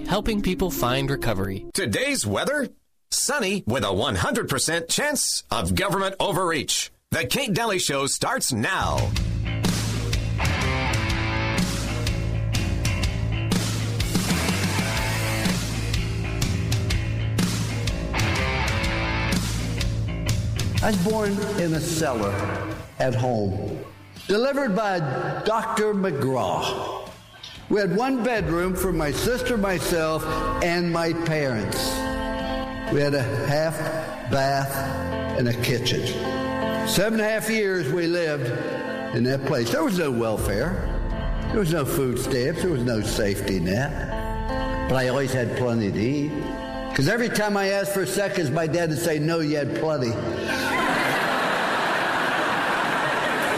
helping people find recovery. Today's weather? Sunny with a 100% chance of government overreach. The Kate Dalley Show starts now. I was born in a cellar at home, delivered by Dr. McGraw. We had one bedroom for my sister, myself, and my parents. We had a half bath and a kitchen. Seven and a half years we lived in that place. There was no welfare. There was no food stamps. There was no safety net. But I always had plenty to eat. Because every time I asked for seconds, my dad would say, No, you had plenty.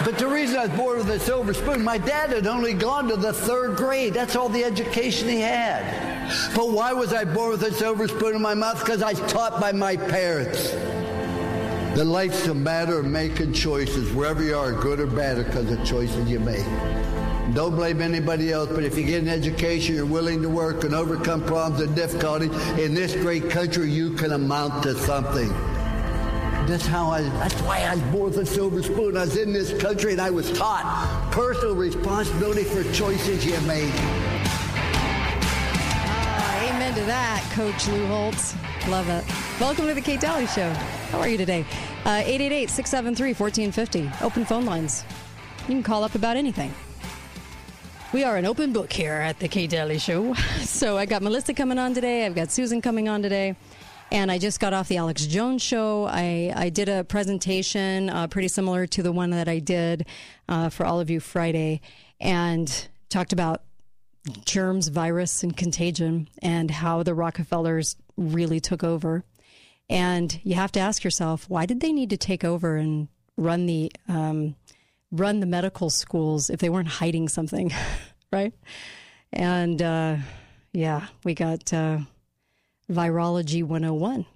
But the reason I was born with a silver spoon, my dad had only gone to the third grade. That's all the education he had. But why was I born with a silver spoon in my mouth? Because I was taught by my parents. that life's a matter of making choices, wherever you are, good or bad, because of choices you make. Don't blame anybody else, but if you get an education, you're willing to work and overcome problems and difficulties, in this great country, you can amount to something. That's how I, that's why I was born with silver spoon. I was in this country and I was taught personal responsibility for choices you made. Ah, amen to that, Coach Lou Holtz. Love it. Welcome to the Kate Dalley Show. How are you today? Uh, 888 673 1450. Open phone lines. You can call up about anything. We are an open book here at the Kate Dalley Show. So I got Melissa coming on today. I've got Susan coming on today. And I just got off the Alex Jones show. I, I did a presentation uh, pretty similar to the one that I did uh, for all of you Friday and talked about germs, virus, and contagion and how the Rockefellers really took over. And you have to ask yourself, why did they need to take over and run the um, run the medical schools if they weren't hiding something, right? And uh, yeah, we got uh, virology 101,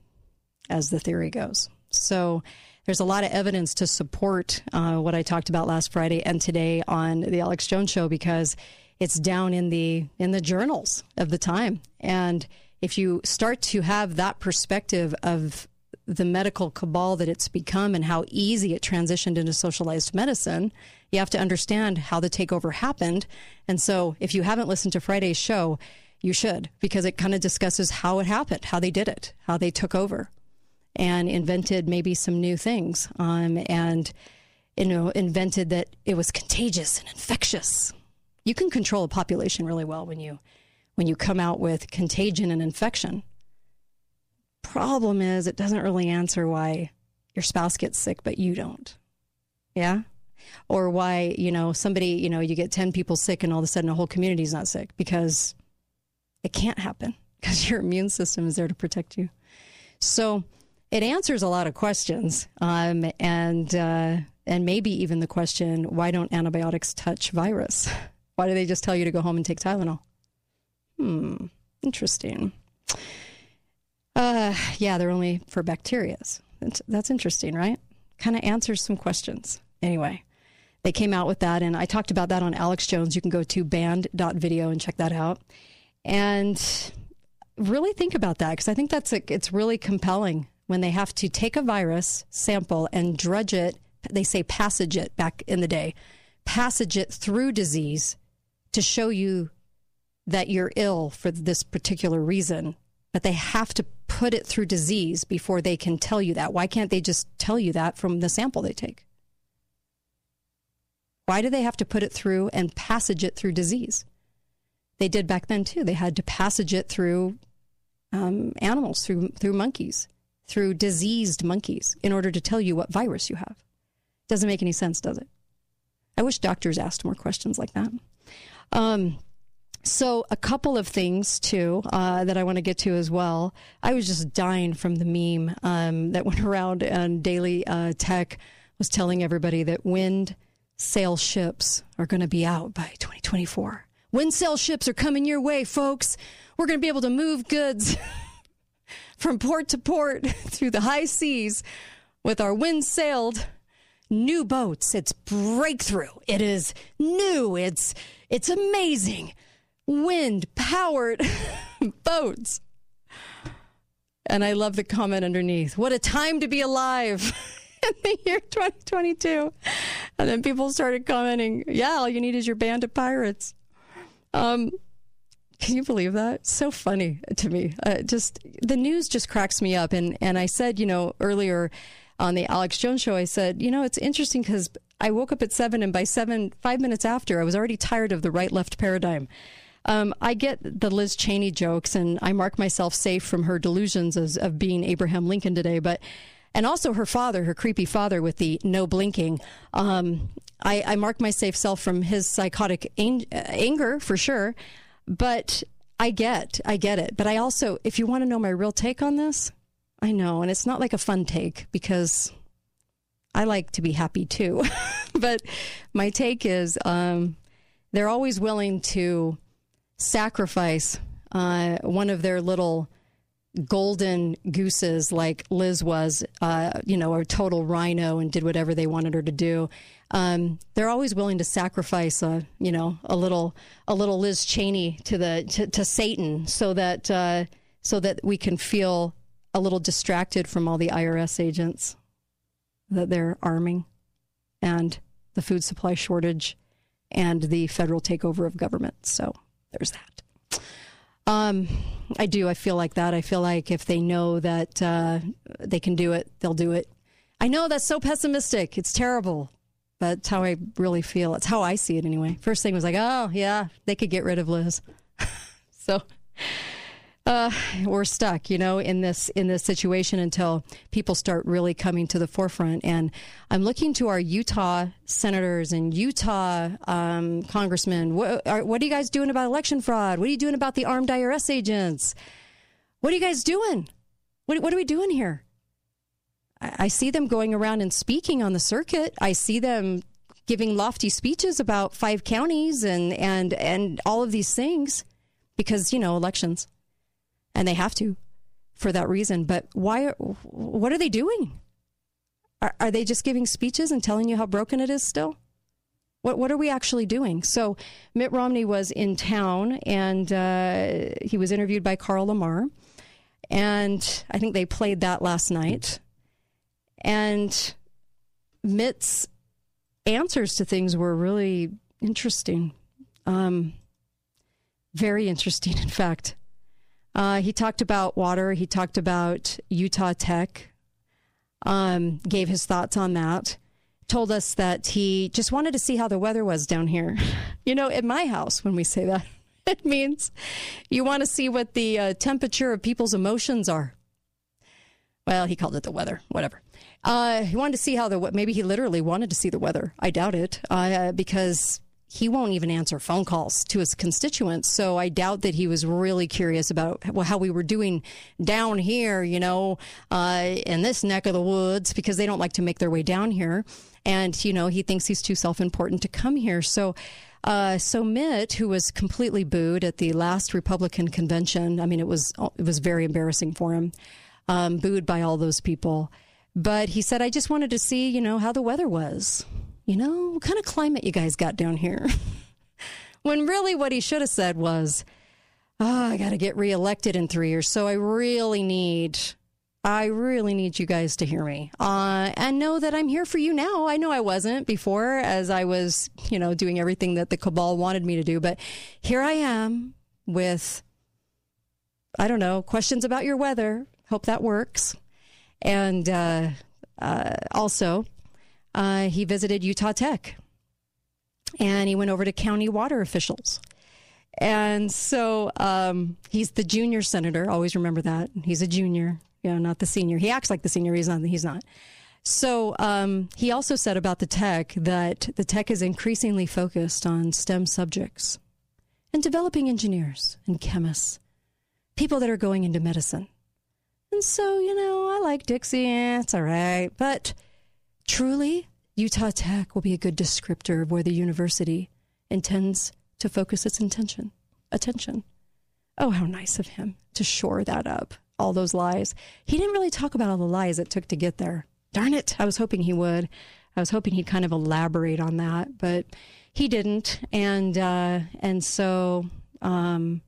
as the theory goes. So there's a lot of evidence to support uh, what I talked about last Friday and today on the Alex Jones show because it's down in the in the journals of the time. And if you start to have that perspective of the medical cabal that it's become and how easy it transitioned into socialized medicine, you have to understand how the takeover happened. And so if you haven't listened to Friday's show, you should because it kind of discusses how it happened, how they did it, how they took over and invented maybe some new things um, and you know invented that it was contagious and infectious. You can control a population really well when you when you come out with contagion and infection. Problem is it doesn't really answer why your spouse gets sick but you don't. Yeah? Or why you know somebody you know you get 10 people sick and all of a sudden a whole community is not sick because it can't happen because your immune system is there to protect you. So it answers a lot of questions um, and uh, and maybe even the question why don't antibiotics touch virus? Why do they just tell you to go home and take tylenol? Hmm interesting. Uh, yeah they're only for bacterias. That's, that's interesting right? Kind of answers some questions. Anyway they came out with that and i talked about that on alex jones. You can go to banned.video and check that out and really think about that because i think that's a, it's really compelling when they have to take a virus sample and drudge it, they say passage it back in the day, passage it through disease to show you that you're ill for this particular reason. But they have to put it through disease before they can tell you that. Why can't they just tell you that from the sample they take? Why do they have to put it through and passage it through disease? They did back then too. They had to passage it through um, animals, through through monkeys through diseased monkeys in order to tell you what virus you have. Doesn't make any sense, does it? I wish doctors asked more questions like that. Um, so, a couple of things too uh, that I want to get to as well. I was just dying from the meme um, that went around, and Daily uh, Tech was telling everybody that wind sail ships are going to be out by 2024. Wind sail ships are coming your way, folks. We're going to be able to move goods. from port to port through the high seas with our wind sailed new boats. It's breakthrough. It is new. It's it's amazing. Wind powered Boats. And I love the comment underneath. What a time to be alive in the year 2022. And then people started commenting, yeah, all you need is your band of pirates. Um, can you believe that? So funny to me. Uh, just the news just cracks me up. And and I said, you know, earlier on the Alex Jones show, I said, you know, it's interesting because I woke up at seven, and by seven, five minutes after, I was already tired of the right left paradigm. Um, I get the Liz Cheney jokes, and I mark myself safe from her delusions as, of being Abraham Lincoln today, but and also her father, her creepy father with the no blinking. Um, I, I mark my safe self from his psychotic ang- anger for sure. But I get, I get it. But I also, if you want to know my real take on this, I know, and it's not like a fun take because I like to be happy too. but my take is um, they're always willing to sacrifice uh, one of their little golden gooses like Liz was, uh, you know, a total rhino and did whatever they wanted her to do. Um, they're always willing to sacrifice a, you know, a little, a little Liz Cheney to the to, to Satan, so that uh, so that we can feel a little distracted from all the IRS agents that they're arming, and the food supply shortage, and the federal takeover of government. So there's that. Um, I do. I feel like that. I feel like if they know that uh, they can do it, they'll do it. I know that's so pessimistic. It's terrible, but it's how I really feel. It's how I see it anyway. First thing was like, oh yeah, they could get rid of Liz. so uh, we're stuck, you know, in this in this situation until people start really coming to the forefront. And I'm looking to our Utah senators and Utah um, congressmen. What are, what are you guys doing about election fraud? What are you doing about the armed IRS agents? What are you guys doing? What, what are we doing here? I, I see them going around and speaking on the circuit. I see them giving lofty speeches about five counties and and and all of these things because you know elections and they have to for that reason. But why? What are they doing? Are, are they just giving speeches and telling you how broken it is still? What What are we actually doing? So Mitt Romney was in town and uh, he was interviewed by Carl Lamar, and I think they played that last night. And Mitt's answers to things were really interesting. Um, very interesting, in fact. Uh, he talked about water. He talked about Utah Tech. Um, gave his thoughts on that. Told us that he just wanted to see how the weather was down here. You know, at my house, when we say that, it means you want to see what the uh, temperature of people's emotions are. Well, he called it the weather, whatever. Uh, he wanted to see how the maybe he literally wanted to see the weather. I doubt it uh, because he won't even answer phone calls to his constituents. So I doubt that he was really curious about how we were doing down here, you know, uh, in this neck of the woods, because they don't like to make their way down here. And, you know, he thinks he's too self important to come here. So, uh, so Mitt, who was completely booed at the last Republican convention, I mean, it was it was very embarrassing for him, um, booed by all those people. But he said, "I just wanted to see, you know, how the weather was." You know, what kind of climate you guys got down here? when really what he should have said was, oh, I got to get reelected in three years. So I really need, I really need you guys to hear me uh, and know that I'm here for you now. I know I wasn't before as I was, you know, doing everything that the cabal wanted me to do. But here I am with, I don't know, questions about your weather. Hope that works. And uh, uh, also, uh, he visited Utah Tech and he went over to county water officials. And so um, he's the junior senator. Always remember that. He's a junior, yeah, not the senior. He acts like the senior. He's not. He's not. So um, he also said about the tech that the tech is increasingly focused on STEM subjects and developing engineers and chemists, people that are going into medicine. And so, you know, I like Dixie. Eh, it's all right. But Truly, Utah Tech will be a good descriptor of where the university intends to focus its intention, attention. Oh, how nice of him to shore that up. All those lies. He didn't really talk about all the lies it took to get there. Darn it. I was hoping he would. I was hoping he'd kind of elaborate on that, but he didn't. And, uh, and so, um,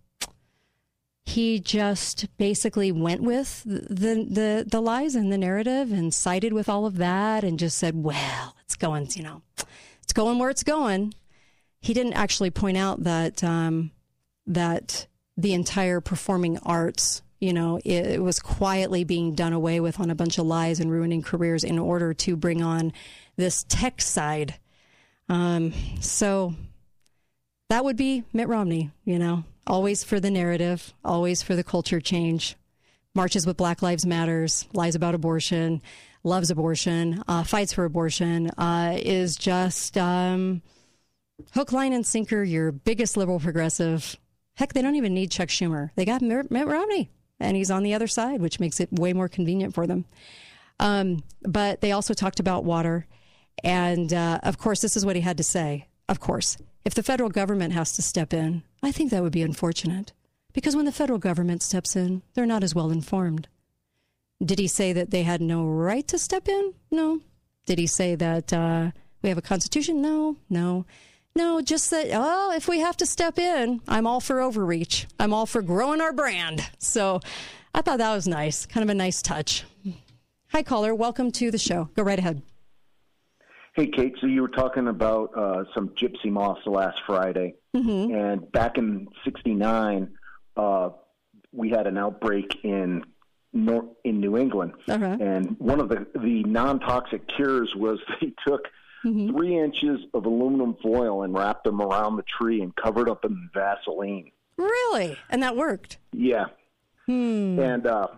he just basically went with the, the the lies and the narrative and sided with all of that and just said, "Well, it's going, you know, it's going where it's going." He didn't actually point out that um, that the entire performing arts, you know, it, it was quietly being done away with on a bunch of lies and ruining careers in order to bring on this tech side. Um, so that would be Mitt Romney, you know, always for the narrative, always for the culture change, marches with Black Lives Matters, lies about abortion, loves abortion, uh, fights for abortion, uh, is just um, hook, line, and sinker, your biggest liberal progressive. Heck, they don't even need Chuck Schumer. They got Mitt Romney, and he's on the other side, which makes it way more convenient for them. Um, but they also talked about water. And uh, of course, this is what he had to say. Of course, if the federal government has to step in, I think that would be unfortunate because when the federal government steps in, they're not as well informed. Did he say that they had no right to step in? No. Did he say that uh, we have a constitution? No, no. No, just that, oh, if we have to step in, I'm all for overreach. I'm all for growing our brand. So I thought that was nice, kind of a nice touch. Hi, caller. Welcome to the show. Go right ahead. Hey, Kate. So you were talking about uh, some gypsy moths last Friday, mm-hmm. and back in '69, uh, we had an outbreak in in New England, uh-huh. and one of the the non toxic cures was they took mm-hmm. three inches of aluminum foil and wrapped them around the tree and covered up in Vaseline. Really, and that worked. Yeah. Hmm. And uh,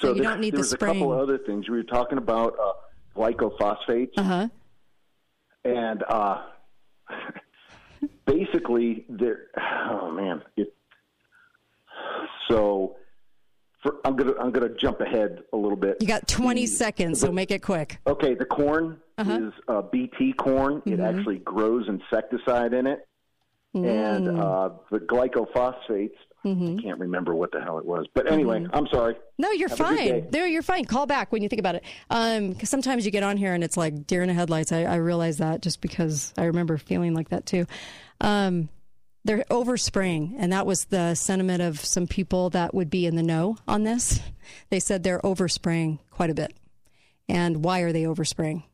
so, so you there, don't need there was spraying. a couple other things we were talking about. Uh, glycophosphates. Uh-huh and uh, basically, there. Oh man, it. So, for, I'm gonna I'm gonna jump ahead a little bit. You got 20 the, seconds, so make it quick. Okay, the corn uh-huh. is uh, BT corn. Mm-hmm. It actually grows insecticide in it, mm. and uh, the glycophosphates Mm-hmm. I can't remember what the hell it was. But anyway, mm-hmm. I'm sorry. No, you're Have fine. There, you're fine. Call back when you think about it. Um, cause sometimes you get on here and it's like deer in the headlights. I, I realize that just because I remember feeling like that too. Um, they're overspraying, and that was the sentiment of some people that would be in the know on this. They said they're overspraying quite a bit. And why are they overspraying?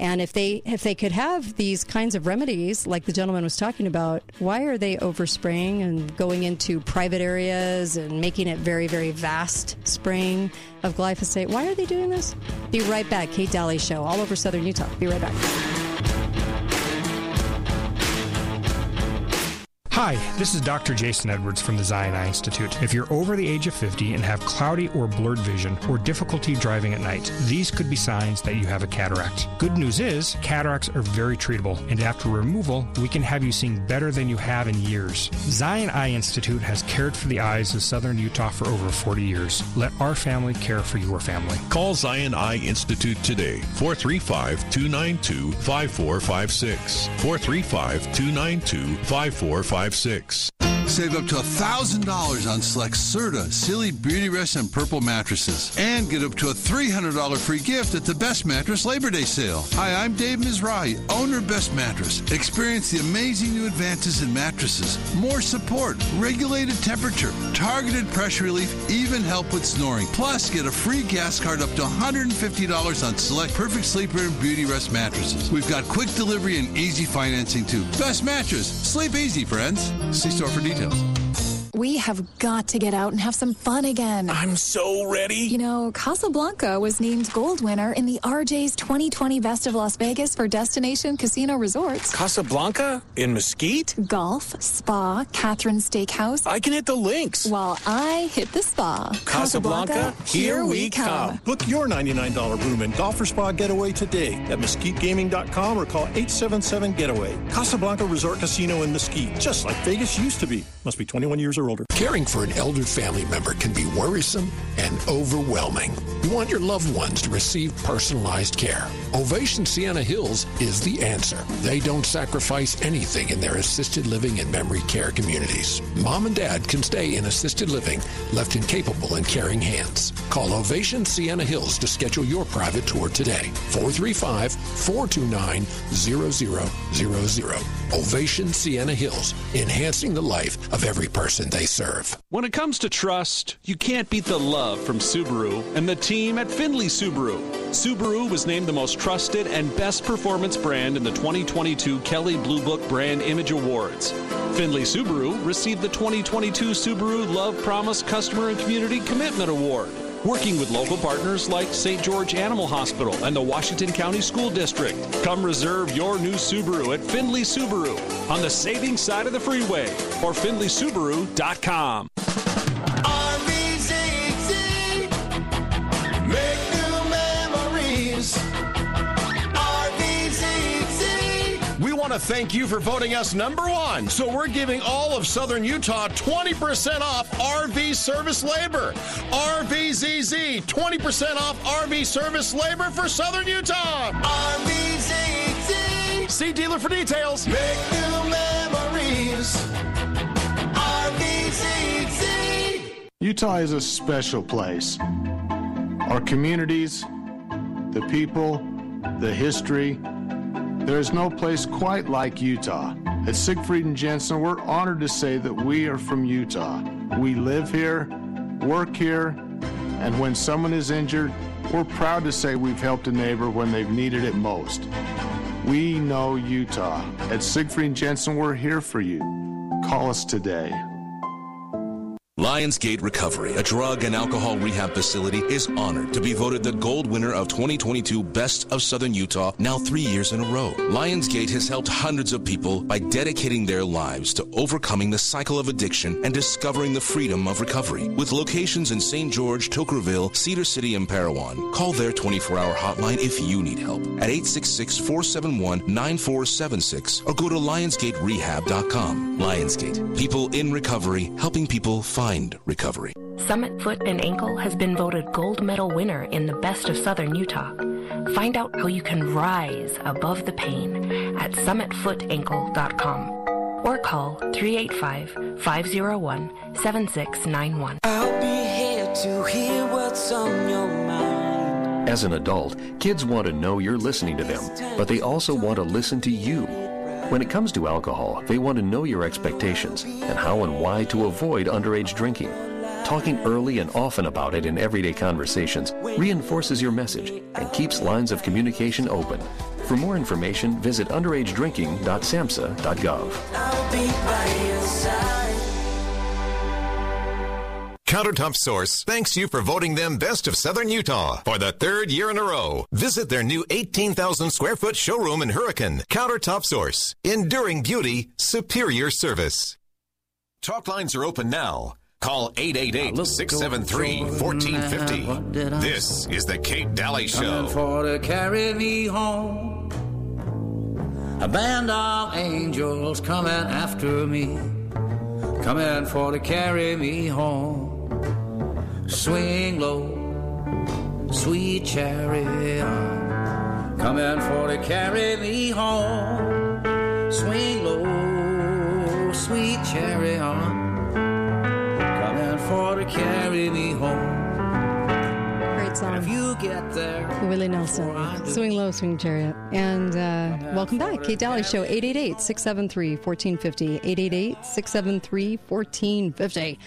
And if they if they could have these kinds of remedies, like the gentleman was talking about, why are they overspraying and going into private areas and making it very very vast spraying of glyphosate? Why are they doing this? Be right back. Kate Dalley Show, all over Southern Utah. Be right back. Hi, this is Dr. Jason Edwards from the Zion Eye Institute. If you're over the age of 50 and have cloudy or blurred vision or difficulty driving at night, these could be signs that you have a cataract. Good news is, cataracts are very treatable, and after removal, we can have you seeing better than you have in years. Zion Eye Institute has cared for the eyes of Southern Utah for over 40 years. Let our family care for your family. Call Zion Eye Institute today, 435 292 5456. 435 292 5456 Save up to $1,000 on select Serta, Sealy Beautyrest, and Purple mattresses. And get up to a $300 free gift at the Best Mattress Labor Day sale. Hi, I'm Dave Mizrahi, owner Best Mattress. Experience the amazing new advances in mattresses. More support, regulated temperature, targeted pressure relief, even help with snoring. Plus, get a free gas card up to $150 on select Perfect Sleeper and Beautyrest mattresses. We've got quick delivery and easy financing too. Best Mattress. Sleep easy, friends. See store for details. We have got to get out and have some fun again. I'm so ready. You know, Casablanca was named gold winner in the RJ's 2020 Best of Las Vegas for Destination Casino Resorts. Casablanca? In Mesquite? Golf, spa, Catherine Steakhouse. I can hit the links. While I hit the spa. Casablanca, Casablanca here, here, we come. come. Book your $99 room and golf or spa getaway today at mesquitegaming.com or call 877-GETAWAY. Casablanca Resort Casino in Mesquite, just like Vegas used to be. Must be 21 years or or older. Caring for an elder family member can be worrisome and overwhelming. You want your loved ones to receive personalized care. Ovation Sienna Hills is the answer. They don't sacrifice anything in their assisted living and memory care communities. Mom and dad can stay in assisted living, left incapable and caring hands. Call Ovation Sienna Hills to schedule your private tour today. 435 429 0000. Ovation Sienna Hills, enhancing the life of every person they serve. When it comes to trust, you can't beat the love from Subaru and the team at Findlay Subaru. Subaru was named the most trusted and best performance brand in the 2022 Kelley Blue Book Brand Image Awards. Findlay Subaru received the 2022 Subaru Love Promise Customer and Community Commitment Award working with local partners like St. George Animal Hospital and the Washington County School District. Come reserve your new Subaru at Findlay Subaru on the saving side of the freeway or findlaysubaru.com. to thank you for voting us number one. So we're giving all of Southern Utah 20% off RV service labor. RVZZ, 20% off RV service labor for Southern Utah. RVZZ. See dealer for details. Make new memories. RVZZ. Utah is a special place. Our communities, the people, the history. There is no place quite like Utah. At Siegfried and Jensen, we're honored to say that we are from Utah. We live here, work here, and when someone is injured, we're proud to say we've helped a neighbor when they've needed it most. We know Utah. At Siegfried and Jensen, we're here for you. Call us today. Lionsgate Recovery, a drug and alcohol rehab facility, is honored to be voted the gold winner of 2022 Best of Southern Utah now three years in a row. Lionsgate has helped hundreds of people by dedicating their lives to overcoming the cycle of addiction and discovering the freedom of recovery. With locations in St. George, Toquerville, Cedar City, and Parowan, call their 24-hour hotline if you need help at 866-471-9476 or go to lionsgaterehab.com. Lionsgate, people in recovery, helping people find recovery. Summit Foot and Ankle has been voted gold medal winner in the best of southern Utah. Find out how you can rise above the pain at summitfootankle.com or call 385-501-7691. I'll be here to hear what's on your mind. As an adult, kids want to know you're listening to them, but they also want to listen to you. When it comes to alcohol, they want to know your expectations and how and why to avoid underage drinking. Talking early and often about it in everyday conversations reinforces your message and keeps lines of communication open. For more information, visit underagedrinking.samhsa.gov. Countertop Source thanks you for voting them Best of Southern Utah for the third year in a row. Visit their new 18,000 square foot showroom in Hurricane. Countertop Source. Enduring beauty, superior service. Talk lines are open now. Call 888-673-1450. This is the Kate Dalley Show. for to carry me home. A band of angels coming after me. Coming for to carry me home. Swing low, sweet chariot. Coming for to carry me home. Swing low, sweet chariot. Coming for to carry me home. Great song. If you get there, Willie Nelson, Swing Low, Swing Chariot. And uh, welcome back. Kate Dalley Show, 888 673 1450. 888 673 1450.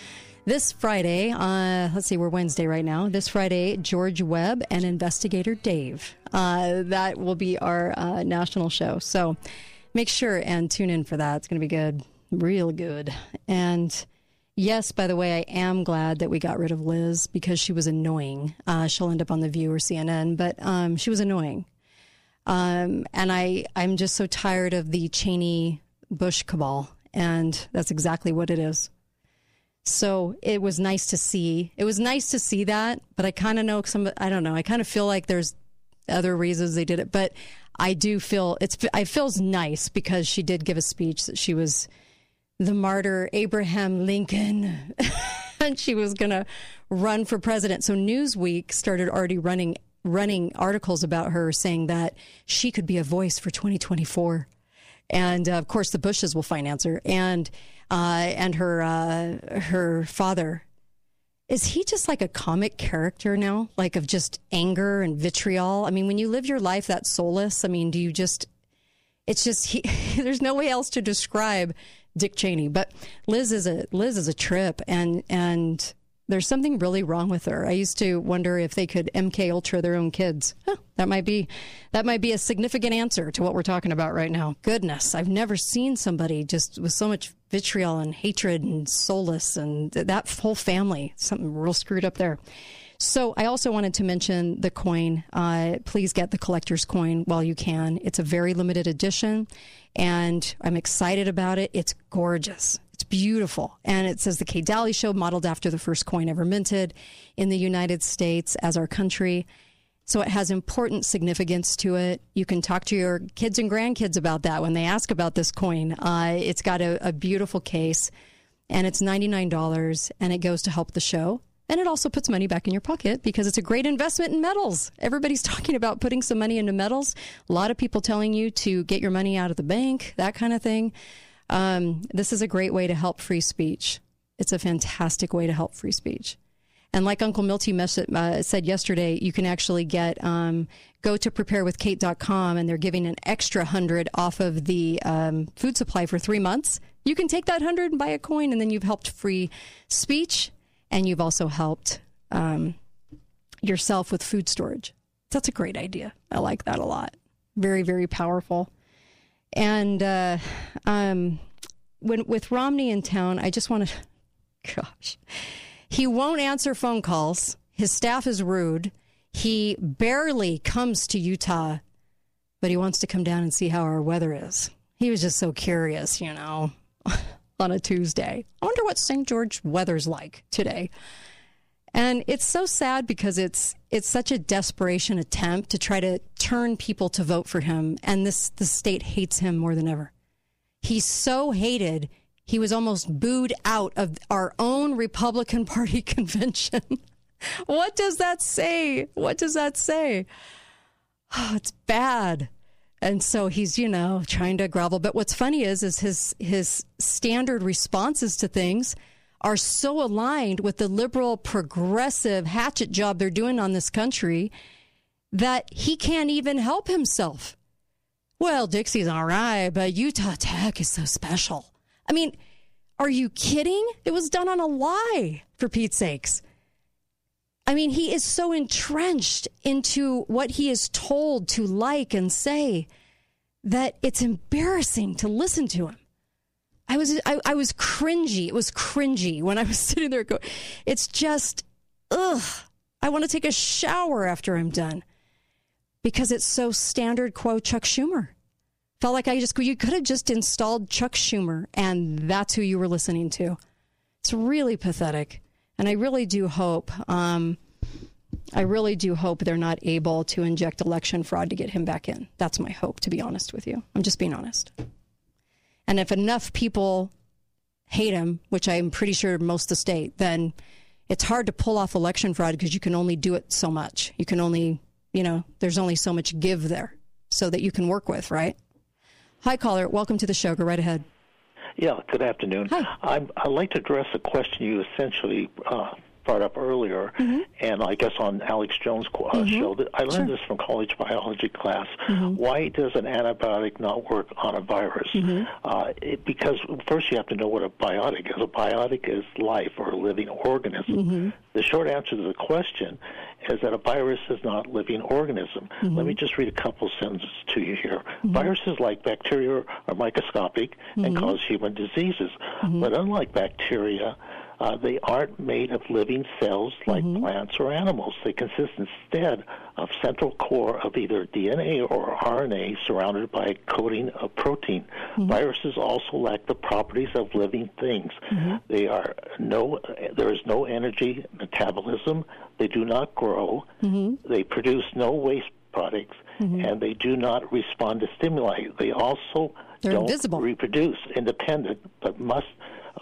This Friday, uh, let's see, we're Wednesday right now. This Friday, George Webb and Investigator Dave. Uh, that will be our uh, national show. So make sure and tune in for that. It's going to be good, real good. And Yes, by the way, I am glad that we got rid of Liz because she was annoying. Uh, she'll end up on The View or CNN, but um, she was annoying. Um, and I, I'm just so tired of the Cheney Bush cabal, and that's exactly what it is. So it was nice to see. It was nice to see that, but I kind of know some. I don't know. I kind of feel like there's other reasons they did it, but I do feel it's. It feels nice because she did give a speech that she was the martyr Abraham Lincoln, and she was going to run for president. So Newsweek started already running running articles about her, saying that she could be a voice for 2024, and uh, of course the Bushes will finance her, and uh, and her uh, her father is he just like a comic character now, like of just anger and vitriol? I mean, when you live your life that soulless, I mean, do you just? It's just he. there's no way else to describe Dick Cheney. But Liz is a Liz is a trip, and and there's something really wrong with her. I used to wonder if they could MK Ultra their own kids. Huh, that might be that might be a significant answer to what we're talking about right now. Goodness, I've never seen somebody just with so much vitriol and hatred and soulless and that whole family. Something real screwed up there. So I also wanted to mention the coin. Uh, please get the collector's coin while you can. It's a very limited edition, and I'm excited about it. It's gorgeous. Beautiful. And it says the Kate Dalley Show, modeled after the first coin ever minted in the United States as our country. So it has important significance to it. You can talk to your kids and grandkids about that when they ask about this coin. Uh, it's got a, a beautiful case and it's $99 and it goes to help the show. And it also puts money back in your pocket because it's a great investment in metals. Everybody's talking about putting some money into metals. A lot of people telling you to get your money out of the bank, that kind of thing. Um, this is a great way to help free speech. It's a fantastic way to help free speech. And like Uncle Milty uh, said yesterday, you can actually get um, go to preparewithkate.com and they're giving an extra hundred off of the um, food supply for three months. You can take that hundred and buy a coin, and then you've helped free speech, and you've also helped um, yourself with food storage. That's a great idea. I like that a lot. Very, very powerful. And uh, um, when with Romney in town, I just want to, gosh, he won't answer phone calls. His staff is rude. He barely comes to Utah, but he wants to come down and see how our weather is. He was just so curious, you know, on a Tuesday. I wonder what St. George weather's like today. And it's so sad because it's it's such a desperation attempt to try to turn people to vote for him and this the state hates him more than ever. He's so hated, he was almost booed out of our own Republican Party convention. what does that say? What does that say? Oh, it's bad. And so he's, you know, trying to grovel. But what's funny is, is his his standard responses to things are so aligned with the liberal progressive hatchet job they're doing on this country that he can't even help himself. Well, Dixie's all right, but Utah Tech is so special. I mean, are you kidding? It was done on a lie, for Pete's sakes. I mean, he is so entrenched into what he is told to like and say that it's embarrassing to listen to him. I was I, I was cringy. It was cringy when I was sitting there. Go, it's just ugh. I want to take a shower after I'm done because it's so standard quo Chuck Schumer. Felt like I just you could have just installed Chuck Schumer and that's who you were listening to. It's really pathetic, and I really do hope. Um, I really do hope they're not able to inject election fraud to get him back in. That's my hope, to be honest with you. I'm just being honest. And if enough people hate him, which I'm pretty sure most of the state, then it's hard to pull off election fraud because you can only do it so much. You can only, you know, there's only so much give there so that you can work with, right? Hi, caller. Welcome to the show. Go right ahead. Yeah, good afternoon. Hi. I'm, I'd like to address a question you essentially uh, brought up earlier, Mm-hmm. and I guess on Alex Jones' uh, Mhm. show. that- I learned Sure. this from college biology class. Mm-hmm. Why does an antibiotic not work on a virus? Uh, it, because first you have to know what a biotic is. A biotic is life or a living organism. Mm-hmm. The short answer to the question is that a virus is not a living organism. Let me just read a couple sentences to you here. Viruses like bacteria are microscopic and cause human diseases. But unlike bacteria, uh, they aren't made of living cells like mm-hmm. plants or animals. They consist instead of central core of either DNA or RNA surrounded by a coating of protein. Mm-hmm. Viruses also lack the properties of living things. Mm-hmm. They are no, there is no energy metabolism. They do not grow. They produce no waste products, and they do not respond to stimuli. They also They're don't invisible. reproduce independent, but must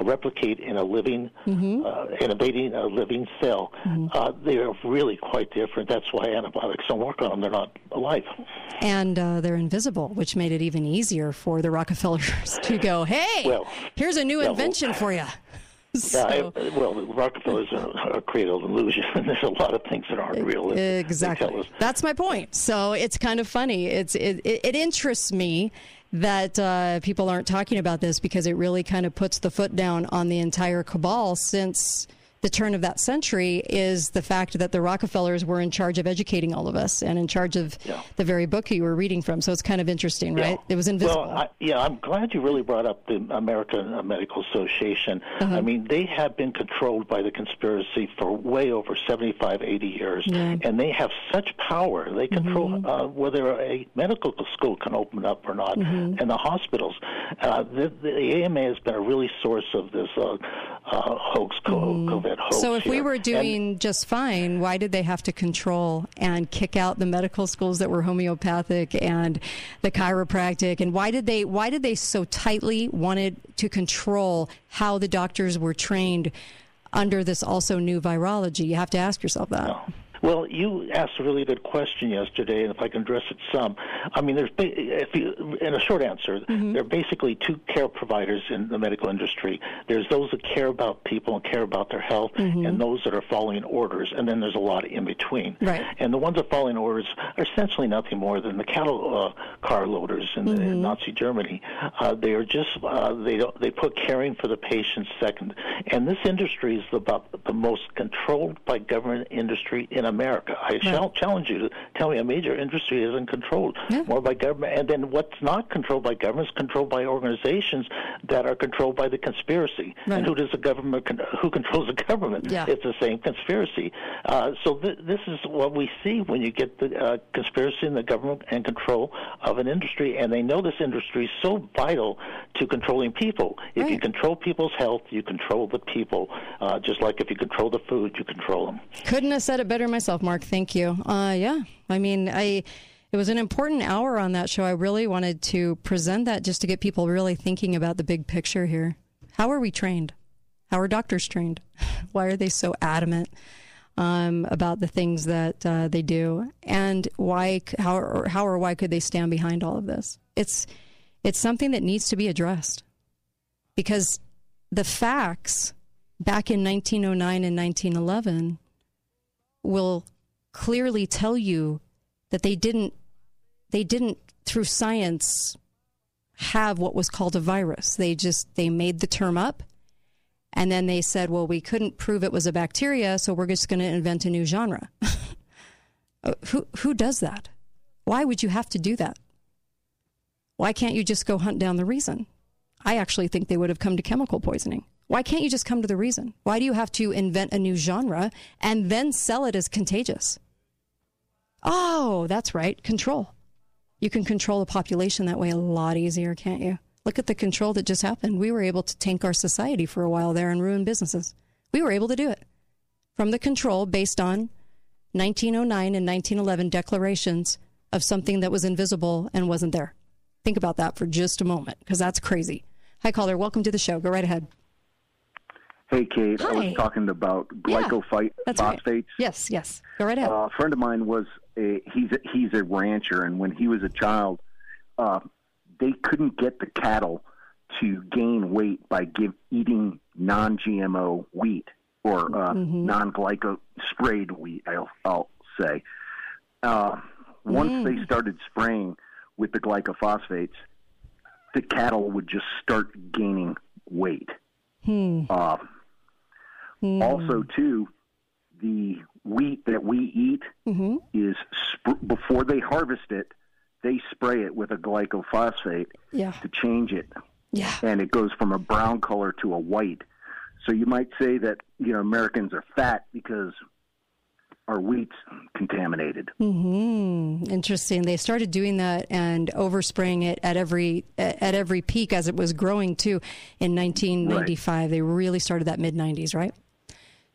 replicate in a living, Mm-hmm. uh, innovating a living cell. Uh, they are really quite different. That's why antibiotics don't work on them. They're not alive. And uh, they're invisible, which made it even easier for the Rockefellers to go, hey, Well, here's a new yeah, well- invention for you. Yeah, I, well, Rockefellers are a cradle illusion. There's a lot of things that aren't real. Exactly. That's my point. So it's kind of funny. It's it, it, it interests me that uh, people aren't talking about this because it really kind of puts the foot down on the entire cabal since the turn of that century is the fact that the Rockefellers were in charge of educating all of us and in charge of Yeah. the very book you were reading from. So it's kind of interesting, right? It was invisible. Well, I, yeah, I'm glad you really brought up the American Medical Association. Uh-huh. I mean, they have been controlled by the conspiracy for way over 75, 80 years, Yeah. and they have such power. They control Mm-hmm. uh, whether a medical school can open up or not, Mhm. and the hospitals. Uh, the, the AMA has been a really source of this uh, uh, hoax, co- COVID hoax. So if we here. were And- doing just fine, why did they have to control and kick out the medical schools that were homeopathic and the chiropractic? And why did they why did they so tightly wanted to control how the doctors were trained under this also new virology? You have to ask yourself that. Well, you asked a really good question yesterday, and if I can address it some, I mean, there's if you, in a short answer, Mm-hmm. there are basically two care providers in the medical industry. There's those that care about people and care about their health, Mm-hmm. and those that are following orders, and then there's a lot in between. Right. And the ones that are following orders are essentially nothing more than the cattle uh, car loaders in, Mm-hmm. in Nazi Germany. Uh, they are just uh, they don't they put caring for the patient second, and this industry is about the most controlled by government industry in America. I shall challenge you to tell me a major industry isn't controlled more by government, and then what's not controlled by government is controlled by organizations that are controlled by the conspiracy. Right. And who does the government? Con- who controls the government? Yeah. It's the same conspiracy. Uh, so th- this is what we see when you get the uh, conspiracy in the government and control of an industry, and they know this industry is so vital to controlling people. If you control people's health, you control the people. Uh, just like if you control the food, you control them. Couldn't have said it better myself, Mark. Thank you. Uh, yeah, I mean, I it was an important hour on that show. I really wanted to present that just to get people really thinking about the big picture here. How are we trained? How are doctors trained? Why are they so adamant um, about the things that uh, they do? And why? How or how or why could they stand behind all of this? It's it's something that needs to be addressed because the facts back in 1909 and 1911 will clearly tell you that they didn't they didn't through science have what was called a virus. They just they made the term up and then they said well we couldn't prove it was a bacteria so we're just going to invent a new genre. Uh, who who does that? Why would you have to do that? Why can't you just go hunt down the reason? I actually think they would have come to chemical poisoning why can't you just come to the reason why do you have to invent a new genre and then sell it as contagious Oh, that's right. Control. You can control the population that way a lot easier, can't you? Look at the control that just happened. We were able to tank our society for a while there and ruin businesses. We were able to do it from the control based on 1909 and 1911 declarations of something that was invisible and wasn't there. Think about that for just a moment because that's crazy. Hi, caller. Welcome to the show. Go right ahead. Hey, Kate. I was talking about Yeah, glycophyte that's right. Yes, yes. Go right ahead. Uh, a friend of mine was a he's a, he's a rancher, and when he was a child, uh, they couldn't get the cattle to gain weight by give, eating non-GMO wheat or uh, Mm-hmm. non-glyco sprayed wheat. I'll, I'll say. Uh, once Mm. they started spraying with the glycophosphates, the cattle would just start gaining weight. Hmm. Uh, Hmm. Also, too, the wheat that we eat Mm-hmm. is sp- before they harvest it, they spray it with a glycophosphate Yeah. to change it, Yeah. and it goes from a brown color to a white. So you might say that you know Americans are fat because our wheat's contaminated. Hmm. Interesting. They started doing that and overspraying it at every at at every peak as it was growing too. In 1995, they really started that mid 90s, right?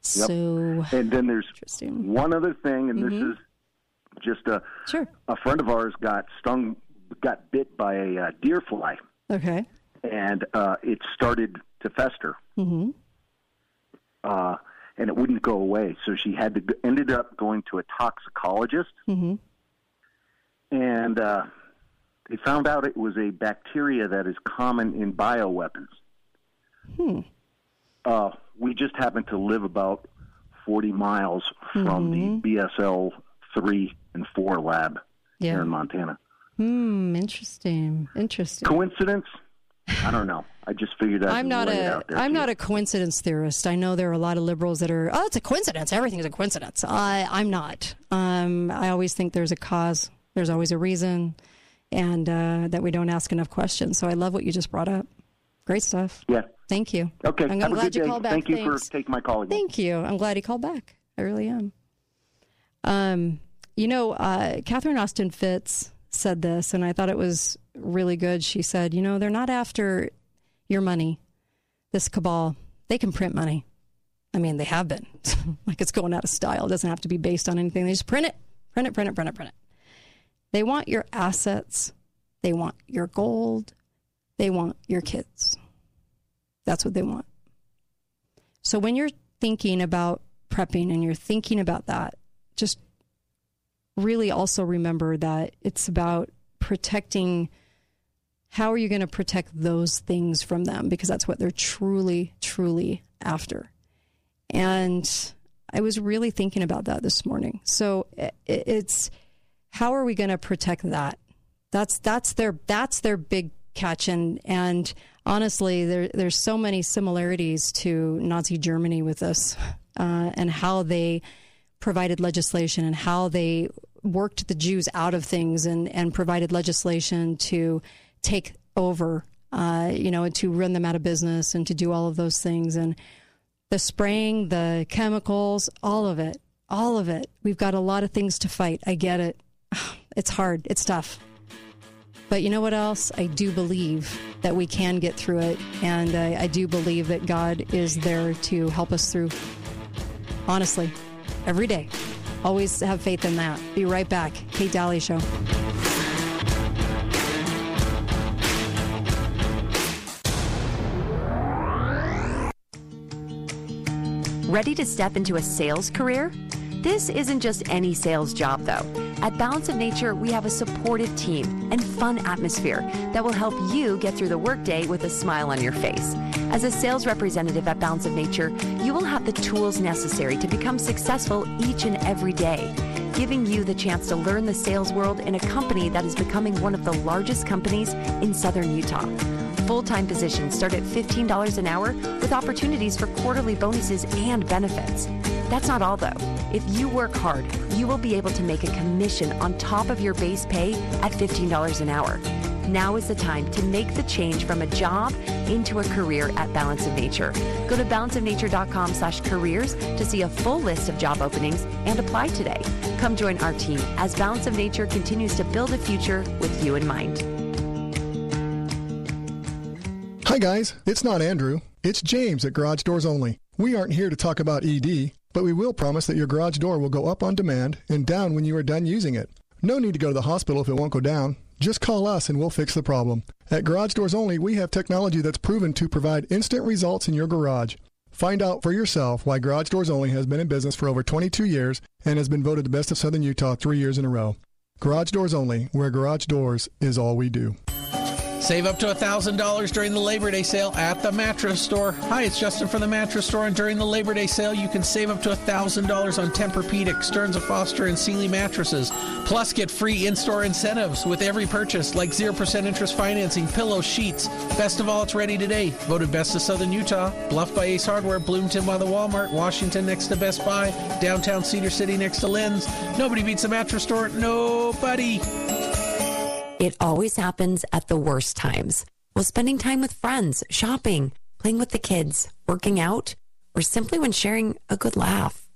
Yep. So and then there's one other thing, and Mhm. this is just a sure. a friend of ours got stung, got bit by a uh, deer fly, Okay. and uh, it started to fester. Mm-hmm. uh, and it wouldn't go away. So she had to ended up going to a toxicologist, Mm-hmm. and uh, they found out it was a bacteria that is common in bioweapons. Hmm. Uh, we just happen to live about 40 miles from Mhm. the BSL 3 and 4 lab Yeah. here in Montana. Hmm, interesting. Interesting. Coincidence? I don't know. I just figured I'd I'm not a out to not a coincidence theorist. I know there are a lot of liberals that are oh it's a coincidence. Everything's a coincidence. I I'm not. Um, I always think there's a cause. There's always a reason, and uh, that we don't ask enough questions. So I love what you just brought up. Great stuff. Yeah. Thank you. Okay. I'm a glad you day. called back. Thank you Thanks. for taking my call again. Thank you. I'm glad he called back. I really am. Um, you know, uh, Catherine Austin Fitts said this, and I thought it was really good. She said, you know, they're not after your money, this cabal. They can print money. I mean, they have been. like it's going out of style. It doesn't have to be based on anything. They just print it, print it, print it, print it, print it. They want your assets. They want your gold. They want your kids. That's what they want. So when you're thinking about prepping and you're thinking about that, just really also remember that it's about protecting how are you going to protect those things from them because that's what they're truly truly after. And I was really thinking about that this morning. So it's how are we going to protect that? That's that's their that's their big catch and and honestly there there's so many similarities to Nazi Germany with this uh, and how they provided legislation and how they worked the Jews out of things and and provided legislation to take over uh, you know and to run them out of business and to do all of those things. And the spraying the chemicals all of it all of it. We've got a lot of things to fight. I get it. It's hard. It's tough but you know what else? I do believe that we can get through it. And I, I do believe that God is there to help us through. Honestly, every day. Always have faith in that. Be right back. Kate Dalley Show. Ready to step into a sales career? This isn't just any sales job, though. At Balance of Nature, we have a supportive team and fun atmosphere that will help you get through the workday with a smile on your face. As a sales representative at Balance of Nature, you will have the tools necessary to become successful each and every day, giving you the chance to learn the sales world in a company that is becoming one of the largest companies in southern Utah. Full time positions start at $15 an hour with opportunities for quarterly bonuses and benefits. That's not all, though. If you work hard, you will be able to make a commission on top of your base pay at $15 an hour. Now is the time to make the change from a job into a career at Balance of Nature. Go to balanceofnature.com slash careers to see a full list of job openings and apply today. Come join our team as Balance of Nature continues to build a future with you in mind. Hi, guys. It's not Andrew. It's James at Garage Doors Only. We aren't here to talk about ED, but we will promise that your garage door will go up on demand and down when you are done using it. No need to go to the hospital if it won't go down. Just call us and we'll fix the problem. At Garage Doors Only, we have technology that's proven to provide instant results in your garage. Find out for yourself why Garage Doors Only has been in business for over 22 years and has been voted the best of Southern Utah three years in a row. Garage Doors Only, where garage doors is all we do. Save up to $1,000 during the Labor Day sale at the Mattress Store. Hi, it's Justin from the Mattress Store, and during the Labor Day sale, you can save up to $1,000 on Tempur-Pedic, Stearns & Foster, and Sealy mattresses. Plus, get free in-store incentives with every purchase, like 0% interest financing, pillows, sheets. Best of all, it's ready today. Voted Best of Southern Utah, Bluff by Ace Hardware, Bloomington by the Walmart, Washington next to Best Buy, downtown Cedar City next to Lynn's. Nobody beats the Mattress Store. Nobody. It always happens at the worst times. While spending time with friends, shopping, playing with the kids, working out, or simply when sharing a good laugh.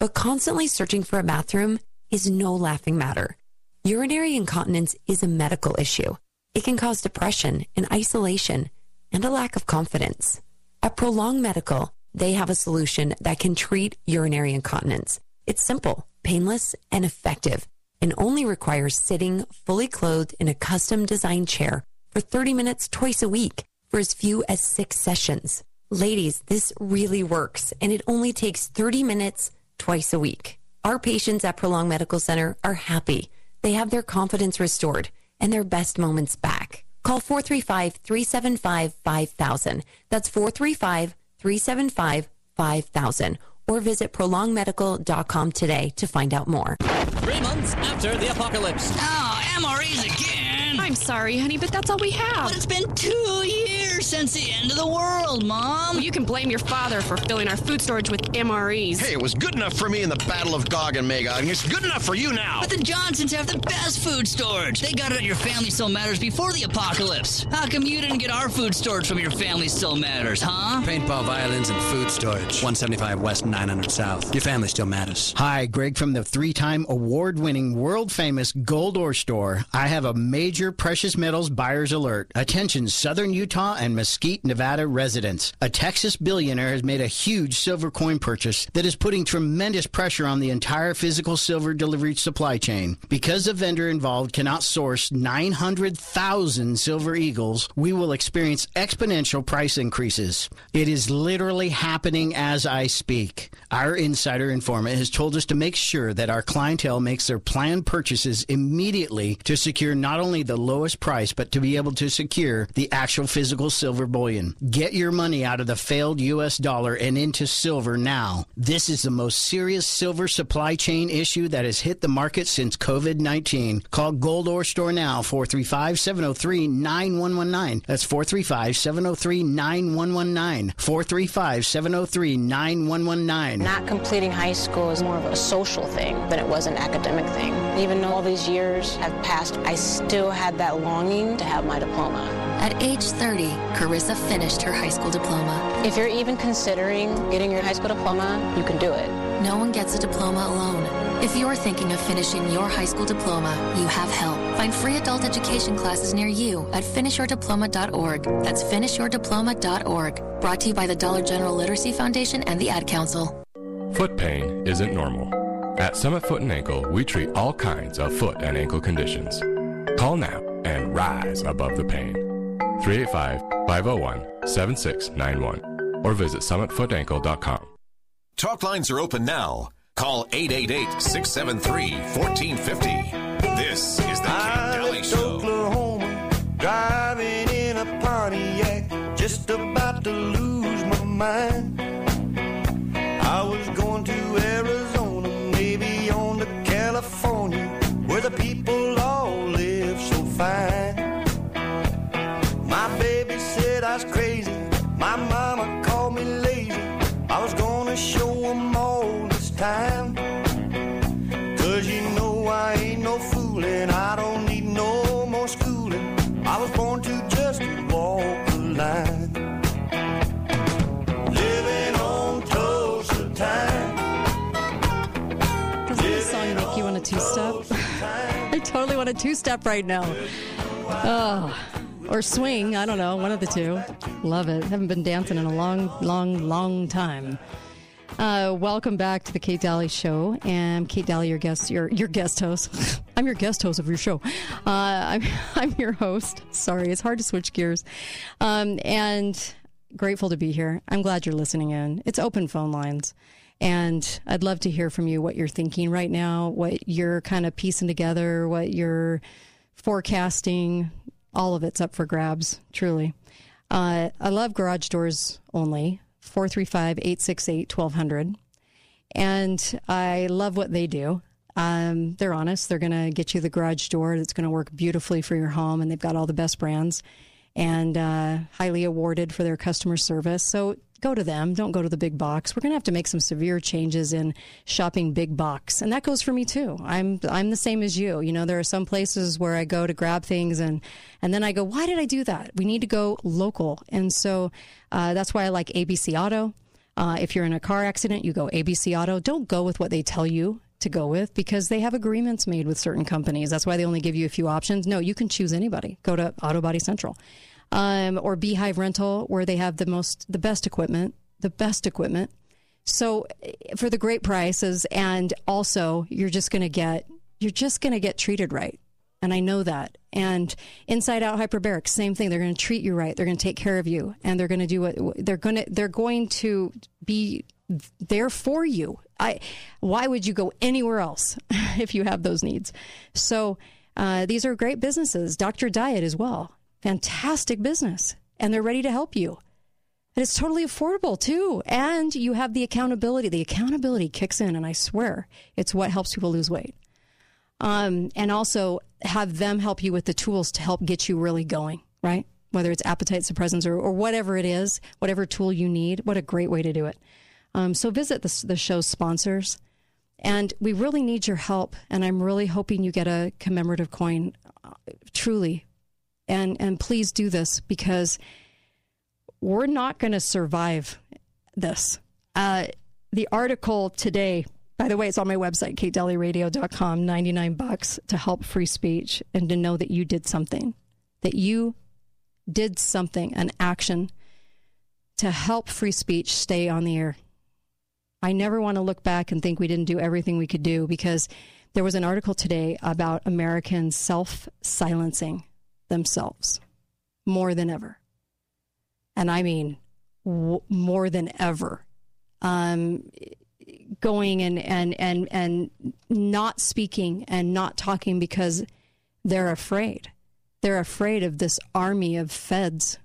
But constantly searching for a bathroom is no laughing matter. Urinary incontinence is a medical issue. It can cause depression and isolation and a lack of confidence. At Prolong Medical, they have a solution that can treat urinary incontinence. It's simple, painless, and effective and only requires sitting fully clothed in a custom designed chair for 30 minutes twice a week for as few as six sessions. Ladies, this really works and it only takes 30 minutes twice a week. Our patients at Prolong Medical Center are happy. They have their confidence restored and their best moments back. Call 435 375 5000. That's 435 375 5000 or visit prolongmedical.com today to find out more. Three months after the apocalypse. Oh, MREs again. I'm sorry, honey, but that's all we have. But it's been two years since the end of the world, Mom. You can blame your father for filling our food storage with MREs. Hey, it was good enough for me in the Battle of Gog and Magog, and it's good enough for you now. But the Johnsons have the best food storage. They got it at your Family Still Matters before the apocalypse. How come you didn't get our food storage from your Family Still Matters, huh? Paintball violins and food storage. 175 West, 900 South. Your family still matters. Hi, Greg from the three time award winning, world famous Gold Ore Store. I have a major precious metals buyer's alert. Attention, Southern Utah and Mesquite, Nevada residents. A Texas billionaire has made a huge silver coin purchase that is putting tremendous pressure on the entire physical silver delivery supply chain. Because the vendor involved cannot source 900,000 silver eagles, we will experience exponential price increases. It is literally happening as I speak. Our insider informant has told us to make sure that our clientele makes their planned purchases immediately to secure not only the lowest price, but to be able to secure the actual physical silver bullion. Get your money out of the failed U.S. dollar and into silver now. This is the most serious silver supply chain issue that has hit the market since COVID 19. Call Gold Ore Store now, 435 703 9119. That's 435 703 9119. 435 703 9119. Not completing high school is more of a social thing than it was an academic thing. Even though all these years have passed, I still had that longing to have my diploma. At age 30, Carissa finished her high school diploma. If you're even considering getting your high school diploma, you can do it. No one gets a diploma alone. If you're thinking of finishing your high school diploma, you have help. Find free adult education classes near you at finishyourdiploma.org. That's finishyourdiploma.org. Brought to you by the Dollar General Literacy Foundation and the Ad Council. Foot pain isn't normal. At Summit Foot and Ankle, we treat all kinds of foot and ankle conditions. Call now and rise above the pain. 385 501 7691 or visit summitfootankle.com. Talk lines are open now. Call 888 673 1450. This is the Kate Dalley Show. Oklahoma, driving in a Pontiac, just about to lose my mind. A two step right now. Oh, or swing. I don't know. One of the two. Love it. Haven't been dancing in a long, long, long time. Uh, welcome back to the Kate Dalley Show. And Kate Dalley, your guest, your your guest host. I'm your guest host of your show. Uh, I'm I'm your host. Sorry, it's hard to switch gears. Um, and grateful to be here. I'm glad you're listening in. It's open phone lines. And I'd love to hear from you what you're thinking right now, what you're kind of piecing together, what you're forecasting. All of it's up for grabs, truly. Uh, I love garage doors only, 435 868 1200. And I love what they do. Um, they're honest. They're going to get you the garage door that's going to work beautifully for your home, and they've got all the best brands and uh, highly awarded for their customer service. So go to them. Don't go to the big box. We're going to have to make some severe changes in shopping big box, and that goes for me too. I'm I'm the same as you. You know, there are some places where I go to grab things, and and then I go, why did I do that? We need to go local, and so uh, that's why I like ABC Auto. Uh, if you're in a car accident, you go ABC Auto. Don't go with what they tell you to go with because they have agreements made with certain companies. That's why they only give you a few options. No, you can choose anybody. Go to Auto Body Central um, or Beehive Rental, where they have the most, the best equipment, the best equipment. So for the great prices, and also you're just going to get, you're just going to get treated right. And I know that. And Inside Out Hyperbaric, same thing. They're going to treat you right. They're going to take care of you, and they're going to do what they're going to. They're going to be there for you. I. Why would you go anywhere else if you have those needs? So uh, these are great businesses. Doctor Diet as well, fantastic business, and they're ready to help you. And it's totally affordable too. And you have the accountability. The accountability kicks in, and I swear it's what helps people lose weight. Um, and also have them help you with the tools to help get you really going, right? Whether it's appetite suppressants or, or whatever it is, whatever tool you need. What a great way to do it. Um, so visit the, the show's sponsors. And we really need your help. And I'm really hoping you get a commemorative coin, uh, truly. And, and please do this because we're not going to survive this. Uh, the article today, by the way, it's on my website, katedalleyradio.com, 99 bucks to help free speech and to know that you did something, that you did something, an action to help free speech stay on the air. I never want to look back and think we didn't do everything we could do because there was an article today about Americans self silencing themselves more than ever. And I mean, w- more than ever. Um, going and, and, and, and not speaking and not talking because they're afraid. They're afraid of this army of feds.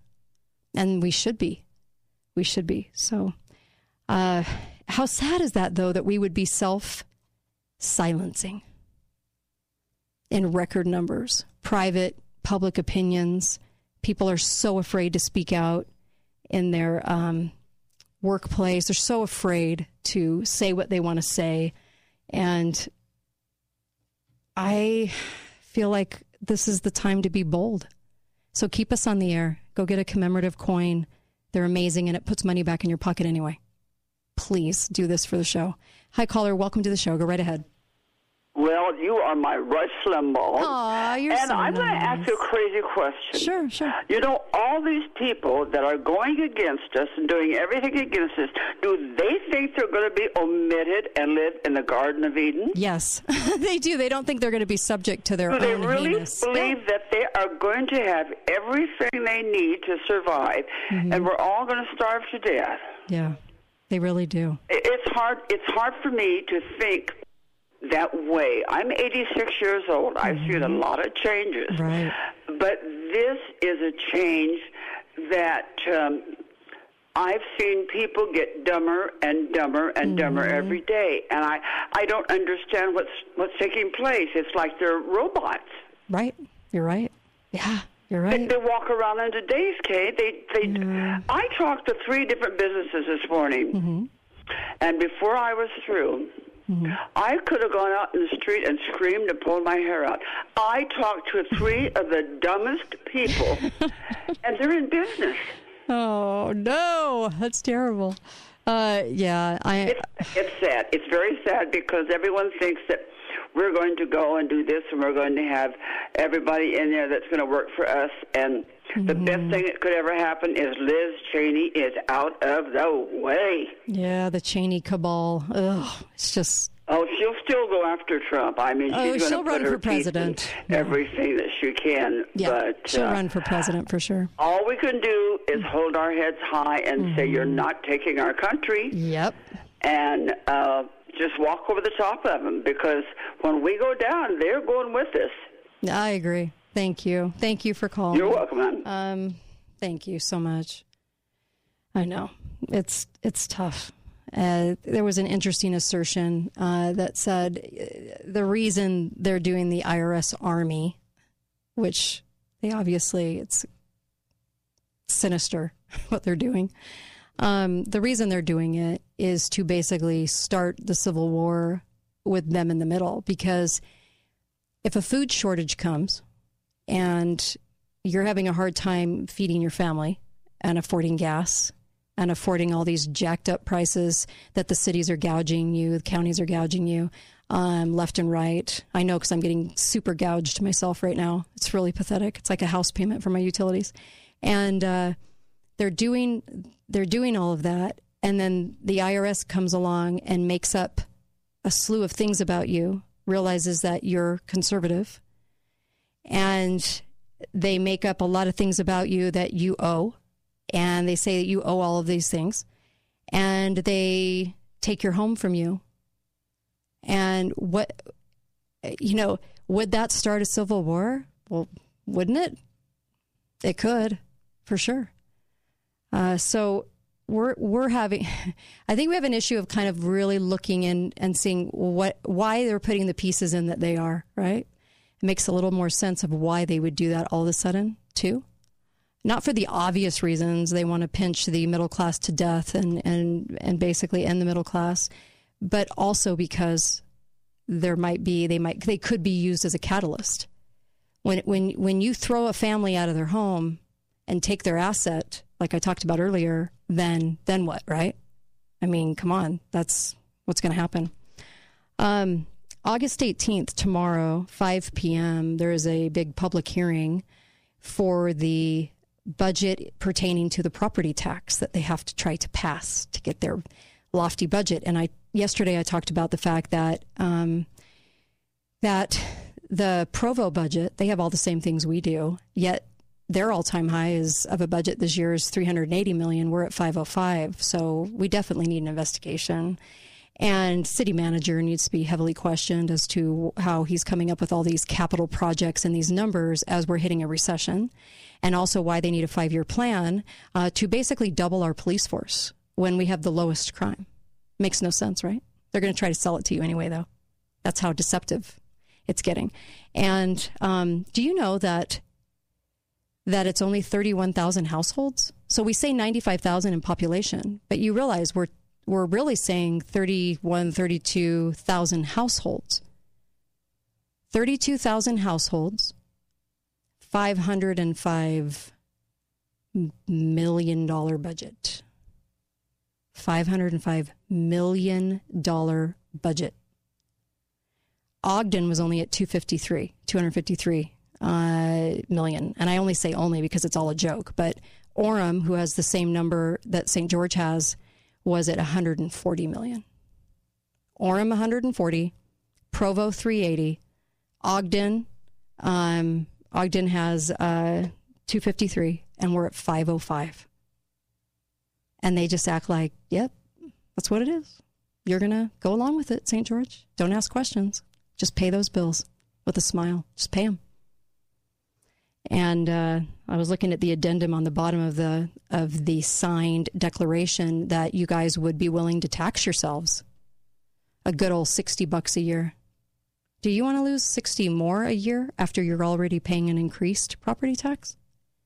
And we should be. We should be. So, uh, how sad is that, though, that we would be self silencing in record numbers? Private, public opinions. People are so afraid to speak out in their um, workplace. They're so afraid to say what they want to say. And I feel like this is the time to be bold. So keep us on the air. Go get a commemorative coin. They're amazing and it puts money back in your pocket anyway. Please do this for the show. Hi, caller. Welcome to the show. Go right ahead. Well, you are my Rush Limbaugh. Aw, you're and so I'm going to ask you a crazy question. Sure, sure. You know, all these people that are going against us and doing everything against us, do they think they're going to be omitted and live in the Garden of Eden? Yes, they do. They don't think they're going to be subject to their Do they really heinous. believe that they are going to have everything they need to survive, Mm-hmm. and we're all going to starve to death? Yeah, they really do. It's hard. It's hard for me to think that way. I'm 86 years old. I've seen a lot of changes, Mm-hmm. Right. but this is a change that um, I've seen people get dumber and dumber and dumber Mm-hmm. every day, and I I don't understand what's what's taking place. It's like they're robots. Right. You're right. Yeah, you're They, right. they walk around in today's Kate. They they. I talked to three different businesses this morning, Mm-hmm. and before I was through, I could have gone out in the street and screamed and pulled my hair out. I talked to three of the dumbest people, and they're in business. Oh no, that's terrible. Uh, yeah, I. It's sad. It's very sad because everyone thinks that we're going to go and do this, and we're going to have everybody in there that's going to work for us. And the best thing that could ever happen is Liz Cheney is out of the way. Yeah, the Cheney cabal. Ugh, it's just. Oh, she'll still go after Trump. I mean, Oh, she's she'll to run for president. everything that she can. Yeah, but she'll uh, run for president for sure. all we can do is hold our heads high and say, "You're not taking our country." Mm-hmm. Yep. And uh, just walk over the top of them because when we go down, they're going with us. I agree. Thank you. Thank you for calling. You're welcome, hon. Um, thank you so much. I know it's it's tough. Uh, there was an interesting assertion uh, that said uh, the reason they're doing the IRS army, which they obviously it's sinister what they're doing. Um, the reason they're doing it is to basically start the civil war with them in the middle because if a food shortage comes and you're having a hard time feeding your family and affording gas and affording all these jacked up prices that the cities are gouging you, the counties are gouging you um, left and right. I know because I'm getting super gouged myself right now. It's really pathetic. It's like a house payment for my utilities, and uh, they're doing they're doing all of that, and then the IRS comes along and makes up a slew of things about you, realizes that you're conservative, and they make up a lot of things about you that you owe, and they say that you owe all of these things, and they take your home from you. And what, you know, would that start a civil war? Well, wouldn't it? It could, for sure. Uh, so we're we're having I think we have an issue of kind of really looking in and seeing what why they're putting the pieces in that they are, right? It makes a little more sense of why they would do that all of a sudden, too. Not for the obvious reasons they want to pinch the middle class to death and and and basically end the middle class, but also because there might be they might they could be used as a catalyst. When when when you throw a family out of their home and take their asset, like I talked about earlier, then then what, right? I mean, come on, that's what's going to happen. Um, August 18th, tomorrow, 5 p.m., there is a big public hearing for the budget pertaining to the property tax that they have to try to pass to get their lofty budget. And I yesterday I talked about the fact that um, that the Provo budget they have all the same things we do, yet their all-time high is of a budget this year is 380 million. We're at 505, so we definitely need an investigation. And city manager needs to be heavily questioned as to how he's coming up with all these capital projects and these numbers as we're hitting a recession, and also why they need a five-year plan uh, to basically double our police force when we have the lowest crime. Makes no sense, right? They're going to try to sell it to you anyway, though. That's how deceptive it's getting. And um, do you know that that it's only 31,000 households. So we say 95,000 in population, but you realize we're we're really saying 31 32,000 households. 32,000 households, 505 million dollar budget. 505 million dollar budget. Ogden was only at 253, 253 uh, million. And I only say only because it's all a joke. But Orem, who has the same number that St. George has, was at 140 million. Orem 140, Provo 380, Ogden, um, Ogden has uh, 253, and we're at 505. And they just act like, yep, that's what it is. You're going to go along with it, St. George. Don't ask questions. Just pay those bills with a smile. Just pay them. And uh, I was looking at the addendum on the bottom of the of the signed declaration that you guys would be willing to tax yourselves a good old sixty bucks a year. Do you want to lose sixty more a year after you're already paying an increased property tax?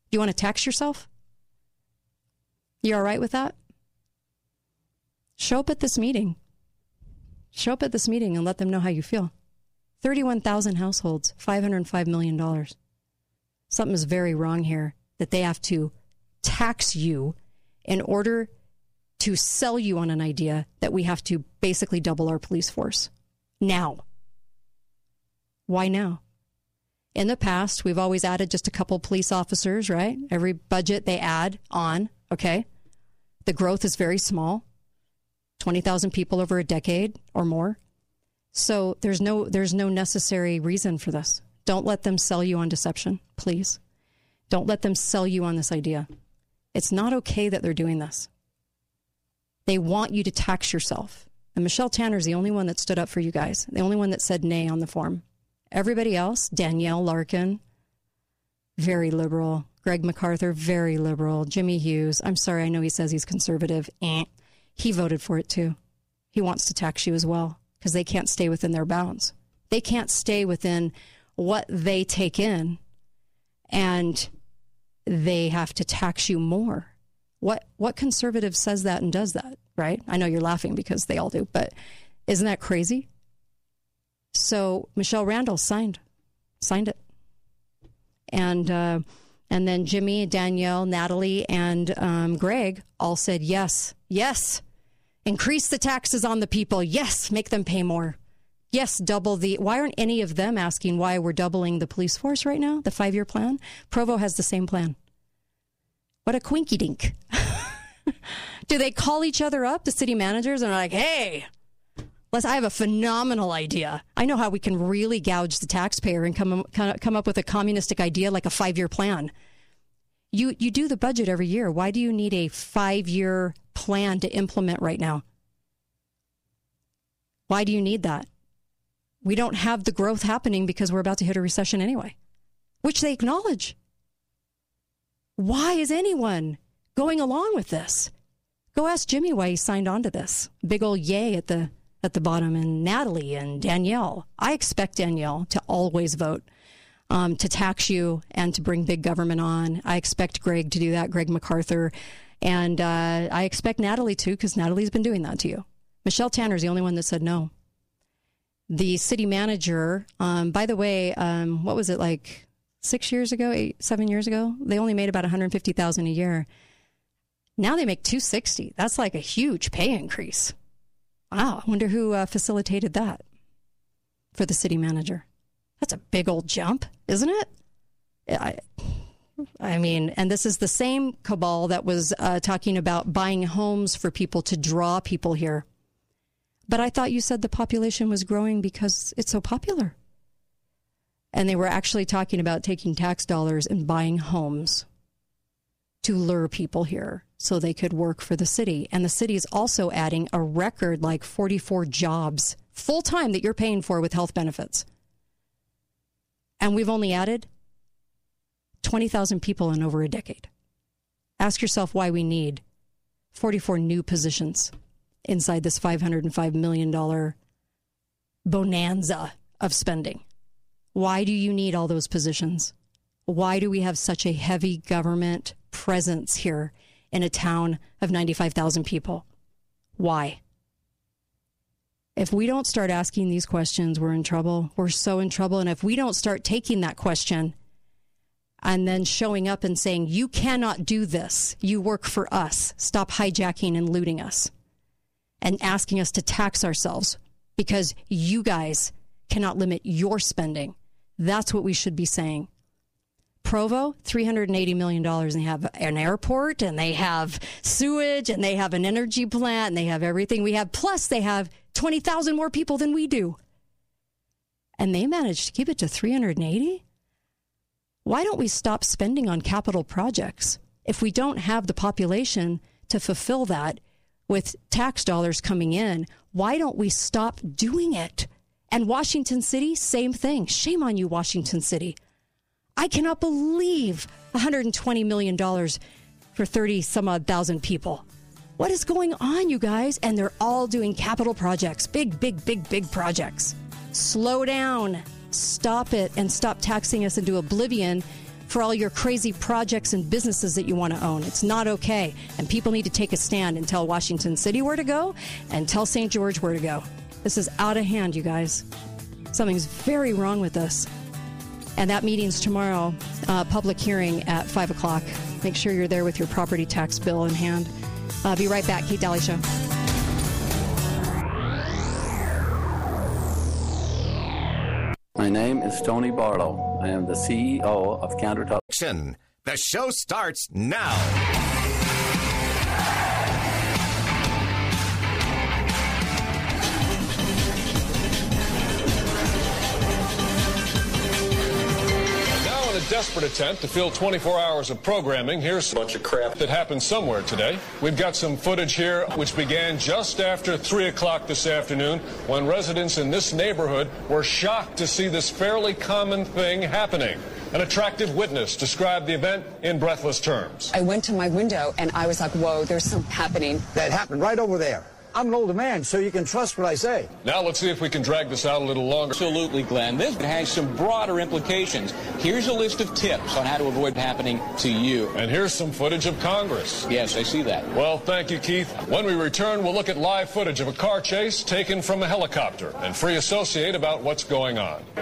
Do you want to tax yourself? You all right with that? Show up at this meeting. Show up at this meeting and let them know how you feel. 31,000 households, $505 million something is very wrong here that they have to tax you in order to sell you on an idea that we have to basically double our police force now. Why now? In the past, we've always added just a couple police officers, right? Every budget they add on, okay? The growth is very small 20,000 people over a decade or more. So there's no there's no necessary reason for this. Don't let them sell you on deception, please. Don't let them sell you on this idea. It's not okay that they're doing this. They want you to tax yourself. And Michelle Tanner is the only one that stood up for you guys, the only one that said nay on the form. Everybody else, Danielle Larkin, very liberal. Greg MacArthur, very liberal. Jimmy Hughes, I'm sorry, I know he says he's conservative. Eh. He voted for it too. He wants to tax you as well because they can't stay within their bounds. They can't stay within what they take in and they have to tax you more. What what conservative says that and does that, right? I know you're laughing because they all do, but isn't that crazy? So Michelle Randall signed signed it. And uh, and then Jimmy, Danielle, Natalie, and um, Greg all said yes, yes. Increase the taxes on the people. Yes, make them pay more yes, double the. Why aren't any of them asking why we're doubling the police force right now? The five year plan. Provo has the same plan. What a quinky dink. Do they call each other up, the city managers, and are like, hey, let's, I have a phenomenal idea. I know how we can really gouge the taxpayer and come, come up with a communistic idea like a five year plan. You, you do the budget every year. Why do you need a five year plan to implement right now? Why do you need that? We don't have the growth happening because we're about to hit a recession anyway, which they acknowledge. Why is anyone going along with this? Go ask Jimmy why he signed on to this. Big old yay at the at the bottom, and Natalie and Danielle. I expect Danielle to always vote um, to tax you and to bring big government on. I expect Greg to do that, Greg MacArthur, and uh, I expect Natalie too, because Natalie's been doing that to you. Michelle Tanner's the only one that said no. The city manager, um, by the way, um, what was it like six years ago, eight, seven years ago? They only made about 150,000 a year. Now they make 260. That's like a huge pay increase. Wow, I wonder who uh, facilitated that for the city manager. That's a big old jump, isn't it? I, I mean, and this is the same cabal that was uh, talking about buying homes for people to draw people here. But I thought you said the population was growing because it's so popular. And they were actually talking about taking tax dollars and buying homes to lure people here so they could work for the city. And the city is also adding a record like 44 jobs full time that you're paying for with health benefits. And we've only added 20,000 people in over a decade. Ask yourself why we need 44 new positions inside this $505 million bonanza of spending. Why do you need all those positions? Why do we have such a heavy government presence here in a town of 95,000 people? Why? If we don't start asking these questions, we're in trouble. We're so in trouble. And if we don't start taking that question and then showing up and saying, You cannot do this, you work for us, stop hijacking and looting us, and asking us to tax ourselves because you guys cannot limit your spending. That's what we should be saying. Provo, $380 million. And they have an airport and they have sewage and they have an energy plant and they have everything we have. Plus, they have 20,000 more people than we do. And they managed to keep it to 380? Why don't we stop spending on capital projects? If we don't have the population to fulfill that with tax dollars coming in, why don't we stop doing it? And Washington City, same thing. Shame on you, Washington City. I cannot believe $120 million for 30 some odd thousand people. What is going on, you guys? And they're all doing capital projects, big, big, big, big projects. Slow down, stop it, and stop taxing us into oblivion for all your crazy projects and businesses that you want to own. It's not okay. And people need to take a stand and tell Washington City where to go and tell St. George where to go. This is out of hand, you guys. Something's very wrong with us. And that meeting's tomorrow, uh, public hearing at 5 o'clock. Make sure you're there with your property tax bill in hand. Uh, be right back. Kate Dalley Show. My name is Tony Barlow. I am the CEO of Countertop. The show starts now. Desperate attempt to fill 24 hours of programming, here's a bunch of crap that happened somewhere today. We've got some footage here which began just after 3 o'clock this afternoon when residents in this neighborhood were shocked to see this fairly common thing happening. An attractive witness described the event in breathless terms. I went to my window and I was like, whoa, there's something happening. That happened right over there. I'm an older man, so you can trust what I say. Now let's see if we can drag this out a little longer. Absolutely, Glenn. This has some broader implications. Here's a list of tips on how to avoid happening to you. And here's some footage of Congress. Yes, I see that. Well, thank you, Keith. When we return, we'll look at live footage of a car chase taken from a helicopter and free associate about what's going on. Oh,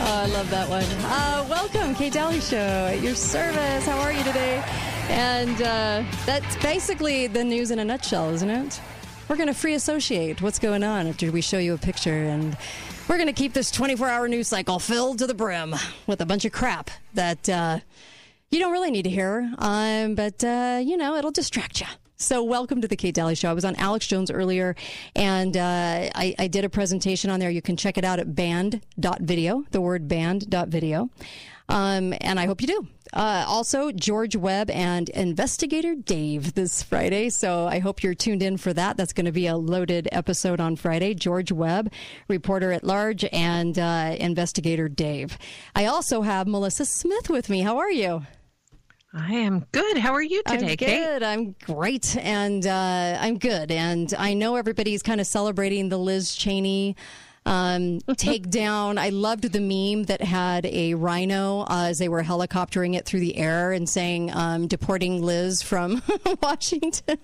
I love that one. Uh, welcome, Kate Dalley Show at your service. How are you today? And uh, that's basically the news in a nutshell, isn't it? We're going to free associate what's going on after we show you a picture. And we're going to keep this 24 hour news cycle filled to the brim with a bunch of crap that uh, you don't really need to hear. Um, but, uh, you know, it'll distract you. So, welcome to the Kate Dalley Show. I was on Alex Jones earlier, and uh, I, I, did a presentation on there. You can check it out at banned.video, the word banned.video. Um, and I hope you do. Uh, also, George Webb and Investigator Dave this Friday. So I hope you're tuned in for that. That's going to be a loaded episode on Friday. George Webb, reporter at large, and uh, Investigator Dave. I also have Melissa Smith with me. How are you? I am good. How are you today, I'm Kate? good. I'm great, and uh, I'm good. And I know everybody's kind of celebrating the Liz Cheney um, takedown. I loved the meme that had a rhino uh, as they were helicoptering it through the air and saying um, deporting Liz from Washington.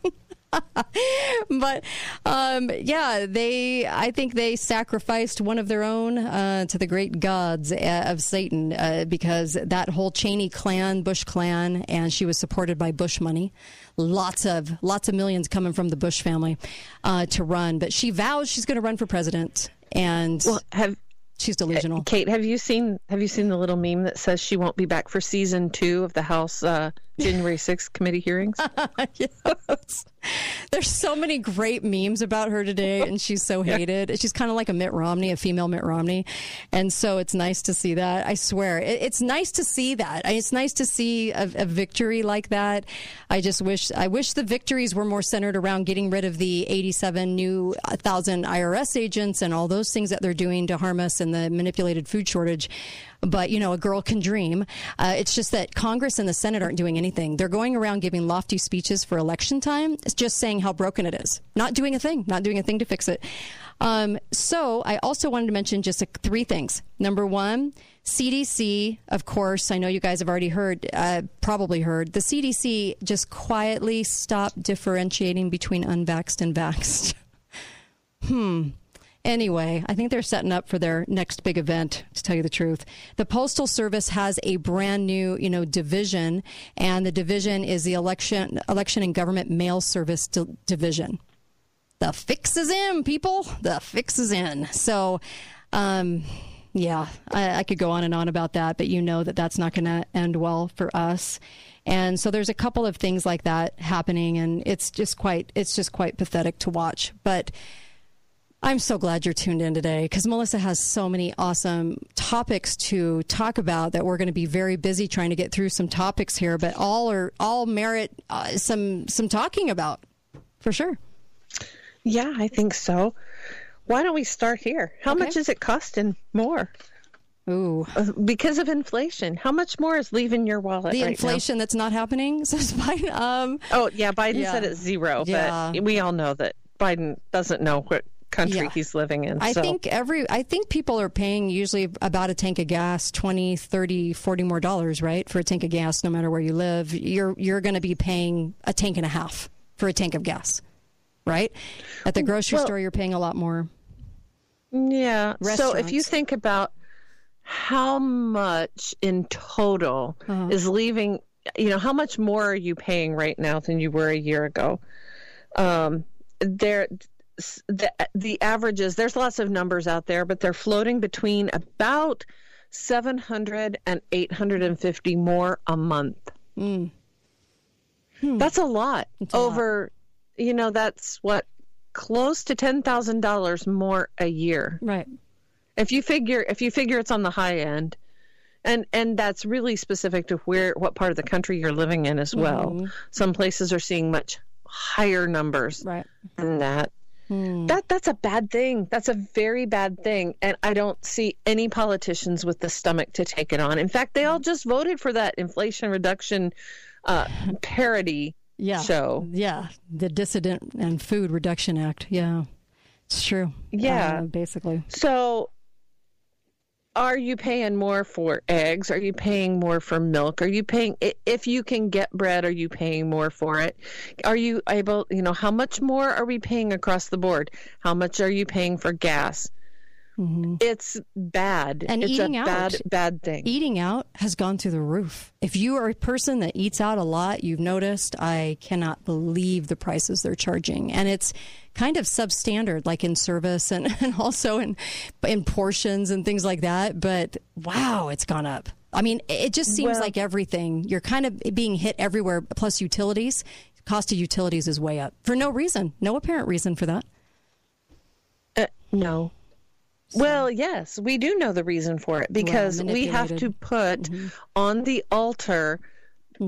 but um, yeah, they. I think they sacrificed one of their own uh, to the great gods uh, of Satan uh, because that whole Cheney clan, Bush clan, and she was supported by Bush money. Lots of lots of millions coming from the Bush family uh, to run, but she vows she's going to run for president, and well, have she's delusional. Kate, have you seen have you seen the little meme that says she won't be back for season two of the House uh, January 6th committee hearings? yes. There's so many great memes about her today, and she's so hated. She's kind of like a Mitt Romney, a female Mitt Romney. And so it's nice to see that. I swear. It, it's nice to see that. It's nice to see a, a, victory like that. I just wish, I wish the victories were more centered around getting rid of the 87 new 1,000 IRS agents and all those things that they're doing to harm us and the manipulated food shortage but you know, a girl can dream. Uh, it's just that Congress and the Senate aren't doing anything. They're going around giving lofty speeches for election time. It's just saying how broken it is, not doing a thing, not doing a thing to fix it. Um, so I also wanted to mention just a, three things. Number one, CDC, of course, I know you guys have already heard, uh, probably heard, the CDC just quietly stopped differentiating between unvaxxed and vaxxed. hmm. Anyway, I think they're setting up for their next big event, to tell you the truth. The Postal Service has a brand new, you know, division, and the division is the election, election and government mail service di- division. The fix is in, people. The fix is in. So, um, yeah, I, I could go on and on about that, but you know that that's not going to end well for us. And so there's a couple of things like that happening, and it's just quite, it's just quite pathetic to watch. But I'm so glad you're tuned in today because Melissa has so many awesome topics to talk about that we're going to be very busy trying to get through some topics here, but all are all merit uh, some some talking about for sure. Yeah, I think so. Why don't we start here? How okay. much is it costing more? Ooh. Because of inflation. How much more is leaving your wallet? The right inflation now? that's not happening, says Biden. Um, oh, yeah, Biden yeah. said it's zero, yeah. but we all know that Biden doesn't know what country yeah. he's living in. I so. think every I think people are paying usually about a tank of gas 20, 30, 40 more dollars, right? For a tank of gas no matter where you live. You're you're going to be paying a tank and a half for a tank of gas. Right? At the grocery well, store you're paying a lot more. Yeah. So if you think about how much in total uh-huh. is leaving you know how much more are you paying right now than you were a year ago um, there the the averages there's lots of numbers out there but they're floating between about 700 and 850 more a month mm. hmm. that's a lot a over lot. you know that's what close to $10,000 more a year right if you figure if you figure it's on the high end and and that's really specific to where what part of the country you're living in as well mm-hmm. some places are seeing much higher numbers right. than that Hmm. That that's a bad thing. That's a very bad thing, and I don't see any politicians with the stomach to take it on. In fact, they all just voted for that Inflation Reduction uh, parody yeah. show. Yeah, the Dissident and Food Reduction Act. Yeah, it's true. Yeah, uh, basically. So are you paying more for eggs? Are you paying more for milk? Are you paying if you can get bread? Are you paying more for it? Are you able? You know, how much more are we paying across the board? How much are you paying for gas? Mm-hmm. It's bad. And it's eating a out, bad, bad thing. Eating out has gone through the roof. If you are a person that eats out a lot, you've noticed. I cannot believe the prices they're charging, and it's kind of substandard, like in service and, and also in in portions and things like that. But wow, it's gone up. I mean, it just seems Well- like everything you're kind of being hit everywhere. Plus utilities, cost of utilities is way up for no reason, no apparent reason for that. Uh, no. Well, yes, we do know the reason for it because we have to put Mm-hmm. on the altar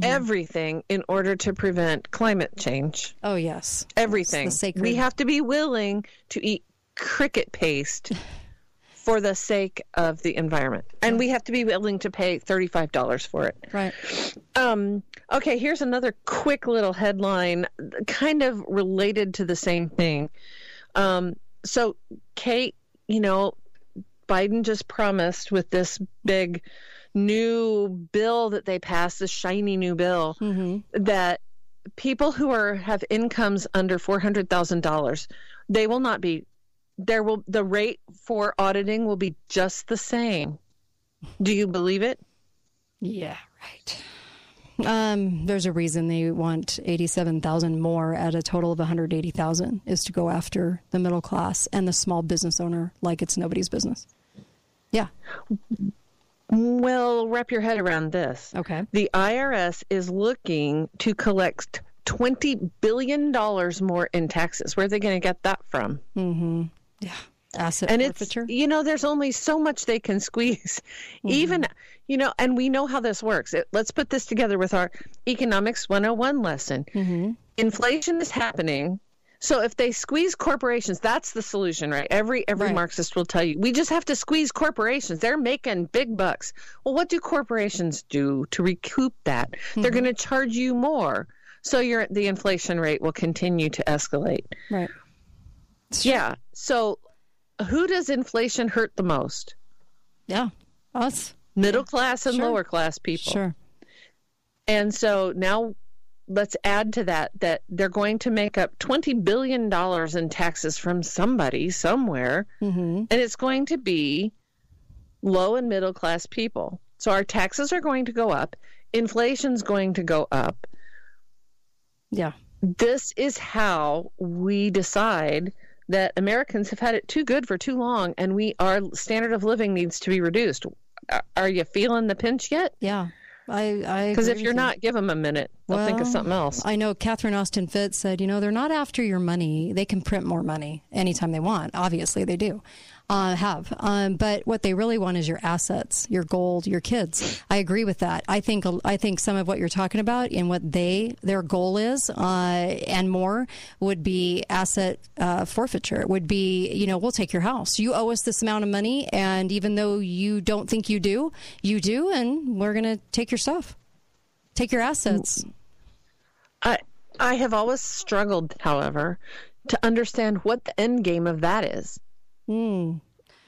everything in order to prevent climate change. Oh yes, Everything. Sacred- We have to be willing to eat cricket paste for the sake of the environment. And we have to be willing to pay $35 for it. Right. Um, okay, here's another quick little headline, kind of related to the same thing. Um, so, Kate, you know, Biden just promised with this big new bill that they passed, this shiny new bill, mm-hmm. that people who are have incomes under four hundred thousand dollars, they will not be. There will the rate for auditing will be just the same. Do you believe it? Yeah, right. Um, there's a reason they want 87,000 more at a total of 180,000 is to go after the middle class and the small business owner like it's nobody's business. Yeah. Well, wrap your head around this. Okay. The IRS is looking to collect $20 billion more in taxes. Where are they going to get that from? Mm-hmm. Yeah. Asset and forfeiture. it's you know there's only so much they can squeeze mm-hmm. even you know and we know how this works it, let's put this together with our economics 101 lesson mm-hmm. inflation is happening so if they squeeze corporations, that's the solution, right? Every every right. Marxist will tell you we just have to squeeze corporations. They're making big bucks. Well, what do corporations do to recoup that? Mm-hmm. They're going to charge you more. So your the inflation rate will continue to escalate. Right. Yeah. So who does inflation hurt the most? Yeah. Us. Middle class and sure. lower class people. Sure. And so now let's add to that that they're going to make up $20 billion in taxes from somebody somewhere, mm-hmm. and it's going to be low and middle class people. So our taxes are going to go up, inflation's going to go up. Yeah. This is how we decide that Americans have had it too good for too long and we our standard of living needs to be reduced. Are you feeling the pinch yet? Yeah. I I because if you're not, give them a minute. They'll well, think of something else. I know Catherine Austin Fitts said, you know, they're not after your money. They can print more money anytime they want. Obviously, they do uh, have. Um, but what they really want is your assets, your gold, your kids. I agree with that. I think I think some of what you're talking about and what they their goal is uh, and more would be asset uh, forfeiture. It would be you know we'll take your house. You owe us this amount of money, and even though you don't think you do, you do, and we're to take your stuff, take your assets. I I have always struggled, however, to understand what the end game of that is. Mm.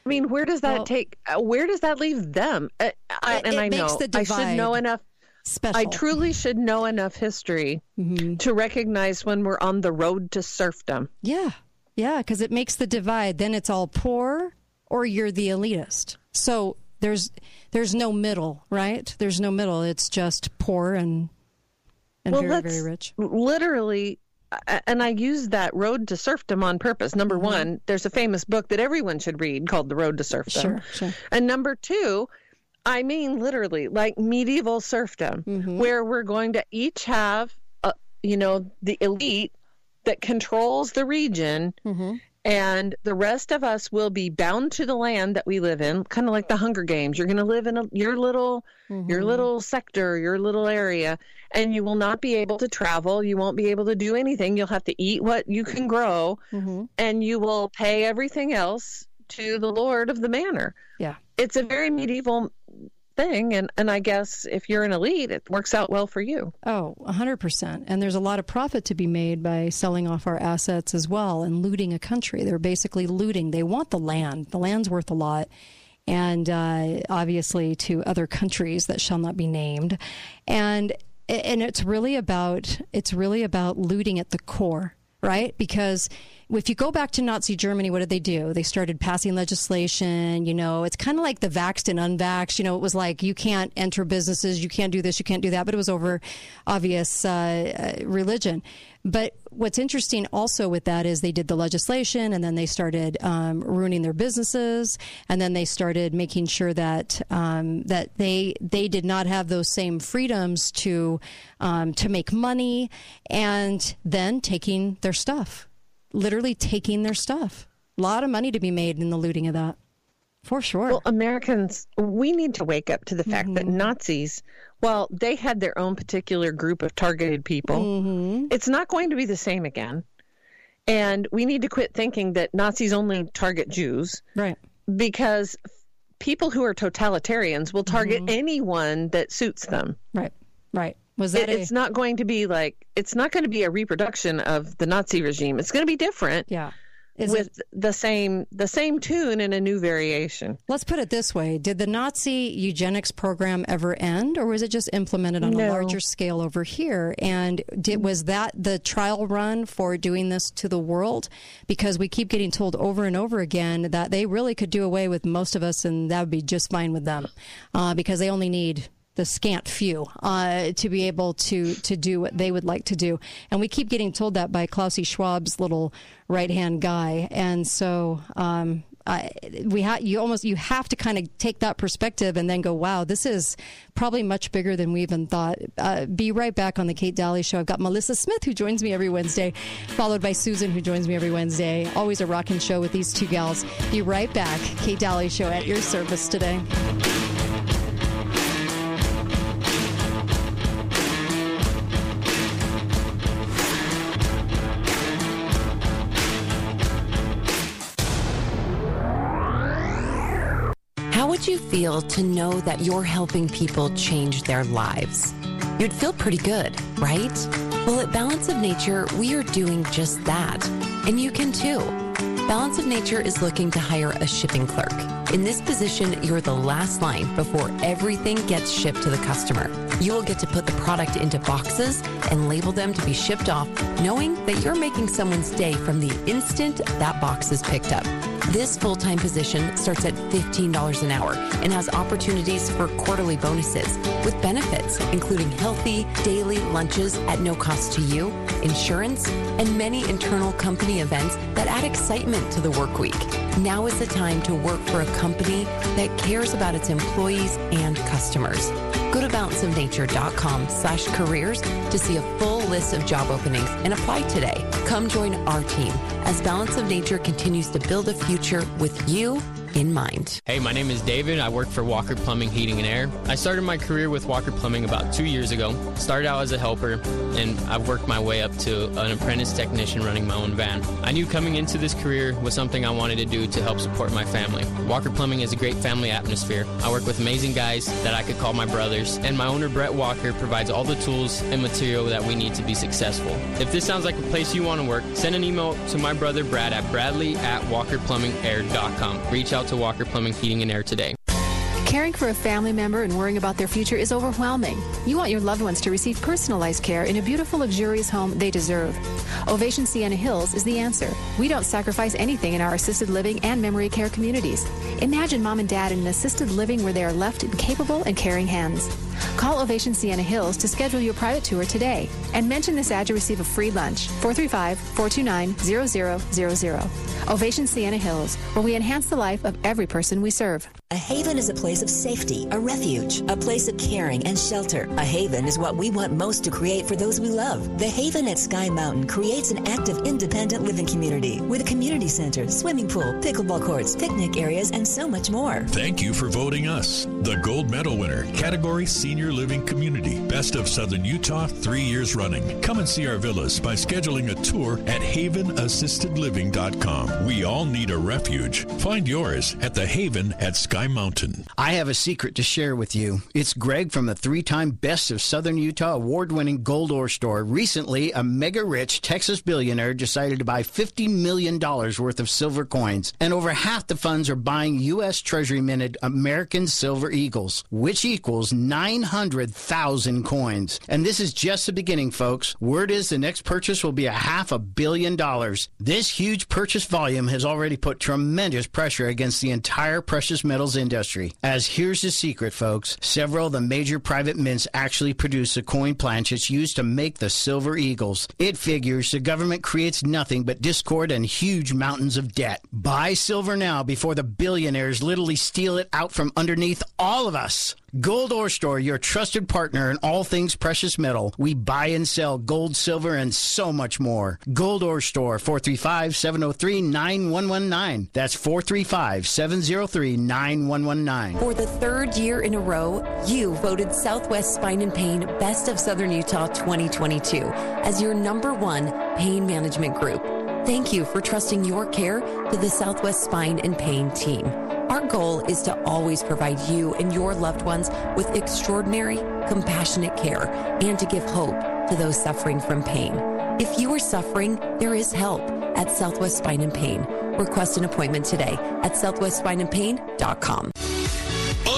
I mean, where does that well, take? Uh, where does that leave them? Uh, I, and it I know I should know enough. Special. I truly should know enough history mm-hmm. to recognize when we're on the road to serfdom. Yeah, yeah, because it makes the divide. Then it's all poor, or you're the elitist. So there's there's no middle, right? There's no middle. It's just poor and and well, very very rich. Literally, and I use that road to serfdom on purpose. Number mm-hmm. one, there's a famous book that everyone should read called The Road to Serfdom. Sure, sure. And number two, I mean literally like medieval serfdom, mm-hmm. where we're going to each have, a, you know, the elite that controls the region. Mm-hmm. And the rest of us will be bound to the land that we live in, kind of like the Hunger Games. You're going to live in a, your little, your little sector, your little area, and you will not be able to travel. You won't be able to do anything. You'll have to eat what you can grow, mm-hmm. and you will pay everything else to the Lord of the manor. Yeah. It's a very medieval thing and and I guess if you're an elite it works out well for you. Oh, 100%. And there's a lot of profit to be made by selling off our assets as well and looting a country. They're basically looting. They want the land. The land's worth a lot. And uh, obviously to other countries that shall not be named. And and it's really about it's really about looting at the core, right? Because if you go back to Nazi Germany, what did they do? They started passing legislation. You know, it's kind of like the vaxxed and unvaxxed. You know, it was like you can't enter businesses, you can't do this, you can't do that, but it was over obvious uh, religion. But what's interesting also with that is they did the legislation and then they started um, ruining their businesses and then they started making sure that um, that they they did not have those same freedoms to um, to make money and then taking their stuff literally taking their stuff. A lot of money to be made in the looting of that. For sure. Well, Americans, we need to wake up to the fact mm-hmm. that Nazis, well, they had their own particular group of targeted people, mm-hmm. it's not going to be the same again. And we need to quit thinking that Nazis only target Jews. Right. because people who are totalitarians will target Mm-hmm. anyone that suits them. Right. Right. Was It, that a- it's not going to be like it's not going to be a reproduction of the Nazi regime. It's going to be different. Yeah. Is with the same the same tune in a new variation. Let's put it this way: Did the Nazi eugenics program ever end, or was it just implemented on a larger scale over here? And did was that the trial run for doing this to the world? Because we keep getting told over and over again that they really could do away with most of us, and that would be just fine with them, uh, because they only need the scant few uh, to be able to to do what they would like to do. And we keep getting told that by Klausy Schwab's little right hand guy. And so um, we ha- you almost you have to kind of take that perspective and then go, wow, this is probably much bigger than we even thought. Uh, be right back on the Kate Dalley Show. I've got Melissa Smith who joins me every Wednesday, followed by Susan who joins me every Wednesday. Always a rocking show with these two gals. Be right back. Kate Dalley Show at your service today. You feel to know that you're helping people change their lives? You'd feel pretty good, right? Well, at Balance of Nature, we are doing just that. And you can too. Balance of Nature is looking to hire a shipping clerk. In this position, you're the last line before everything gets shipped to the customer. You will get to put the product into boxes and label them to be shipped off, knowing that you're making someone's day from the instant that box is picked up. This full time position starts at $15 an hour and has opportunities for quarterly bonuses with benefits, including healthy daily lunches at no cost to you, insurance, and many internal company events that add excitement to the work week. Now is the time to work for a company that cares about its employees and customers. Go to balanceofnature.com slash careers to see a full list of job openings and apply today. Come join our team as Balance of Nature continues to build a future with you in mind. Hey, my name is David. I work for Walker Plumbing, Heating, and Air. I started my career with Walker Plumbing about two years ago. Started out as a helper, and I've worked my way up to an apprentice technician running my own van. I knew coming into this career was something I wanted to do to help support my family. Walker Plumbing is a great family atmosphere. I work with amazing guys that I could call my brothers, and my owner, Brett Walker, provides all the tools and material that we need to be successful. If this sounds like a place you want to work, send an email to my brother Brad at bradley at walkerplumbingair.com. Reach out to Walker Plumbing, Heating, and Air today. Caring for a family member and worrying about their future is overwhelming. You want your loved ones to receive personalized care in a beautiful, luxurious home they deserve. Ovation Sienna Hills is the answer. We don't sacrifice anything in our assisted living and memory care communities. Imagine mom and dad in an assisted living where they are left in capable and caring hands. Call Ovation Sienna Hills to schedule your private tour today and mention this ad to receive a free lunch. 435 429 0000. Ovation Sienna Hills, where we enhance the life of every person we serve. A haven is a place of safety, a refuge, a place of caring and shelter. A haven is what we want most to create for those we love. The Haven at Sky Mountain creates an active, independent living community with a community center, swimming pool, pickleball courts, picnic areas, and so much more. Thank you for voting us the gold medal winner, category Senior Living Community, Best of Southern Utah, three years running. Come and see our villas by scheduling a tour at havenassistedliving.com. We all need a refuge. Find yours at the Haven at Sky Mountain. I have a secret to share with you. It's Greg from the three time Best of Southern Utah award winning Gold Ore Store. Recently, a mega rich Texas billionaire decided to buy $50 million worth of silver coins, and over half the funds are buying U.S. Treasury minted American Silver Eagles, which equals 900,000 coins. And this is just the beginning, folks. Word is the next purchase will be a half a billion dollars. This huge purchase volume has already put tremendous pressure against the entire precious metals industry. As here's the secret, folks several of the major private mints actually produce the coin planchets used to make the silver eagles. It figures the government creates nothing but discord and huge mountains of debt. Buy silver now before the billionaires literally steal it out from underneath all of us. Gold Ore Store, your trusted partner in all things precious metal. We buy and sell gold, silver, and so much more. Gold Ore Store, 435 703 9119. That's 435 703 9119. For the third year in a row, you voted Southwest Spine and Pain Best of Southern Utah 2022 as your number one pain management group. Thank you for trusting your care to the Southwest Spine and Pain team. Our goal is to always provide you and your loved ones with extraordinary, compassionate care and to give hope to those suffering from pain. If you are suffering, there is help at Southwest Spine and Pain. Request an appointment today at southwestspineandpain.com.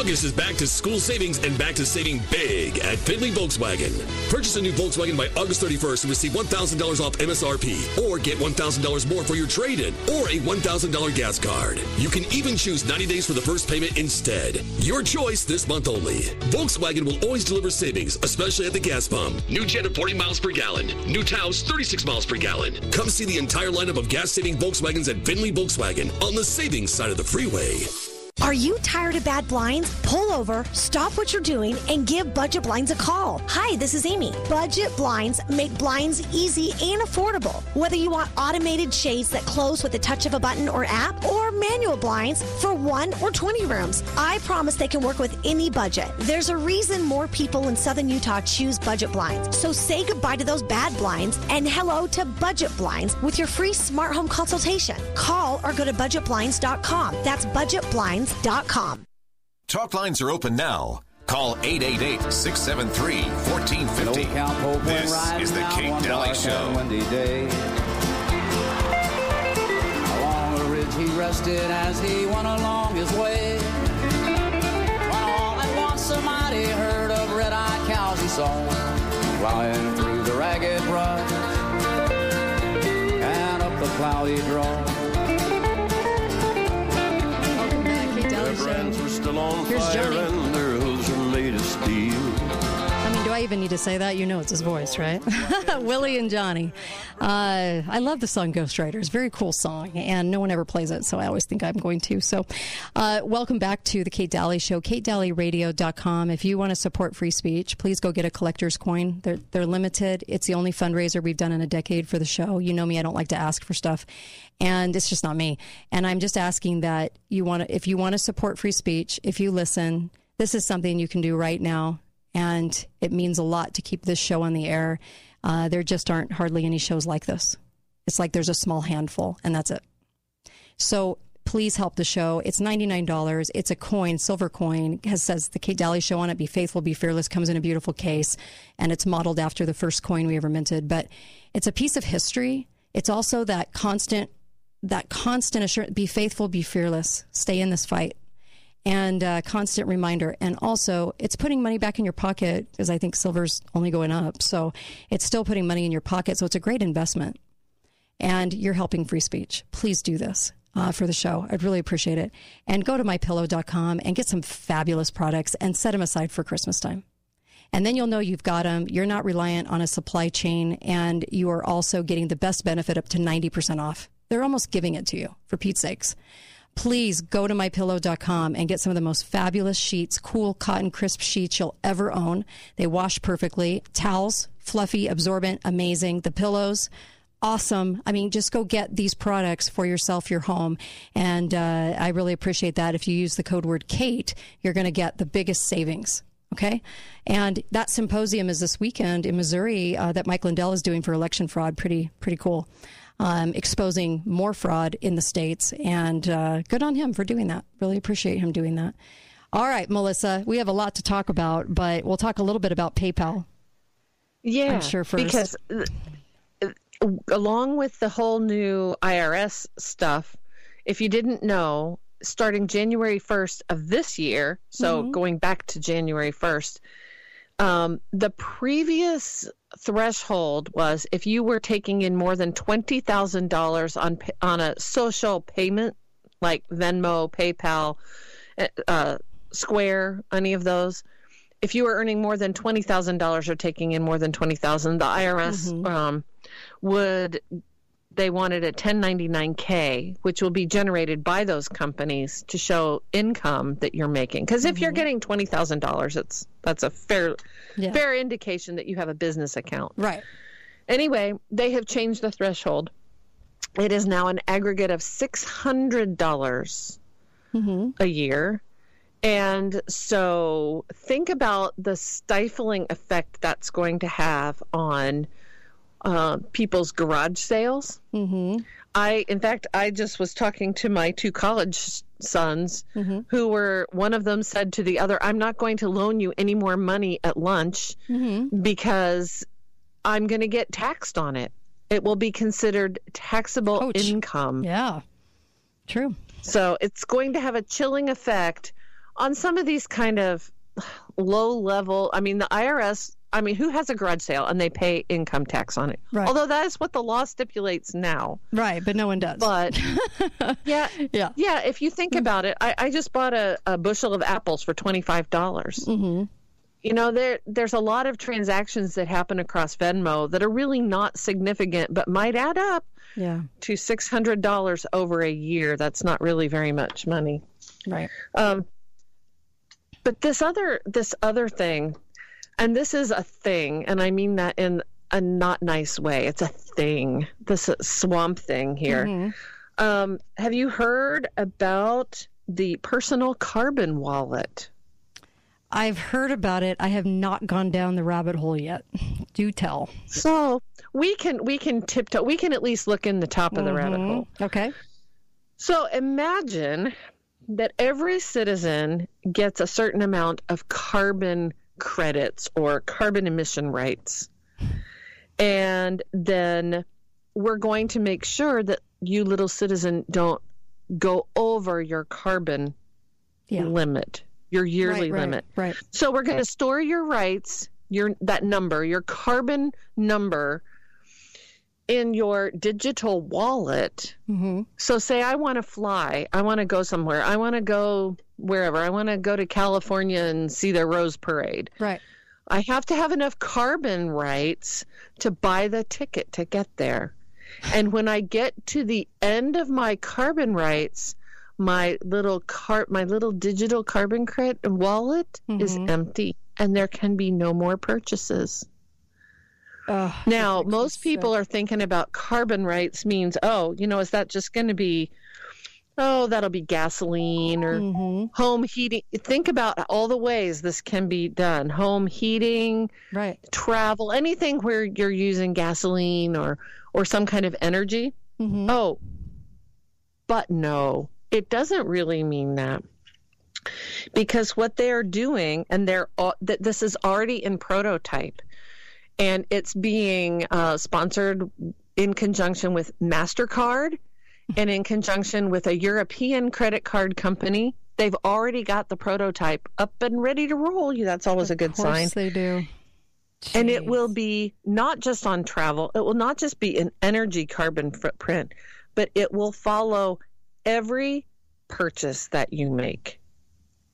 August is back to school savings and back to saving big at Findlay Volkswagen. Purchase a new Volkswagen by August 31st and receive $1,000 off MSRP or get $1,000 more for your trade in or a $1,000 gas card. You can even choose 90 days for the first payment instead. Your choice this month only. Volkswagen will always deliver savings, especially at the gas pump. New Jetta 40 miles per gallon. New Taos 36 miles per gallon. Come see the entire lineup of gas saving Volkswagens at Findlay Volkswagen on the savings side of the freeway. Are you tired of bad blinds? Pull over, stop what you're doing, and give Budget Blinds a call. Hi, this is Amy. Budget Blinds make blinds easy and affordable. Whether you want automated shades that close with the touch of a button or app, or manual blinds for one or 20 rooms, I promise they can work with any budget. There's a reason more people in Southern Utah choose Budget Blinds. So say goodbye to those bad blinds and hello to Budget Blinds with your free smart home consultation. Call or go to budgetblinds.com. That's budgetblinds Talk lines are open now. Call 888 673 1450. This is the Kate Dalley Show. Along the ridge he rested as he went along his way. When all at once somebody heard of red eyed cows he saw flying through the ragged brush and up the cloudy draw. Here's fire Johnny. I even need to say that? You know it's his voice, right? Willie and Johnny. Uh, I love the song Ghost Riders. Very cool song, and no one ever plays it, so I always think I'm going to. So, uh, welcome back to the Kate Dalley Show, katedalleyradio.com. If you want to support free speech, please go get a collector's coin. They're, they're limited. It's the only fundraiser we've done in a decade for the show. You know me, I don't like to ask for stuff, and it's just not me. And I'm just asking that you want to, if you want to support free speech, if you listen, this is something you can do right now and it means a lot to keep this show on the air. Uh, there just aren't hardly any shows like this. It's like there's a small handful, and that's it. So please help the show. It's $99. It's a coin, silver coin, has says the Kate Dalley show on it. Be faithful, be fearless, comes in a beautiful case, and it's modeled after the first coin we ever minted. But it's a piece of history. It's also that constant, that constant assurance, be faithful, be fearless, stay in this fight and a constant reminder. And also, it's putting money back in your pocket because I think silver's only going up. So it's still putting money in your pocket. So it's a great investment. And you're helping free speech. Please do this. Uh, for the show. I'd really appreciate it. And go to mypillow.com and get some fabulous products and set them aside for Christmas time. And then you'll know you've got them. You're not reliant on a supply chain, and you are also getting the best benefit up to 90% off. They're almost giving it to you, for Pete's sakes please go to mypillow.com and get some of the most fabulous sheets, cool cotton crisp sheets you'll ever own. They wash perfectly. Towels, fluffy, absorbent, amazing. The pillows, awesome. I mean, just go get these products for yourself, your home. And uh, I really appreciate that. If you use the code word Kate, you're going to get the biggest savings. Okay. And that symposium is this weekend in Missouri uh, that Mike Lindell is doing for election fraud. Pretty, pretty cool um, exposing more fraud in the states. And uh, good on him for doing that. Really appreciate him doing that. All right, Melissa, we have a lot to talk about, but we'll talk a little bit about PayPal. Yeah, I'm sure first. because uh, along with the whole new IRS stuff, if you didn't know, starting January 1st of this year, so mm-hmm. going back to January 1st, um, the previous threshold was if you were taking in more than twenty thousand dollars on on a social payment like Venmo, PayPal, eh, uh, Square, any of those. If you were earning more than twenty thousand dollars or taking in more than twenty thousand, the IRS mm-hmm. um, would they wanted a 1099K, which will be generated by those companies to show income that you're making. Because if mm-hmm. you're getting twenty thousand dollars, it's that's a fair yeah. fair indication that you have a business account. Right. Anyway, they have changed the threshold. It is now an aggregate of six hundred dollars mm-hmm. a year. And so think about the stifling effect that's going to have on uh, people's garage sales. Mm-hmm. I, in fact, I just was talking to my two college sons mm-hmm. who were, one of them said to the other, I'm not going to loan you any more money at lunch mm-hmm. because I'm going to get taxed on it. It will be considered taxable Ouch. income. Yeah, true. So it's going to have a chilling effect on some of these kind of low level. I mean, the IRS I mean, who has a garage sale and they pay income tax on it? Right. Although that is what the law stipulates now. Right, but no one does. But yeah, yeah, yeah. If you think about it, I, I just bought a, a, bushel of apples for twenty five dollars. Mm-hmm. You know, there there's a lot of transactions that happen across Venmo that are really not significant, but might add up. Yeah. To six hundred dollars over a year. That's not really very much money. Right. Um. But this other this other thing and this is a thing, and I mean that in a not nice way. It's a thing, this swamp thing here. Mm-hmm. Um, have you heard about the personal carbon wallet? I've heard about it. I have not gone down the rabbit hole yet. Do tell. So we can we can tiptoe. We can at least look in the top of the mm-hmm. rabbit hole. Okay. So imagine that every citizen gets a certain amount of carbon credits or carbon emission rights. And then we're going to make sure that you, little citizen, don't go over your carbon yeah. limit, your yearly right, limit. Right. So we're going to store your rights, your that number, your carbon number in your digital wallet. Mm-hmm. So say I want to fly, I want to go somewhere, I want to go wherever. I want to go to California and see the Rose Parade. Right. I have to have enough carbon rights to buy the ticket to get there. And when I get to the end of my carbon rights, my little car my little digital carbon credit wallet mm-hmm. is empty and there can be no more purchases. Oh, now, most people sick. are thinking about carbon rights means, oh, you know, is that just going to be oh, that'll be gasoline or mm-hmm. home heating. Think about all the ways this can be done home heating, right. travel, anything where you're using gasoline or, or some kind of energy. Mm-hmm. Oh, but no, it doesn't really mean that. Because what they are doing, and they're that this is already in prototype, and it's being uh, sponsored in conjunction with Mastercard and in conjunction with a European credit card company. They've already got the prototype up and ready to roll. That's always of a good sign. they do. Jeez. And it will be not just on travel, it will not just be an energy carbon footprint, but it will follow every purchase that you make.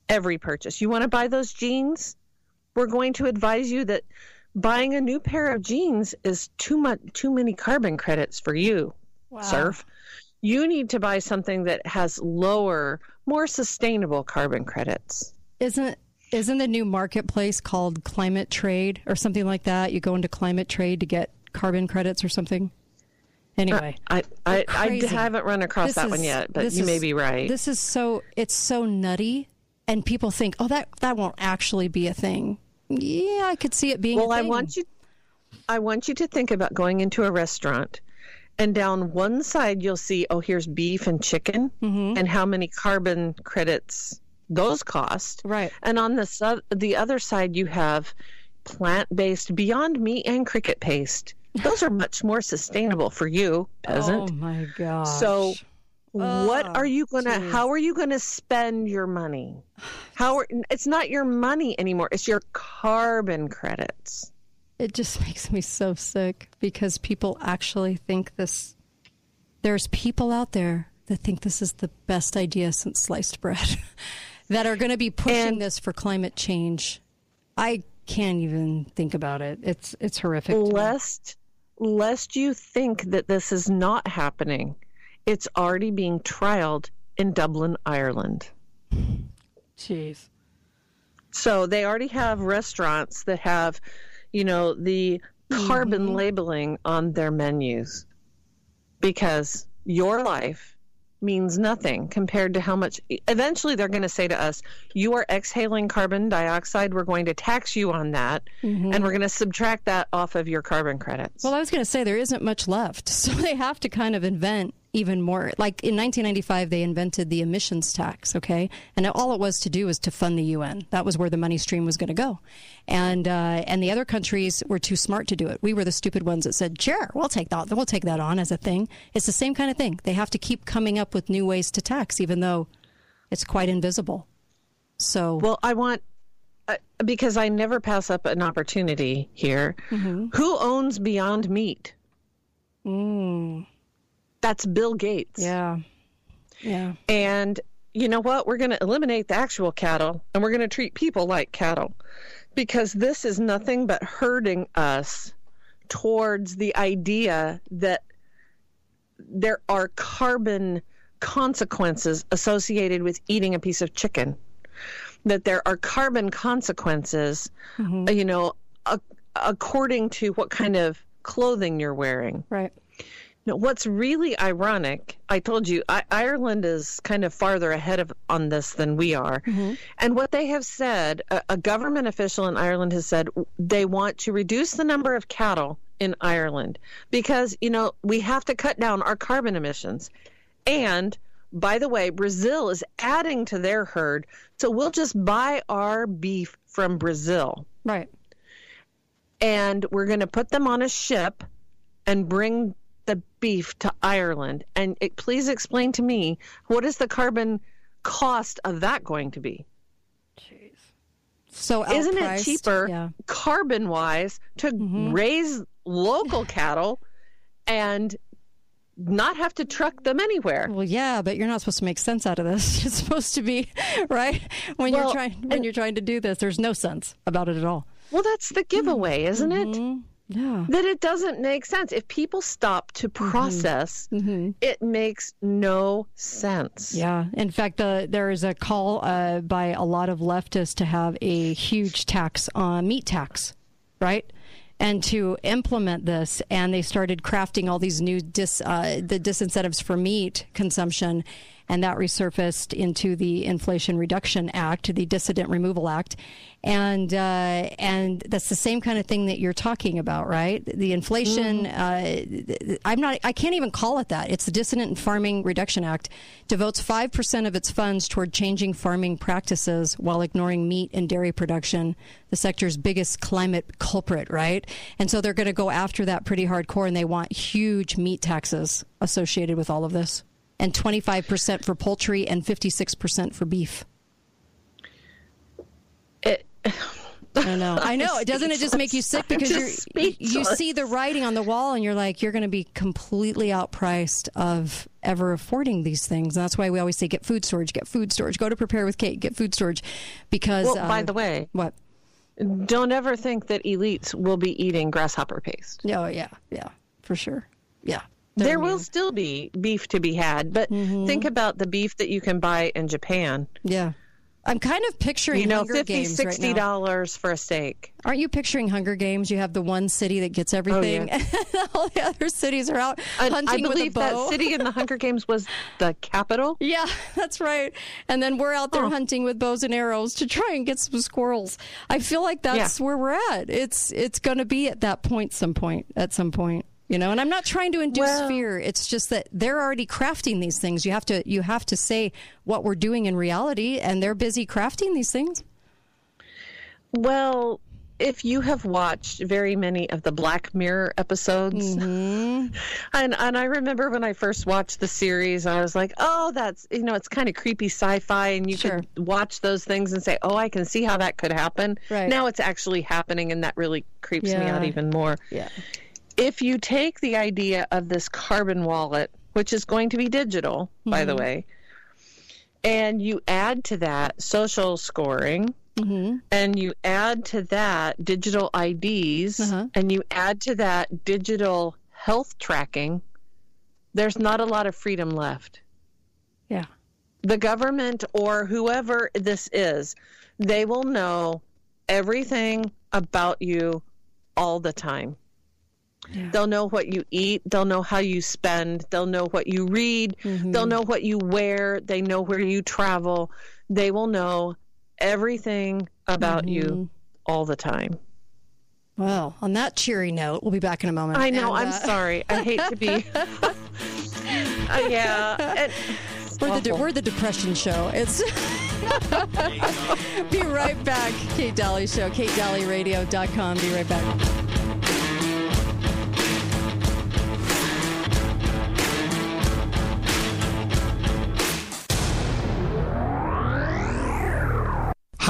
Every purchase. You want to buy those jeans? We're going to advise you that buying a new pair of jeans is too much too many carbon credits for you. Wow. Serf you need to buy something that has lower, more sustainable carbon credits. Isn't isn't the new marketplace called Climate Trade or something like that? You go into Climate Trade to get carbon credits or something. Anyway, uh, I I, I, haven't run across this that is, one yet, but you is, may be right. This is so it's so nutty, and people think, oh, that that won't actually be a thing. Yeah, I could see it being. Well, I want you, I want you to think about going into a restaurant and down one side you'll see oh here's beef and chicken mm-hmm. and how many carbon credits those cost. Right. And on the su- the other side you have plant-based beyond meat and cricket paste. Those are much more sustainable for you peasant. Oh my god so what ah, are you gonna geez. how are you gonna spend your money how are, it's not your money anymore it's your carbon credits it just makes me so sick because people actually think this. There's people out there that think this is the best idea since sliced bread that are going to be pushing and this for climate change. I can't even think about it. It's it's horrific. Lest lest you think that this is not happening. It's already being trialed in Dublin, Ireland. Jeez. So they already have restaurants that have you know, the carbon mm-hmm. labeling on their menus because your life means nothing compared to how much eventually they're going to say to us you are exhaling carbon dioxide we're going to tax you on that mm-hmm. and we're going to subtract that off of your carbon credits well i was going to say there isn't much left so they have to kind of invent even more. Like in 1995, they invented the emissions tax, okay? And all it was to do was to fund the UN. That was where the money stream was going to go. And, uh, and the other countries were too smart to do it. We were the stupid ones that said, sure, we'll take that, we'll take that on as a thing. It's the same kind of thing. They have to keep coming up with new ways to tax, even though it's quite invisible. So, well, I want uh, because I never pass up an opportunity here. Mm-hmm. Who owns Beyond Meat? Mm. That's Bill Gates. Yeah. Yeah. And you know what? We're going to eliminate the actual cattle and we're going to treat people like cattle because this is nothing but hurting us towards the idea that there are carbon consequences associated with eating a piece of chicken that there are carbon consequences, mm-hmm. you know, a- according to what kind of clothing you're wearing. Right. Now, what's really ironic, I told you, I- Ireland is kind of farther ahead of on this than we are. Mm-hmm. And what they have said, a-, a government official in Ireland has said they want to reduce the number of cattle in Ireland because, you know, we have to cut down our carbon emissions. And by the way, Brazil is adding to their herd, so we'll just buy our beef from Brazil. Right. And we're going to put them on a ship and bring the beef to Ireland. And it, please explain to me what is the carbon cost of that going to be? Jeez. So isn't it cheaper yeah. carbon wise to mm-hmm. raise local cattle and not have to truck them anywhere. Well, yeah, but you're not supposed to make sense out of this. It's supposed to be right when well, you're trying when and, you're trying to do this. There's no sense about it at all. Well, that's the giveaway, mm-hmm. isn't it? Mm-hmm. Yeah. That it doesn't make sense. If people stop to mm-hmm. process, mm-hmm. it makes no sense. Yeah. In fact, uh, there is a call uh, by a lot of leftists to have a huge tax on meat tax, right? and to implement this and they started crafting all these new dis, uh, the disincentives for meat consumption and that resurfaced into the Inflation Reduction Act, the Dissident Removal Act, and uh, and that's the same kind of thing that you're talking about, right? The inflation. Mm. Uh, I'm not. I can't even call it that. It's the Dissident Farming Reduction Act. Devotes five percent of its funds toward changing farming practices while ignoring meat and dairy production, the sector's biggest climate culprit, right? And so they're going to go after that pretty hardcore, and they want huge meat taxes associated with all of this and 25% for poultry and 56% for beef. It, I know. I know. Doesn't it just make you sick because you you see the writing on the wall and you're like you're going to be completely outpriced of ever affording these things. And that's why we always say get food storage, get food storage, go to prepare with Kate, get food storage because Well, uh, by the way, what? Don't ever think that elites will be eating grasshopper paste. Oh, yeah. Yeah. For sure. Yeah there will still be beef to be had, but mm-hmm. think about the beef that you can buy in Japan. Yeah. I'm kind of picturing you know, Hunger 50 Games $60 right for a steak. Aren't you picturing Hunger Games? You have the one city that gets everything, oh, yeah. and all the other cities are out hunting I believe with a bow. that city in the Hunger Games was the capital. Yeah, that's right. And then we're out there oh. hunting with bows and arrows to try and get some squirrels. I feel like that's yeah. where we're at. It's it's going to be at that point, some point, at some point you know and i'm not trying to induce well, fear it's just that they're already crafting these things you have to you have to say what we're doing in reality and they're busy crafting these things well if you have watched very many of the Black Mirror episodes, mm-hmm. and and I remember when I first watched the series, I was like, oh, that's you know, it's kind of creepy sci-fi, and you sure. could watch those things and say, oh, I can see how that could happen. Right. Now it's actually happening, and that really creeps yeah. me out even more. Yeah if you take the idea of this carbon wallet, which is going to be digital, mm-hmm. by the mm-hmm. way, and you add to that social scoring, mm-hmm. and you add to that digital IDs, uh-huh. and you add to that digital health tracking, there's not a lot of freedom left. Yeah. The government or whoever this is, they will know everything about you all the time. Yeah. They'll know what you eat. They'll know how you spend. They'll know what you read. Mm-hmm. They'll know what you wear. They know where you travel. They will know everything about mm-hmm. you all the time. Well, on that cheery note, we'll be back in a moment. I know. And, uh... I'm sorry. I hate to be. Uh, yeah. And, we're, the de- we're the depression show. It's Be right back. Kate Dalley Show, katedalleyradio.com. Be right back.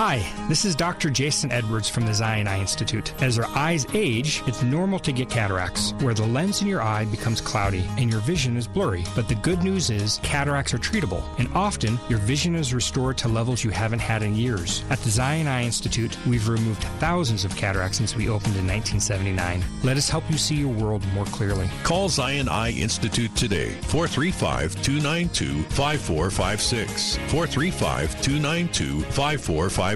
Hi, this is Dr. Jason Edwards from the Zion Eye Institute. As our eyes age, it's normal to get cataracts, where the lens in your eye becomes cloudy and your vision is blurry. But the good news is cataracts are treatable, and often your vision is restored to levels you haven't had in years. At the Zion Eye Institute, we've removed thousands of cataracts since we opened in 1979. Let us help you see your world more clearly. Call Zion Eye Institute today, 435 292 5456. 435 292 5456.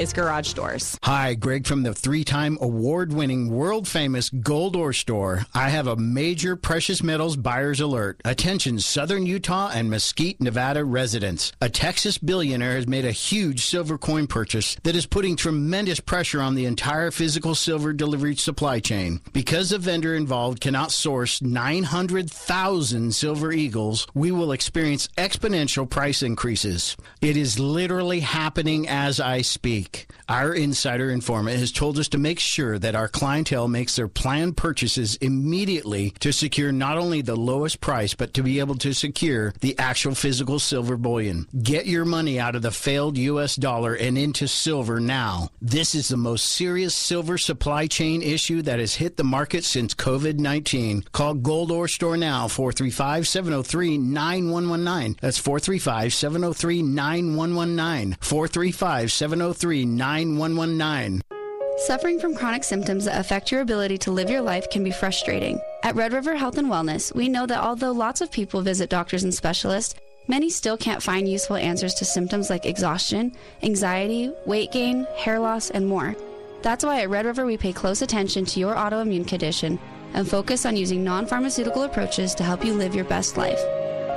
is garage doors. Hi, Greg from the three time award winning, world famous Gold Ore Store. I have a major precious metals buyer's alert. Attention, Southern Utah and Mesquite, Nevada residents. A Texas billionaire has made a huge silver coin purchase that is putting tremendous pressure on the entire physical silver delivery supply chain. Because the vendor involved cannot source 900,000 silver eagles, we will experience exponential price increases. It is literally happening as I speak week. Our insider informant has told us to make sure that our clientele makes their planned purchases immediately to secure not only the lowest price, but to be able to secure the actual physical silver bullion. Get your money out of the failed U.S. dollar and into silver now. This is the most serious silver supply chain issue that has hit the market since COVID 19. Call Gold Ore Store now, 435 703 9119. That's 435 703 9119. 435 703 9119. Suffering from chronic symptoms that affect your ability to live your life can be frustrating. At Red River Health and Wellness, we know that although lots of people visit doctors and specialists, many still can't find useful answers to symptoms like exhaustion, anxiety, weight gain, hair loss, and more. That's why at Red River we pay close attention to your autoimmune condition and focus on using non pharmaceutical approaches to help you live your best life.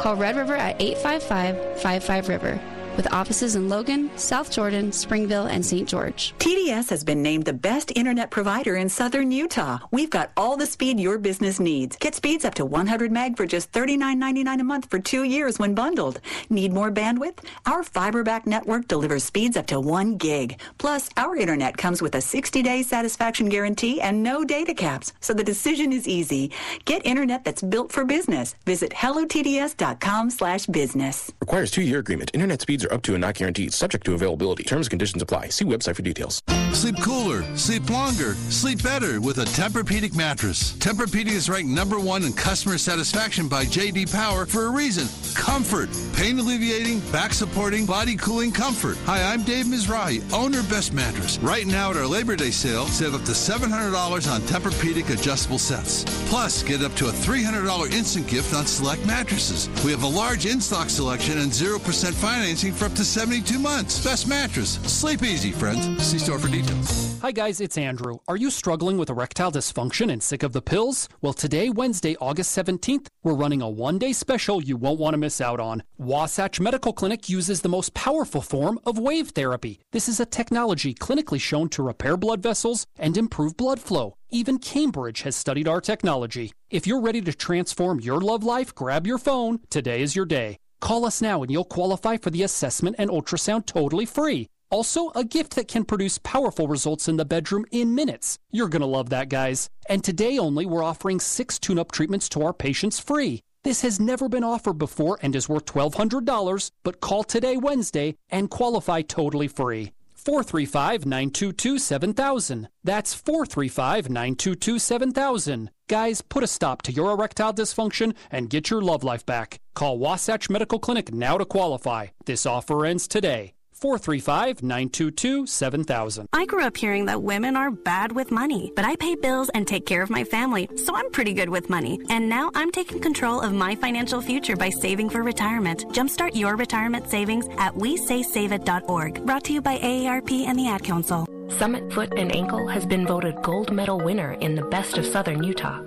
Call Red River at 855 55 River with offices in Logan, South Jordan, Springville, and St. George. TDS has been named the best internet provider in southern Utah. We've got all the speed your business needs. Get speeds up to 100 meg for just $39.99 a month for two years when bundled. Need more bandwidth? Our fiberback network delivers speeds up to 1 gig. Plus, our internet comes with a 60-day satisfaction guarantee and no data caps, so the decision is easy. Get internet that's built for business. Visit hellotds.com slash business. Requires two-year agreement. Internet speeds are up to and not guaranteed, subject to availability. Terms and conditions apply. See website for details. Sleep cooler, sleep longer, sleep better with a Tempur-Pedic mattress. Tempur-Pedic is ranked number one in customer satisfaction by JD Power for a reason. Comfort, pain alleviating, back supporting, body cooling comfort. Hi, I'm Dave Mizrahi, owner of Best Mattress. Right now at our Labor Day sale, save up to $700 on Tempur-Pedic adjustable sets. Plus, get up to a $300 instant gift on select mattresses. We have a large in-stock selection and 0% financing for up to 72 months. Best mattress. Sleep easy, friends. See store for details. Hi, guys, it's Andrew. Are you struggling with erectile dysfunction and sick of the pills? Well, today, Wednesday, August 17th, we're running a one day special you won't want to miss out on. Wasatch Medical Clinic uses the most powerful form of wave therapy. This is a technology clinically shown to repair blood vessels and improve blood flow. Even Cambridge has studied our technology. If you're ready to transform your love life, grab your phone. Today is your day. Call us now and you'll qualify for the assessment and ultrasound totally free. Also, a gift that can produce powerful results in the bedroom in minutes. You're going to love that, guys. And today only, we're offering six tune up treatments to our patients free. This has never been offered before and is worth $1,200, but call today, Wednesday, and qualify totally free. 435 922 7000. That's 435 922 7000. Guys, put a stop to your erectile dysfunction and get your love life back. Call Wasatch Medical Clinic now to qualify. This offer ends today. 435 922 7000. I grew up hearing that women are bad with money, but I pay bills and take care of my family, so I'm pretty good with money. And now I'm taking control of my financial future by saving for retirement. Jumpstart your retirement savings at WeSaySaveIt.org. Brought to you by AARP and the Ad Council. Summit Foot and Ankle has been voted gold medal winner in the Best of Southern Utah.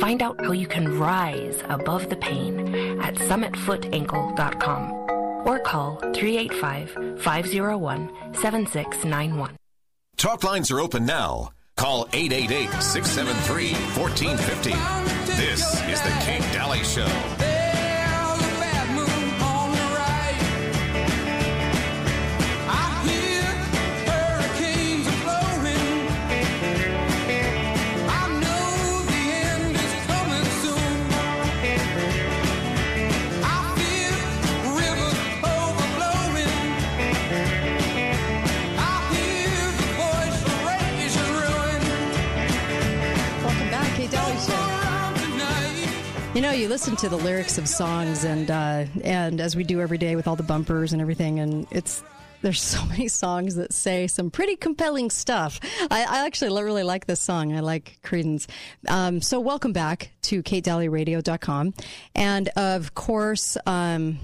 Find out how you can rise above the pain at summitfootankle.com or call 385 501 7691. Talk lines are open now. Call 888 673 1450. This is The Kate Dalley Show. Know, you listen to the lyrics of songs, and uh, and as we do every day with all the bumpers and everything, and it's there's so many songs that say some pretty compelling stuff. I, I actually really like this song. I like Creedence. Um, so welcome back to KateDalleyRadio.com, and of course. Um,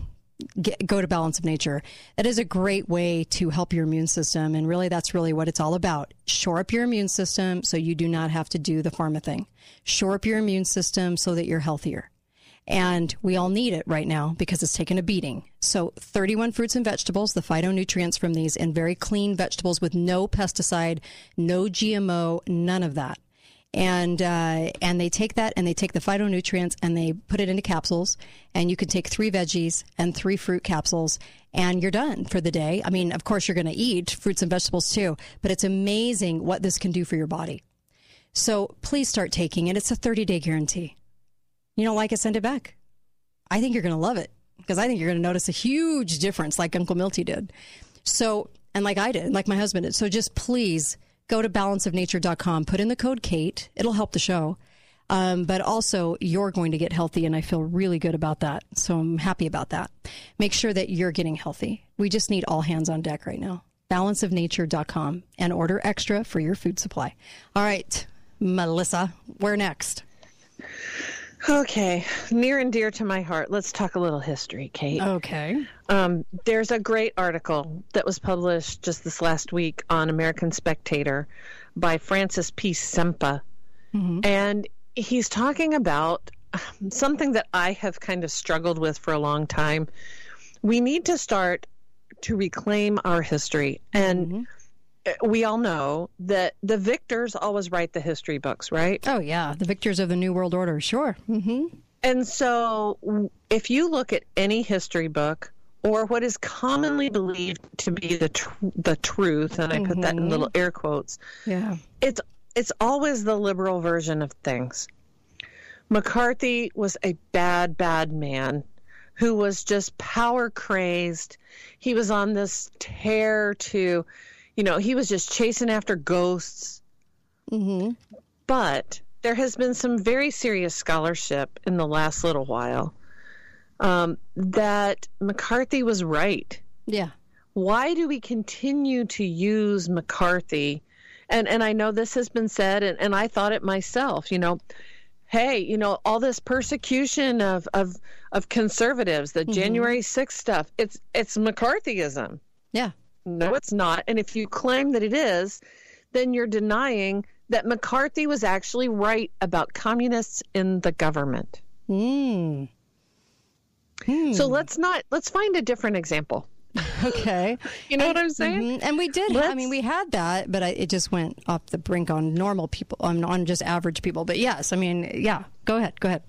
Get, go to balance of nature that is a great way to help your immune system and really that's really what it's all about shore up your immune system so you do not have to do the pharma thing shore up your immune system so that you're healthier and we all need it right now because it's taken a beating. So, 31 fruits and vegetables, the phytonutrients from these, and very clean vegetables with no pesticide, no GMO, none of that. And uh, and they take that and they take the phytonutrients and they put it into capsules. And you can take three veggies and three fruit capsules, and you're done for the day. I mean, of course, you're going to eat fruits and vegetables too, but it's amazing what this can do for your body. So please start taking it. It's a 30 day guarantee you don't like it, send it back. I think you're going to love it because I think you're going to notice a huge difference, like Uncle Milty did. So, and like I did, like my husband did. So just please go to balanceofnature.com, put in the code Kate. It'll help the show. Um, but also, you're going to get healthy, and I feel really good about that. So I'm happy about that. Make sure that you're getting healthy. We just need all hands on deck right now. Balanceofnature.com and order extra for your food supply. All right, Melissa, where next? Okay, near and dear to my heart. Let's talk a little history, Kate. Okay. Um, there's a great article that was published just this last week on American Spectator by Francis P. Sempa. Mm-hmm. And he's talking about something that I have kind of struggled with for a long time. We need to start to reclaim our history. And mm-hmm we all know that the victors always write the history books, right? Oh yeah, the victors of the New World Order, sure. Mm-hmm. And so, if you look at any history book or what is commonly believed to be the tr- the truth, and I mm-hmm. put that in mm-hmm. little air quotes, yeah, it's it's always the liberal version of things. McCarthy was a bad, bad man who was just power crazed. He was on this tear to you know, he was just chasing after ghosts. Mm-hmm. But there has been some very serious scholarship in the last little while um, that McCarthy was right. Yeah. Why do we continue to use McCarthy? And and I know this has been said, and, and I thought it myself. You know, hey, you know, all this persecution of of of conservatives, the mm-hmm. January 6th stuff. It's it's McCarthyism. Yeah. No, it's not. And if you claim that it is, then you're denying that McCarthy was actually right about communists in the government. Mm. Hmm. So let's not let's find a different example. Okay, you know and, what I'm saying? Mm-hmm. And we did. Let's, I mean, we had that, but I, it just went off the brink on normal people, on on just average people. But yes, I mean, yeah. Go ahead. Go ahead.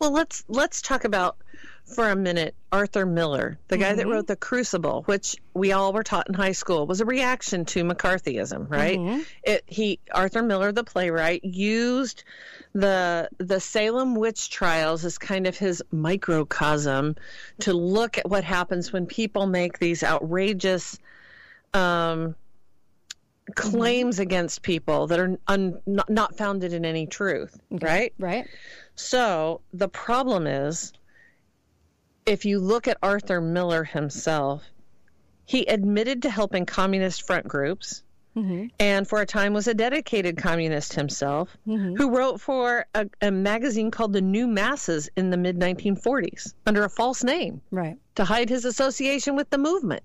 Well, let's let's talk about for a minute Arthur Miller, the guy mm-hmm. that wrote The Crucible, which we all were taught in high school, was a reaction to McCarthyism, right? Mm-hmm. It he Arthur Miller, the playwright, used the the Salem witch trials as kind of his microcosm to look at what happens when people make these outrageous um, claims mm-hmm. against people that are un, not, not founded in any truth, okay. right? Right. So the problem is if you look at Arthur Miller himself, He admitted to helping communist front groups. Mm-hmm. And for a time was a dedicated communist himself, mm-hmm. who wrote for a, a, magazine called The New Masses in the mid 1940s under a false name, right, to hide his association with the movement.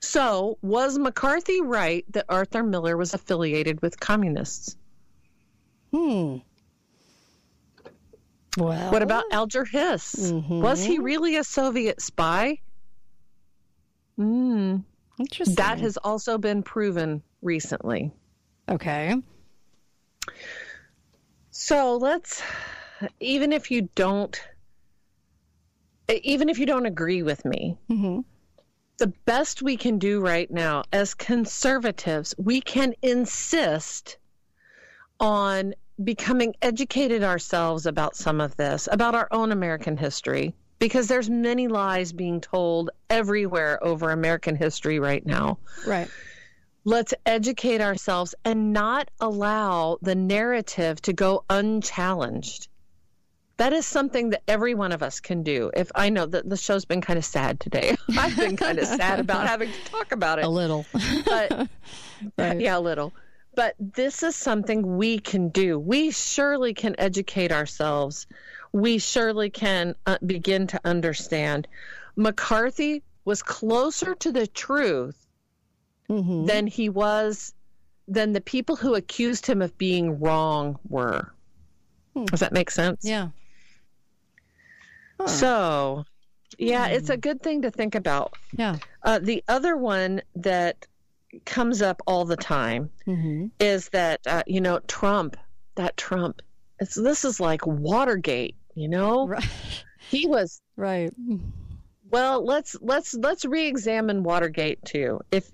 So, was McCarthy right that Arthur Miller was affiliated with communists? Hmm. Well, what about Alger Hiss? Mm-hmm. Was he really a Soviet spy? Hmm. Interesting. That has also been proven recently. Okay. So let's, even if you don't, even if you don't agree with me, mm-hmm. the best we can do right now as conservatives, we can insist on becoming educated ourselves about some of this, about our own American history, because there's many lies being told everywhere over American history right now. Right. Let's educate ourselves and not allow the narrative to go unchallenged. That is something that every one of us can do. If I know that the show's been kind of sad today, I've been kind of sad about having to talk about it. A little. But right. yeah, a little. But this is something we can do. We surely can educate ourselves. We surely can uh, begin to understand. McCarthy was closer to the truth mm-hmm. than he was, than the people who accused him of being wrong were. Hmm. Does that make sense? Yeah. Huh. So, yeah, it's a hmm. good thing to think about. Yeah. Uh, the other one that comes up all the time mm-hmm. is that uh, you know Trump, that Trump. It's this is like Watergate, you know. Right. He was right. Well, let's let's let's re-examine Watergate too. If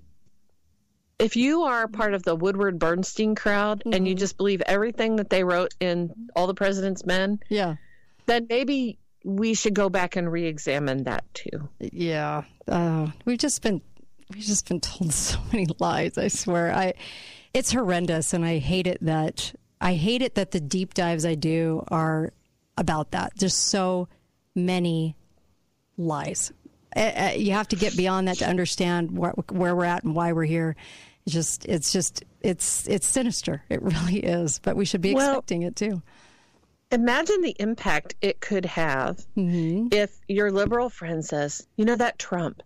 if you are part of the Woodward Bernstein crowd mm-hmm. and you mm-hmm. just believe everything that they wrote in All the President's Men, yeah, then maybe we should go back and re-examine that too. Yeah, uh, we've just been we've just been told so many lies. I swear, I it's horrendous, and I hate it that I hate it that the deep dives I do are about that. There's so many lies. Uh, you have to get beyond that to understand where, where we're at and why we're here. It's just, it's just, it's, it's sinister. It really is. But we should be well, expecting it too. Imagine the impact it could have mm-hmm. if your liberal friend says, "You know that Trump,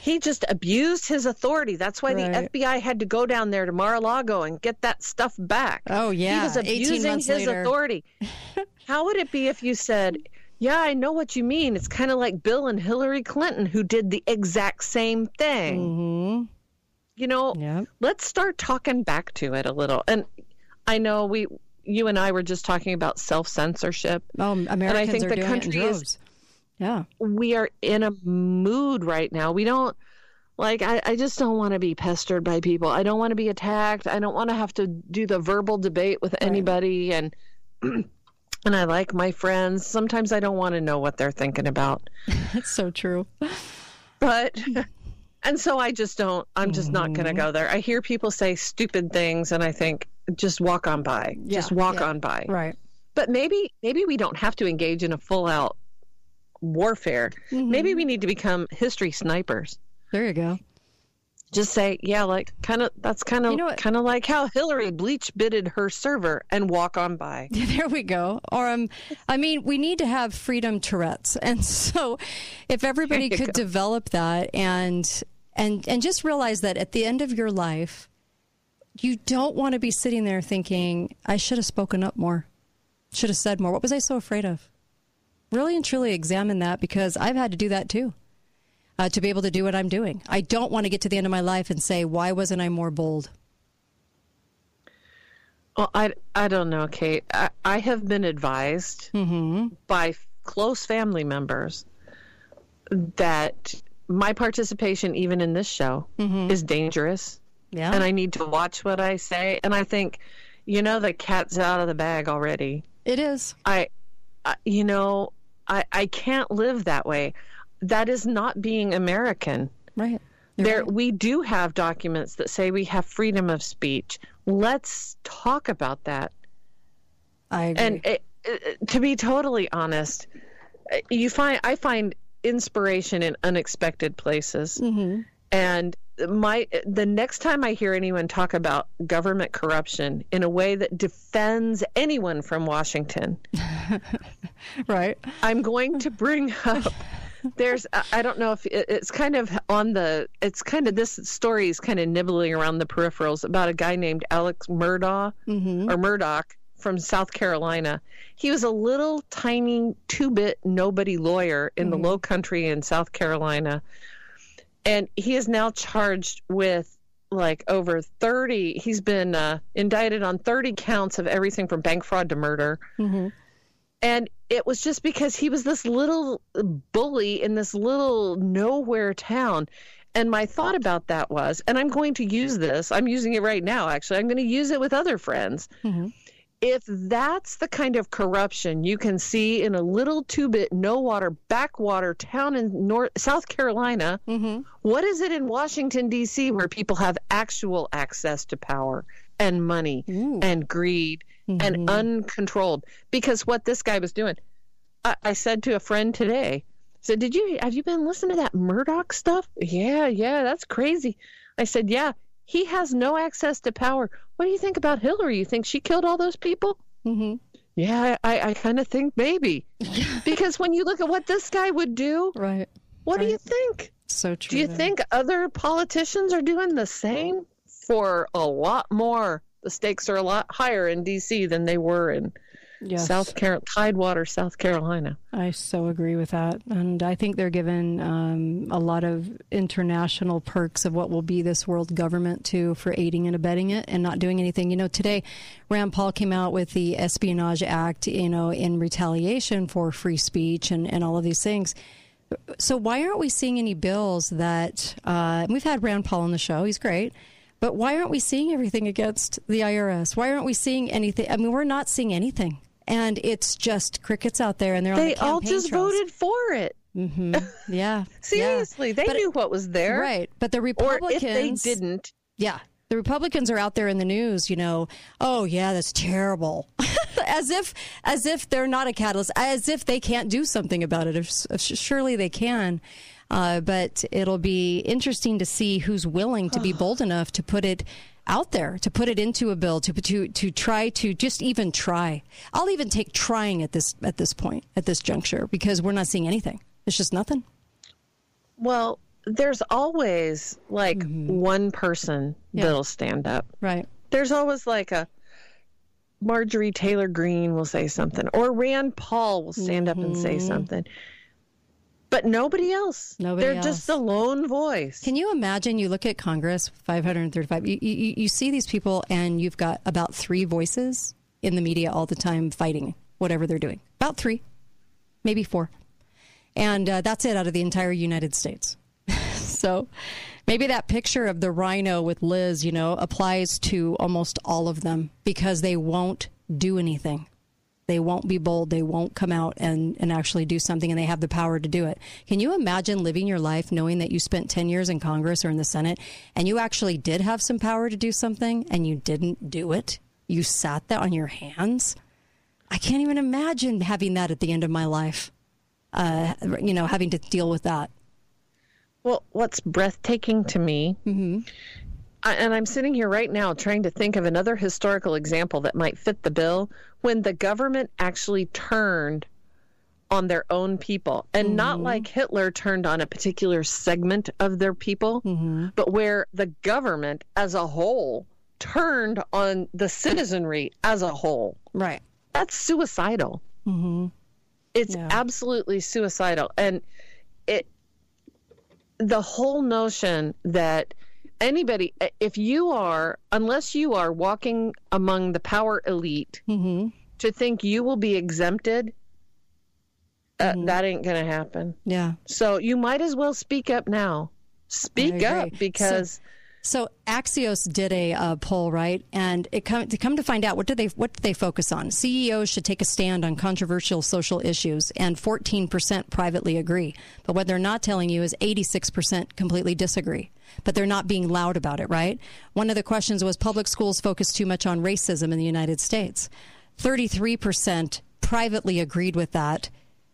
he just abused his authority. That's why right. the FBI had to go down there to Mar-a-Lago and get that stuff back. Oh yeah, he was abusing his later. authority. How would it be if you said, "Yeah, I know what you mean. It's kind of like Bill and Hillary Clinton who did the exact same thing." Mm-hmm. You know, yep. let's start talking back to it a little. And I know we, you and I were just talking about self censorship. Oh, Americans and I think are the doing country it in droves. is yeah. We are in a mood right now. We don't like I, I just don't want to be pestered by people. I don't want to be attacked. I don't want to have to do the verbal debate with anybody and and I like my friends. Sometimes I don't want to know what they're thinking about. That's so true. But and so I just don't I'm just mm-hmm. not going to go there. I hear people say stupid things and I think just walk on by. Yeah, just walk yeah. on by. Right. But maybe maybe we don't have to engage in a full out warfare. Mm-hmm. Maybe we need to become history snipers. There you go. Just say, yeah, like kind of that's kind of you know kind of like how Hillary bleach bitted her server and walk on by. There we go. Or um, I mean, we need to have freedom Tourette's, and so if everybody could go. develop that and and and just realize that at the end of your life, you don't want to be sitting there thinking, I should have spoken up more, should have said more. What was I so afraid of? Really and truly examine that because I've had to do that too. Uh, to be able to do what I'm doing. I don't want to get to the end of my life and say, why wasn't I more bold? Well, I, I don't know, Kate. I, I have been advised mm-hmm. by close family members that my participation, even in this show, mm-hmm. is dangerous. Yeah. And I need to watch what I say. And I think, you know, the cat's out of the bag already. It is. I, I you know, I, I can't live that way. That is not being American. Right. You're there, right. we do have documents that say we have freedom of speech. Let's talk about that. I agree. And it, it, to be totally honest, you find I find inspiration in unexpected places. Mm-hmm. And my the next time I hear anyone talk about government corruption in a way that defends anyone from Washington, right? I'm going to bring up there's I don't know if it's kind of on the it's kind of this story is kind of nibbling around the peripherals about a guy named Alex Murdaugh mm-hmm. or Murdoch from South Carolina. He was a little tiny two-bit nobody lawyer in mm-hmm. the low country in South Carolina and he is now charged with like over 30 he's been uh, indicted on 30 counts of everything from bank fraud to murder. Mm-hmm. and it was just because he was this little bully in this little nowhere town. And my thought about that was and i'm going to use this i'm using it right now actually i'm going to use it with other friends. Mm-hmm if that's the kind of corruption you can see in a little two bit no water backwater town in north south carolina mm-hmm. what is it in washington d.c where people have actual access to power and money Ooh. and greed mm-hmm. and uncontrolled because what this guy was doing I, I said to a friend today I said did you have you been listening to that murdoch stuff yeah yeah that's crazy i said yeah he has no access to power. What do you think about Hillary? You think she killed all those people? Mm-hmm. Yeah, I, I kind of think maybe. because when you look at what this guy would do, right? What right. do you think? So true. Do you think other politicians are doing the same for a lot more? The stakes are a lot higher in D.C. than they were in yes. South Carolina, Tidewater, South Carolina. I so agree with that, and I think they're given um, a lot of international perks of what will be this world government too for aiding and abetting it and not doing anything. You know, today Rand Paul came out with the Espionage Act, you know, in retaliation for free speech and and all of these things. So why aren't we seeing any bills that uh, we've had Rand Paul on the show? He's great. But why aren't we seeing everything against the IRS? Why aren't we seeing anything? I mean, we're not seeing anything and it's just crickets out there, and they're they the all just trails. voted for it. Mm-hmm. Yeah, seriously, yeah. they but knew what was there, right? But the Republicans, or if they didn't, yeah, the Republicans are out there in the news. You know, oh yeah, that's terrible, as if as if they're not a catalyst, as if they can't do something about it. If, if surely they can. Uh, but it'll be interesting to see who's willing to be bold enough to put it out there to put it into a bill to to to try to just even try. I'll even take trying at this at this point at this juncture because we're not seeing anything. It's just nothing. Well, there's always like mm-hmm. one person yeah. that'll stand up. Right. There's always like a Marjorie Taylor Greene will say something or Rand Paul will stand mm-hmm. up and say mm-hmm. something but nobody else. Nobody They're else. just a lone voice. Can you imagine? You look at Congress, 535. You, you, you see these people, and you've got about three voices in the media all the time fighting whatever they're doing. About three, maybe four. And uh, that's it out of the entire United States. so maybe that picture of the rhino with Liz, you know, applies to almost all of them because they won't do anything. They won't be bold. They won't come out and, and actually do something, and they have the power to do it. Can you imagine living your life knowing that you spent 10 years in Congress or in the Senate and you actually did have some power to do something and you didn't do it? You sat there on your hands? I can't even imagine having that at the end of my life, uh, you know, having to deal with that. Well, what's breathtaking to me mm-hmm and I'm sitting here right now trying to think of another historical example that might fit the bill when the government actually turned on their own people and mm-hmm. not like Hitler turned on a particular segment of their people, mm-hmm. but where the government as a whole turned on the citizenry as a whole. Right. That's suicidal. Mm-hmm. It's yeah. absolutely suicidal. And it, the whole notion that anybody, if you are, unless you are walking among the power elite, mm-hmm. to think you will be exempted, uh, mm-hmm. that ain't going to happen. Yeah. So you might as well speak up now. Speak up because. So- so Axios did a uh, poll, right? And it come to come to find out what do they what do they focus on? CEOs should take a stand on controversial social issues, and 14% privately agree. But what they're not telling you is 86% completely disagree. But they're not being loud about it, right? One of the questions was public schools focus too much on racism in the United States. 33% privately agreed with that.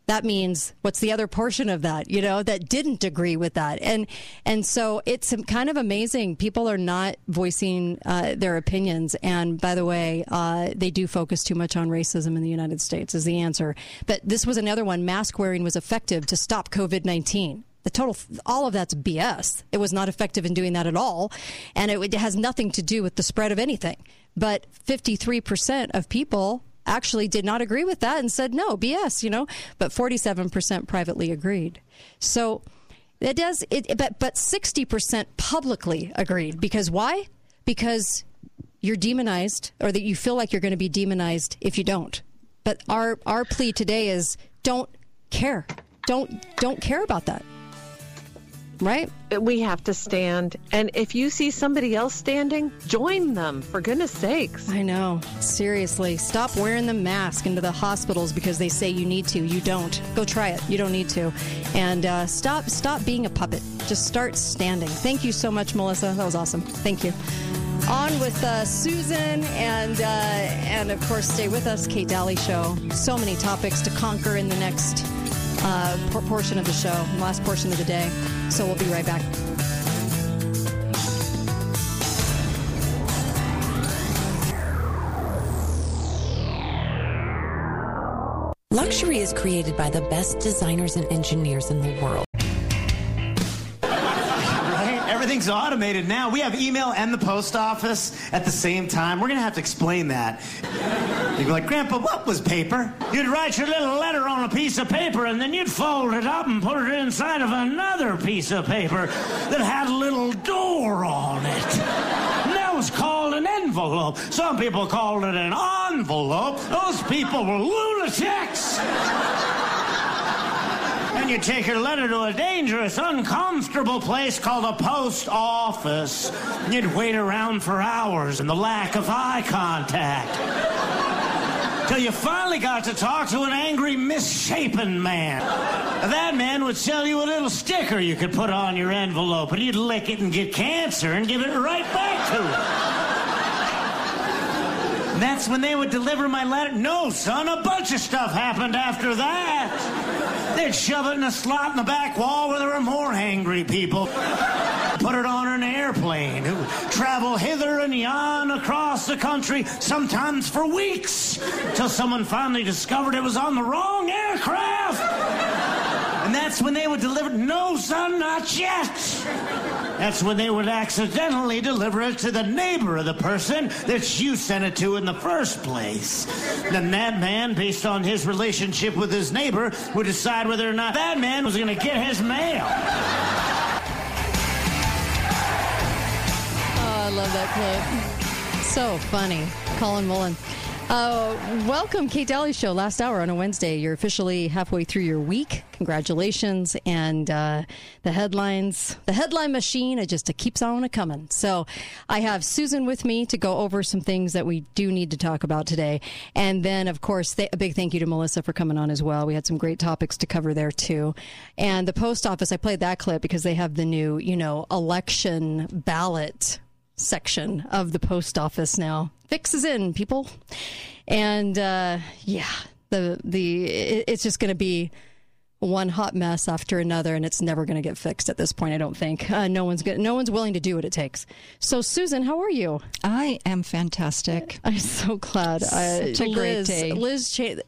that means what's the other portion of that you know that didn't agree with that and and so it's kind of amazing people are not voicing uh, their opinions and by the way uh, they do focus too much on racism in the united states is the answer but this was another one mask wearing was effective to stop covid-19 the total all of that's bs it was not effective in doing that at all and it, it has nothing to do with the spread of anything but 53% of people actually did not agree with that and said no BS, you know, but 47% privately agreed. So it does it but but 60% publicly agreed because why? Because you're demonized or that you feel like you're going to be demonized if you don't. But our our plea today is don't care. Don't don't care about that. Right? We have to stand. And if you see somebody else standing, join them, for goodness sakes. I know. Seriously. Stop wearing the mask into the hospitals because they say you need to. You don't. Go try it. You don't need to. And uh, stop stop being a puppet. Just start standing. Thank you so much, Melissa. That was awesome. Thank you. On with uh, Susan and uh, and of course stay with us, Kate Dalley Show. So many topics to conquer in the next uh, portion of the show, last portion of the day. So we'll be right back. Luxury is created by the best designers and engineers in the world. Everything's automated now. We have email and the post office at the same time. We're going to have to explain that. You'd be like, Grandpa, what was paper? You'd write your little letter on a piece of paper and then you'd fold it up and put it inside of another piece of paper that had a little door on it. That was called an envelope. Some people called it an envelope. Those people were lunatics. And you take your letter to a dangerous, uncomfortable place called a post office. You'd wait around for hours in the lack of eye contact till you finally got to talk to an angry, misshapen man. That man would sell you a little sticker you could put on your envelope, and you'd lick it and get cancer and give it right back to him. That's when they would deliver my letter. No, son, a bunch of stuff happened after that. They'd shove it in a slot in the back wall where there were more angry people put it on an airplane, It would travel hither and yon across the country, sometimes for weeks, till someone finally discovered it was on the wrong aircraft. And that's when they would deliver. No, son, not yet. That's when they would accidentally deliver it to the neighbor of the person that you sent it to in the first place. Then that man, based on his relationship with his neighbor, would decide whether or not that man was going to get his mail. Oh, I love that clip. So funny. Colin Mullen. Uh, welcome, Kate Dalley Show. Last hour on a Wednesday. You're officially halfway through your week. Congratulations. And uh, the headlines, the headline machine, it just it keeps on a coming. So I have Susan with me to go over some things that we do need to talk about today. And then, of course, th- a big thank you to Melissa for coming on as well. We had some great topics to cover there, too. And the post office, I played that clip because they have the new, you know, election ballot section of the post office now. Fix is in, people. And uh, yeah, the the it, it's just going to be one hot mess after another, and it's never going to get fixed at this point. I don't think uh, no one's good. No one's willing to do what it takes. So, Susan, how are you? I am fantastic. I'm so glad. Such uh, a great Liz, day. Liz, Cheney,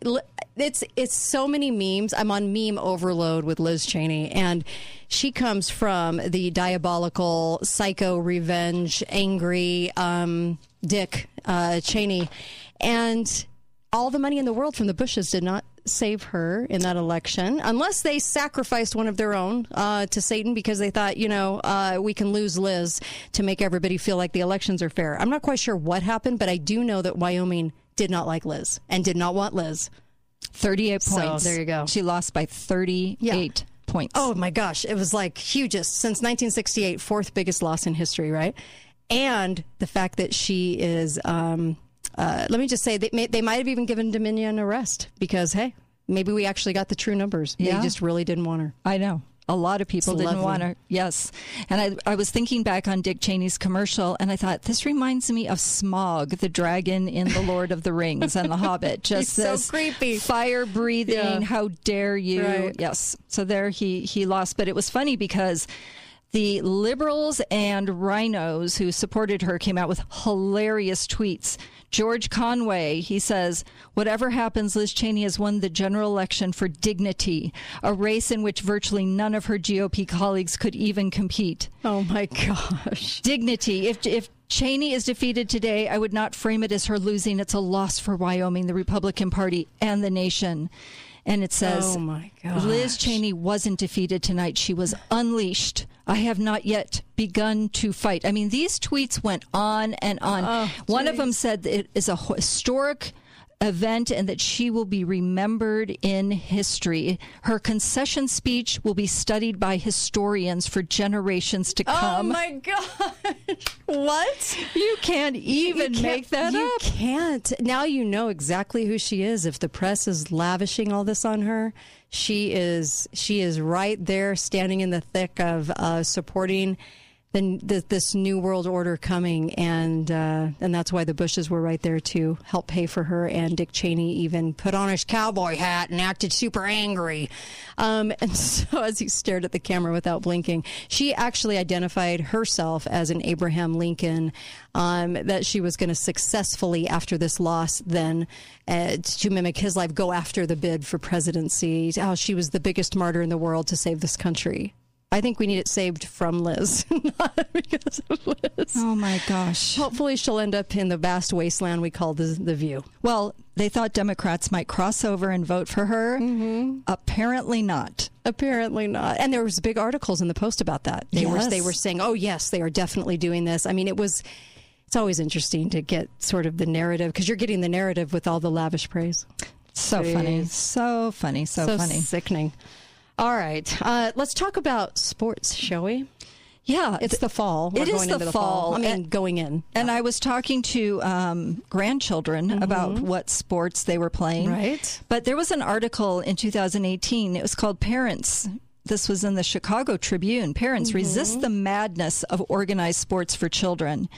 it's it's so many memes. I'm on meme overload with Liz Cheney, and she comes from the diabolical, psycho, revenge, angry um, Dick uh, Cheney, and all the money in the world from the Bushes did not save her in that election, unless they sacrificed one of their own uh, to Satan because they thought, you know, uh, we can lose Liz to make everybody feel like the elections are fair. I'm not quite sure what happened, but I do know that Wyoming did not like Liz and did not want Liz. 38 points. So there you go. She lost by 38 yeah. points. Oh my gosh. It was like hugest since 1968, fourth biggest loss in history, right? And the fact that she is, um, uh, let me just say, they, may, they might have even given Dominion a rest because, hey, maybe we actually got the true numbers. Yeah. They just really didn't want her. I know. a lot of people It's didn't lovely. want to. Yes, and I, I was thinking back on Dick Cheney's commercial, and I thought this reminds me of Smaug, the dragon in The Lord of the Rings and The Hobbit. Just He's so creepy. fire breathing. Yeah. How dare you? Right. Yes. So there he he lost, but it was funny because. The liberals and rhinos who supported her came out with hilarious tweets. George Conway, he says, Whatever happens, Liz Cheney has won the general election for dignity, a race in which virtually none of her GOP colleagues could even compete. Oh my gosh. Dignity. If, if Cheney is defeated today, I would not frame it as her losing. It's a loss for Wyoming, the Republican Party, and the nation. And it says, Oh, my gosh. Liz. Cheney wasn't defeated tonight. She was unleashed. I have not yet begun to fight. I mean, these tweets went on and on. Oh, One of them said that it is a historic event and that she will be remembered in history. Her concession speech will be studied by historians for generations to oh, come. Oh my gosh. What? You can't even You can't- make that you up. You can't. Now you know exactly who she is. If the press is lavishing all this on her, she is she is right there, standing in the thick of uh, supporting the, the, this new world order coming, and uh, and that's why the Bushes were right there to help pay for her. And Dick Cheney even put on his cowboy hat and acted super angry. Um, and so as he stared at the camera without blinking, she actually identified herself as an Abraham Lincoln. Um, that she was going to successfully, after this loss, then uh, to mimic his life, go after the bid for presidency. How she was the biggest martyr in the world to save this country. I think we need it saved from Liz, not because of Liz. Oh my gosh. Hopefully, she'll end up in the vast wasteland we call the the View. Well, they thought Democrats might cross over and vote for her. Mm-hmm. Apparently not. Apparently not. And there was big articles in the Post about that. They were they were saying, "Oh yes, they are definitely doing this." I mean, it was. It's always interesting to get sort of the narrative because you're getting the narrative with all the lavish praise. So funny. So funny. So, funny. sickening. All right, uh, let's talk about sports, shall we? Yeah, It's the fall. We're It is going the into the fall. I mean, And- going in. And I was talking to um, grandchildren about what sports they were playing. Right. But there was an article in 2018. It was called Parents. This was in the Chicago Tribune. Parents resist the madness of organized sports for children.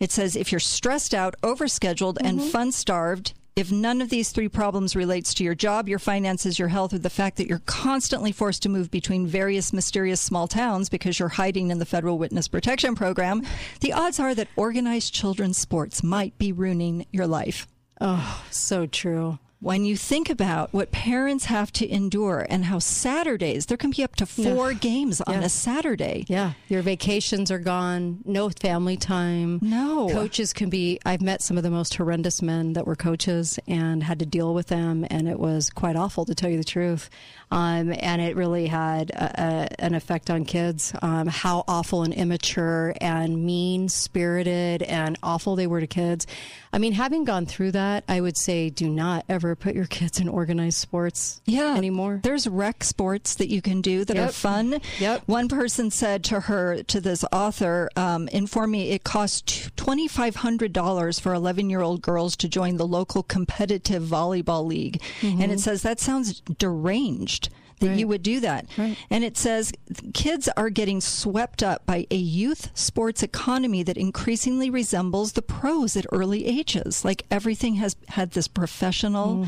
It says if you're stressed out, overscheduled, and fun starved, if none of these three problems relates to your job, your finances, your health, or the fact that you're constantly forced to move between various mysterious small towns because you're hiding in the federal witness protection program, the odds are that organized children's sports might be ruining your life. Oh, so true. When you think about what parents have to endure and how Saturdays, there can be up to four games on Yeah. a Saturday. Yeah, your vacations are gone. No family time. No. Coaches can be. I've met some of the most horrendous men that were coaches and had to deal with them, and it was quite awful to tell you the truth. Um, and it really had a, a, an effect on kids. Um, how awful and immature and mean spirited and awful they were to kids. I mean, having gone through that, I would say do not ever put your kids in organized sports Yeah. anymore. There's rec sports that you can do that are fun. Yep. One person said to her, to this author, um, inform me it costs $2,500 for 11 year old girls to join the local competitive volleyball league. And it says that sounds deranged. That you would do that. And it says kids are getting swept up by a youth sports economy that increasingly resembles the pros at early ages. Like everything has had this professional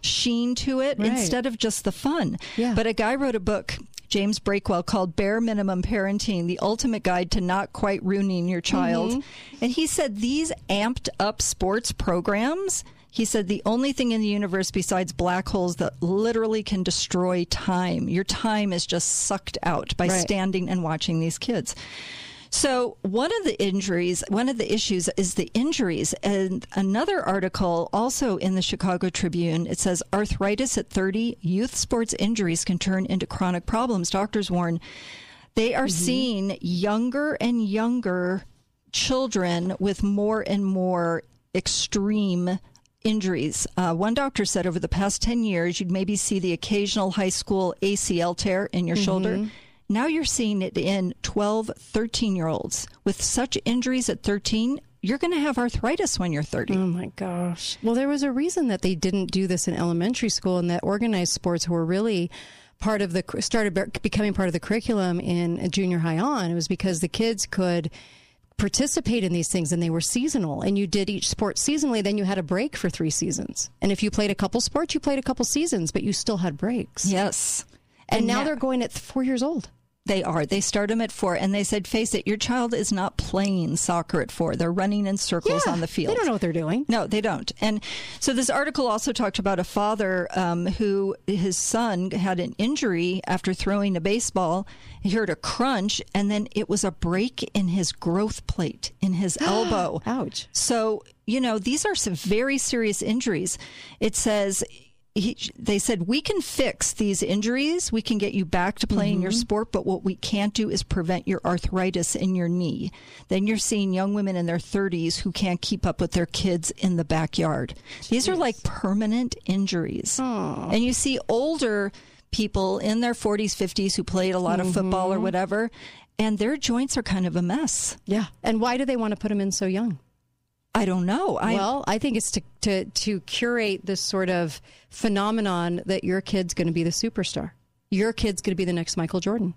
sheen to it Right. instead of just the fun. Yeah. But a guy wrote a book, James Breakwell, called Bare Minimum Parenting The Ultimate Guide to Not Quite Ruining Your Child. Mm-hmm. And he said these amped up sports programs. He said the only thing in the universe besides black holes that literally can destroy time. Your time is just sucked out by Right. standing and watching these kids. So one of the injuries, one of the issues is the injuries. And another article also in the Chicago Tribune, it says arthritis at 30, youth sports injuries can turn into chronic problems. Doctors warn they are mm-hmm. seeing younger and younger children with more and more extreme injuries. Uh, one doctor said over the past 10 years, you'd maybe see the occasional high school ACL tear in your shoulder. Now you're seeing it in 12, 13 year olds with such injuries at 13. you're going to have arthritis when you're 30. Oh my gosh. Well, there was a reason that they didn't do this in elementary school and that organized sports were really part of the started becoming part of the curriculum in junior high on. It was because the kids could participate in these things and they were seasonal and you did each sport seasonally then you had a break for 3 seasons. And if you played a couple sports you played a couple seasons but you still had breaks. Yes. And, and now, now they're going at 4 years old. They are. They start them at four, and they said, "Face it, your child is not playing soccer at four. They're running in circles yeah, on the field. They don't know what they're doing. No, they don't." And so this article also talked about a father um, who his son had an injury after throwing a baseball. He heard a crunch, and then it was a break in his growth plate in his elbow. Ouch! So you know these are some very serious injuries. It says he, they said we can fix these injuries we can get you back to playing mm-hmm. your sport but what we can't do is prevent your arthritis in your knee then you're seeing young women in their 30s who can't keep up with their kids in the backyard Jeez. these are like permanent injuries Aww. and you see older people in their 40s 50s who played a lot mm-hmm. of football or mm-hmm. whatever and their joints are kind of a mess yeah and why do they want to put them in so young I don't know. I, well, I think it's to, to, to curate this sort of phenomenon that your kid's going to be the superstar. Your kid's going to be the next Michael Jordan.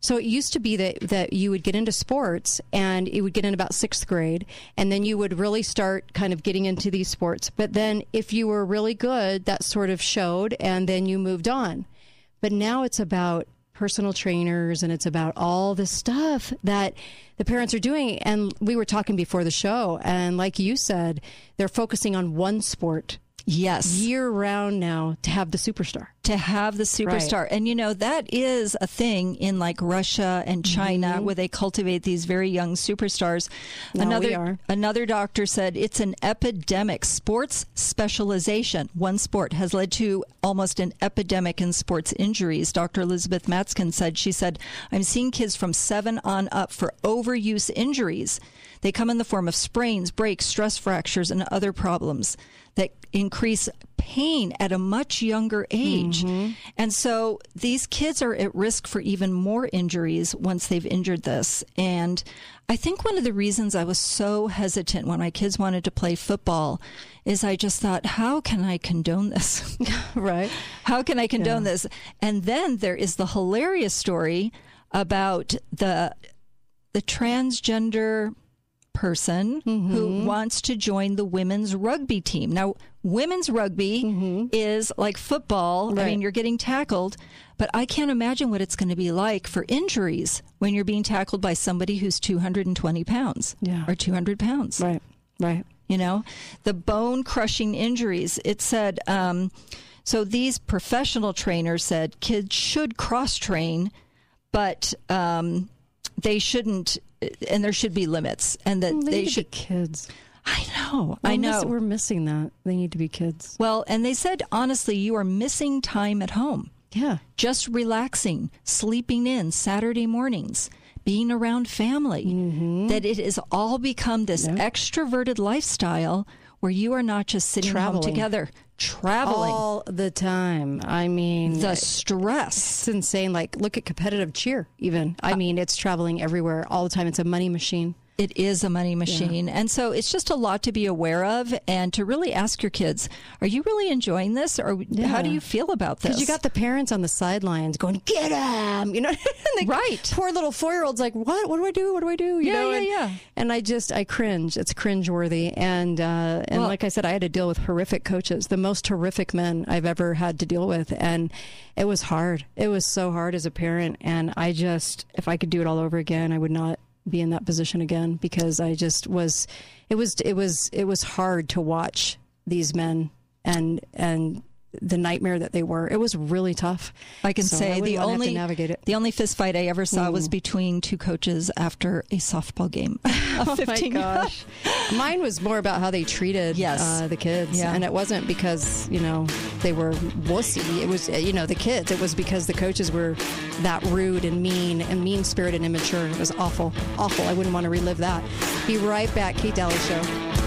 So it used to be that, that you would get into sports and it would get in about sixth grade, and then you would really start kind of getting into these sports. But then if you were really good, that sort of showed, and then you moved on. But now it's about personal trainers and it's about all the stuff that the parents are doing. And we were talking before the show, and like you said, they're focusing on one sport. Yes. Year round now to have the superstar to have the superstar. Right. And you know, that is a thing in like Russia and China mm-hmm. where they cultivate these very young superstars. No, another another doctor said it's an epidemic. Sports specialization, one sport has led to almost an epidemic in sports injuries. Dr. Elizabeth Matzkin said she said, I'm seeing kids from 7 on up for overuse injuries. They come in the form of sprains, breaks, stress fractures and other problems that increase pain at a much younger age. Mm-hmm. And so these kids are at risk for even more injuries once they've injured this. And I think one of the reasons I was so hesitant when my kids wanted to play football is I just thought, how can I condone this? right. How can I condone yeah. this? And then there is the hilarious story about the the transgender person mm-hmm. who wants to join the women's rugby team. Now, women's rugby mm-hmm. is like football. Right. I mean, you're getting tackled, but I can't imagine what it's going to be like for injuries when you're being tackled by somebody who's 220 pounds yeah. or 200 pounds. Right, right. You know, the bone crushing injuries. It said, um, so these professional trainers said kids should cross train, but um, they shouldn't and there should be limits, and that they, they should kids. I know. We're I know. Miss, we're missing that. They need to be kids. Well, and they said honestly, you are missing time at home. Yeah. Just relaxing, sleeping in Saturday mornings, being around family. Mm-hmm. That it has all become this yeah. extroverted lifestyle where you are not just sitting Traveling. home together traveling all the time. I mean, the stress. It's insane. Like, look at competitive cheer, even. I uh, mean, it's traveling everywhere all the time. It's a money machine. It is a money machine. Yeah. And so it's just a lot to be aware of and to really ask your kids, are you really enjoying this or yeah. how do you feel about this? Because you got the parents on the sidelines going, get him, you know? right. Poor little four year old's like, what? What do I do? What do I do? You yeah, know? yeah, and, yeah. And I just, I cringe. It's cringe worthy. And, uh, and well, like I said, I had to deal with horrific coaches, the most horrific men I've ever had to deal with. And it was hard. It was so hard as a parent. And I just, if I could do it all over again, I would not be in that position again because I just was it was it was it was hard to watch these men and and the nightmare that they were. It was really tough. I can so say I the only navigate it. the only fist fight I ever saw mm. was between two coaches after a softball game. oh my gosh! Mine was more about how they treated yes. uh, the kids, yeah. and it wasn't because you know they were wussy. It was you know the kids. It was because the coaches were that rude and mean and mean spirited and immature. It was awful, awful. I wouldn't want to relive that. Be right back, Kate Dalley Show.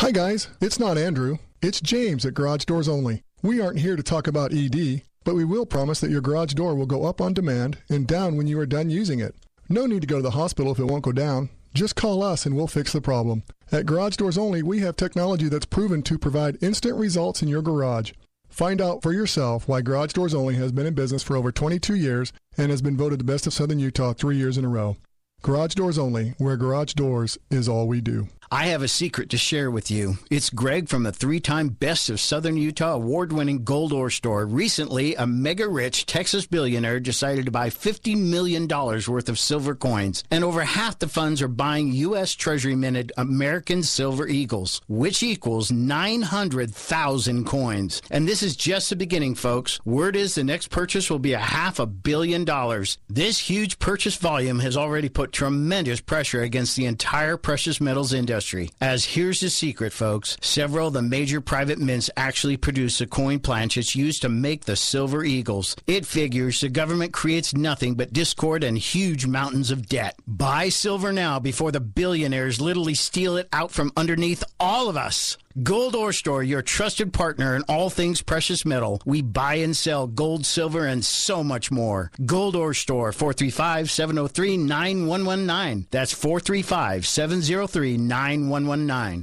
Hi, guys. It's not Andrew. It's James at Garage Doors Only. We aren't here to talk about ED. but we will promise that your garage door will go up on demand and down when you are done using it. No need to go to the hospital if it won't go down. Just call us and we'll fix the problem. At Garage Doors Only, we have technology that's proven to provide instant results in your garage. Find out for yourself why Garage Doors Only has been in business for over 22 years and has been voted the best of Southern Utah three years in a row. Garage Doors Only, where garage doors is all we do. I have a secret to share with you. It's Greg from the three time Best of Southern Utah award winning Gold Ore Store. Recently, a mega rich Texas billionaire decided to buy $50 million worth of silver coins, and over half the funds are buying U.S. Treasury minted American Silver Eagles, which equals 900,000 coins. And this is just the beginning, folks. Word is the next purchase will be a half a billion dollars. This huge purchase volume has already put tremendous pressure against the entire precious metals industry industry. As here's the secret, folks several of the major private mints actually produce the coin planchets used to make the silver eagles. It figures the government creates nothing but discord and huge mountains of debt. Buy silver now before the billionaires literally steal it out from underneath all of us. Gold Ore Store, your trusted partner in all things precious metal. We buy and sell gold, silver, and so much more. Gold Ore Store, 435 703 9119. That's 435 703 9119.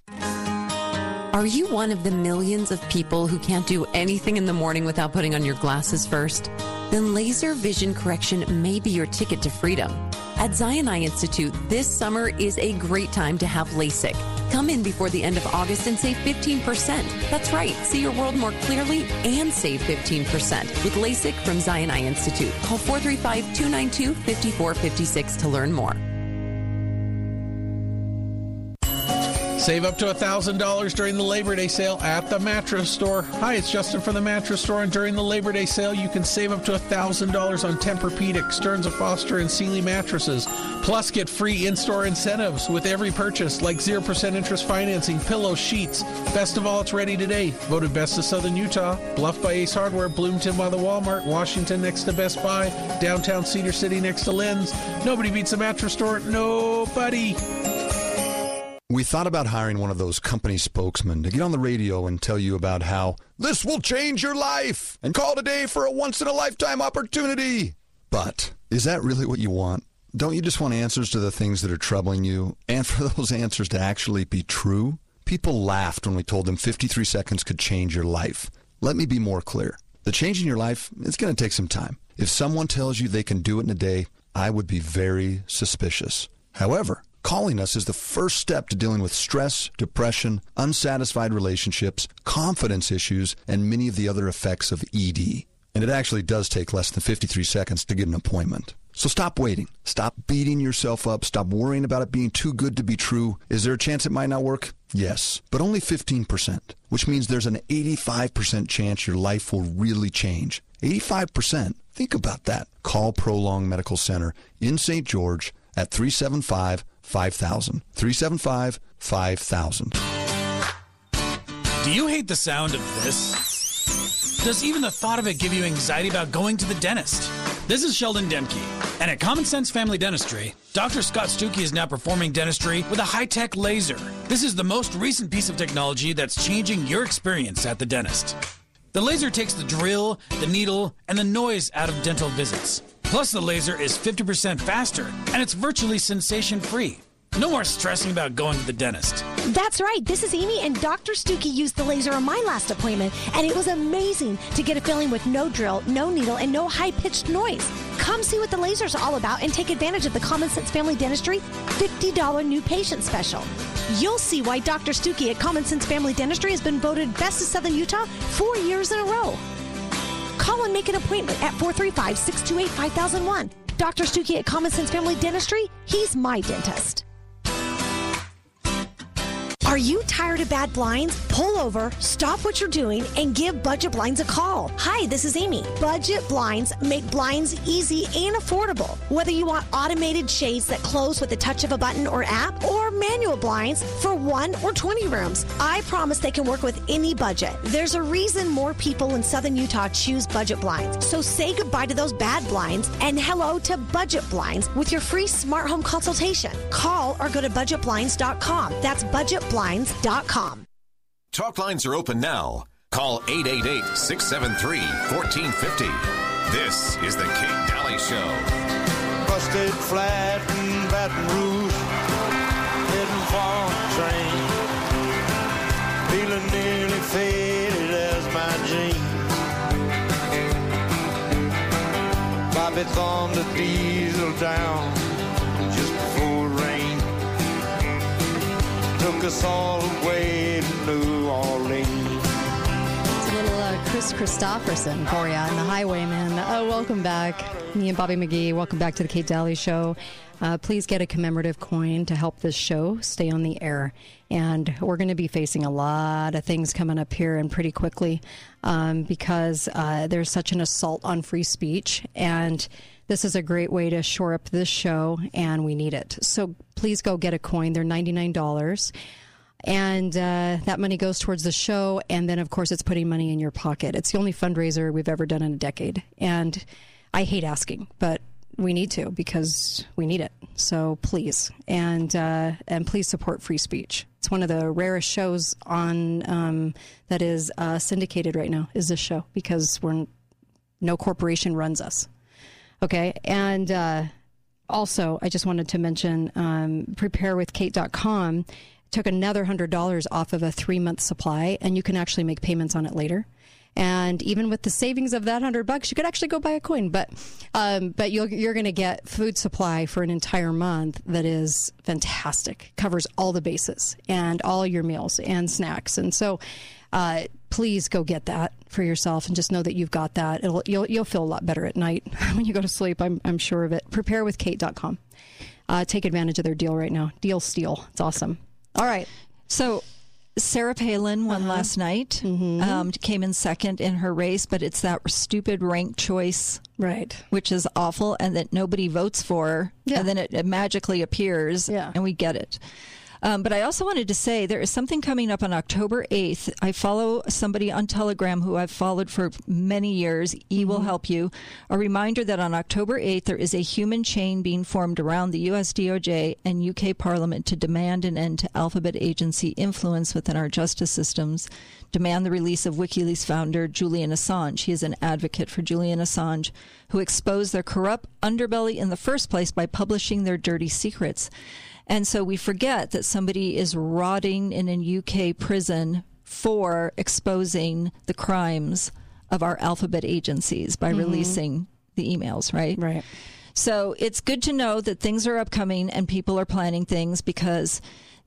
Are you one of the millions of people who can't do anything in the morning without putting on your glasses first? Then laser vision correction may be your ticket to freedom. At Zion Eye Institute, this summer is a great time to have LASIK. Come in before the end of August and save 15%. That's right, see your world more clearly and save 15% with LASIK from Zion Eye Institute. Call 435 292 5456 to learn more. Save up to $1,000 during the Labor Day sale at the mattress store. Hi, it's Justin from the mattress store, and during the Labor Day sale, you can save up to $1,000 on Tempur-Pedic, Stearns & Foster, and Sealy mattresses. Plus, get free in-store incentives with every purchase, like 0% interest financing, pillows, sheets. Best of all, it's ready today. Voted Best of Southern Utah, Bluff by Ace Hardware, Bloomington by the Walmart, Washington next to Best Buy, downtown Cedar City next to Lynn's. Nobody beats the mattress store. Nobody. We thought about hiring one of those company spokesmen to get on the radio and tell you about how this will change your life and call today for a once in a lifetime opportunity. But is that really what you want? Don't you just want answers to the things that are troubling you and for those answers to actually be true? People laughed when we told them 53 seconds could change your life. Let me be more clear. The change in your life, it's going to take some time. If someone tells you they can do it in a day, I would be very suspicious. However, Calling us is the first step to dealing with stress, depression, unsatisfied relationships, confidence issues, and many of the other effects of ED. And it actually does take less than 53 seconds to get an appointment. So stop waiting. Stop beating yourself up. Stop worrying about it being too good to be true. Is there a chance it might not work? Yes, but only 15%, which means there's an 85% chance your life will really change. 85%. Think about that. Call Prolong Medical Center in St. George at 375 5000. 375 5000. Do you hate the sound of this? Does even the thought of it give you anxiety about going to the dentist? This is Sheldon Demke, and at Common Sense Family Dentistry, Dr. Scott Stuckey is now performing dentistry with a high tech laser. This is the most recent piece of technology that's changing your experience at the dentist. The laser takes the drill, the needle, and the noise out of dental visits. Plus, the laser is 50% faster, and it's virtually sensation free. No more stressing about going to the dentist. That's right. This is Amy, and Dr. Stuckey used the laser on my last appointment, and it was amazing to get a filling with no drill, no needle, and no high pitched noise. Come see what the laser's all about and take advantage of the Common Sense Family Dentistry $50 new patient special. You'll see why Dr. Stuckey at Common Sense Family Dentistry has been voted Best of Southern Utah four years in a row. Call and make an appointment at 435 628 5001. Dr. Stuckey at Common Sense Family Dentistry, he's my dentist. Are you tired of bad blinds? Pull over, stop what you're doing, and give Budget Blinds a call. Hi, this is Amy. Budget Blinds make blinds easy and affordable. Whether you want automated shades that close with the touch of a button or app, or manual blinds for one or 20 rooms, I promise they can work with any budget. There's a reason more people in Southern Utah choose Budget Blinds. So say goodbye to those bad blinds and hello to Budget Blinds with your free smart home consultation. Call or go to budgetblinds.com. That's budgetblinds.com. Talk lines are open now. Call 888 673 1450. This is The Kate Dalley Show. Busted flat in Baton Rouge, heading for a train. Feeling nearly faded as my jeans. Bobby thumbed the diesel down Took us all to New Orleans. Kris Kristofferson for you and the Highwayman. Oh, welcome back. Me and Bobby McGee, welcome back to the Kate Dalley Show. Uh, please get a commemorative coin to help this show stay on the air. And we're going to be facing a lot of things coming up here and pretty quickly um, because uh, there's such an assault on free speech. And this is a great way to shore up this show, and we need it. So please go get a coin. They're $99 and uh, that money goes towards the show and then of course it's putting money in your pocket. It's the only fundraiser we've ever done in a decade. And i hate asking but we need to because we need it. So please. And uh, and please support free speech. It's one of the rarest shows on um, that is uh, syndicated right now is this show because we're no corporation runs us okay and uh, also i just wanted to mention um, preparewithkate.com took another $100 off of a three month supply, and you can actually make payments on it later. And even with the savings of that hundred bucks, you could actually go buy a coin. But um, but you're, you're going to get food supply for an entire month that is fantastic, covers all the bases and all your meals and snacks. And so, uh, please go get that for yourself and just know that you've got that. It'll, you'll you'll feel a lot better at night when you go to sleep. I'm I'm sure of it. Preparewithkate.com. Uh, take advantage of their deal right now. Deal steal. It's awesome. All right. So Sarah Palin won uh-huh. last night, mm-hmm. um, came in second in her race, but it's that stupid ranked choice, right? Which is awful, and that nobody votes for, yeah. and then it, it magically appears, yeah. and we get it. Um, but I also wanted to say there is something coming up on October 8th. I follow somebody on Telegram who I've followed for many years. E will mm-hmm. help you. A reminder that on October 8th, there is a human chain being formed around the US DOJ and UK Parliament to demand an end to alphabet agency influence within our justice systems, demand the release of WikiLeaks founder Julian Assange. He is an advocate for Julian Assange, who exposed their corrupt underbelly in the first place by publishing their dirty secrets. And so we forget that somebody is rotting in a UK prison for exposing the crimes of our alphabet agencies by mm-hmm. releasing the emails, right? Right. So it's good to know that things are upcoming and people are planning things because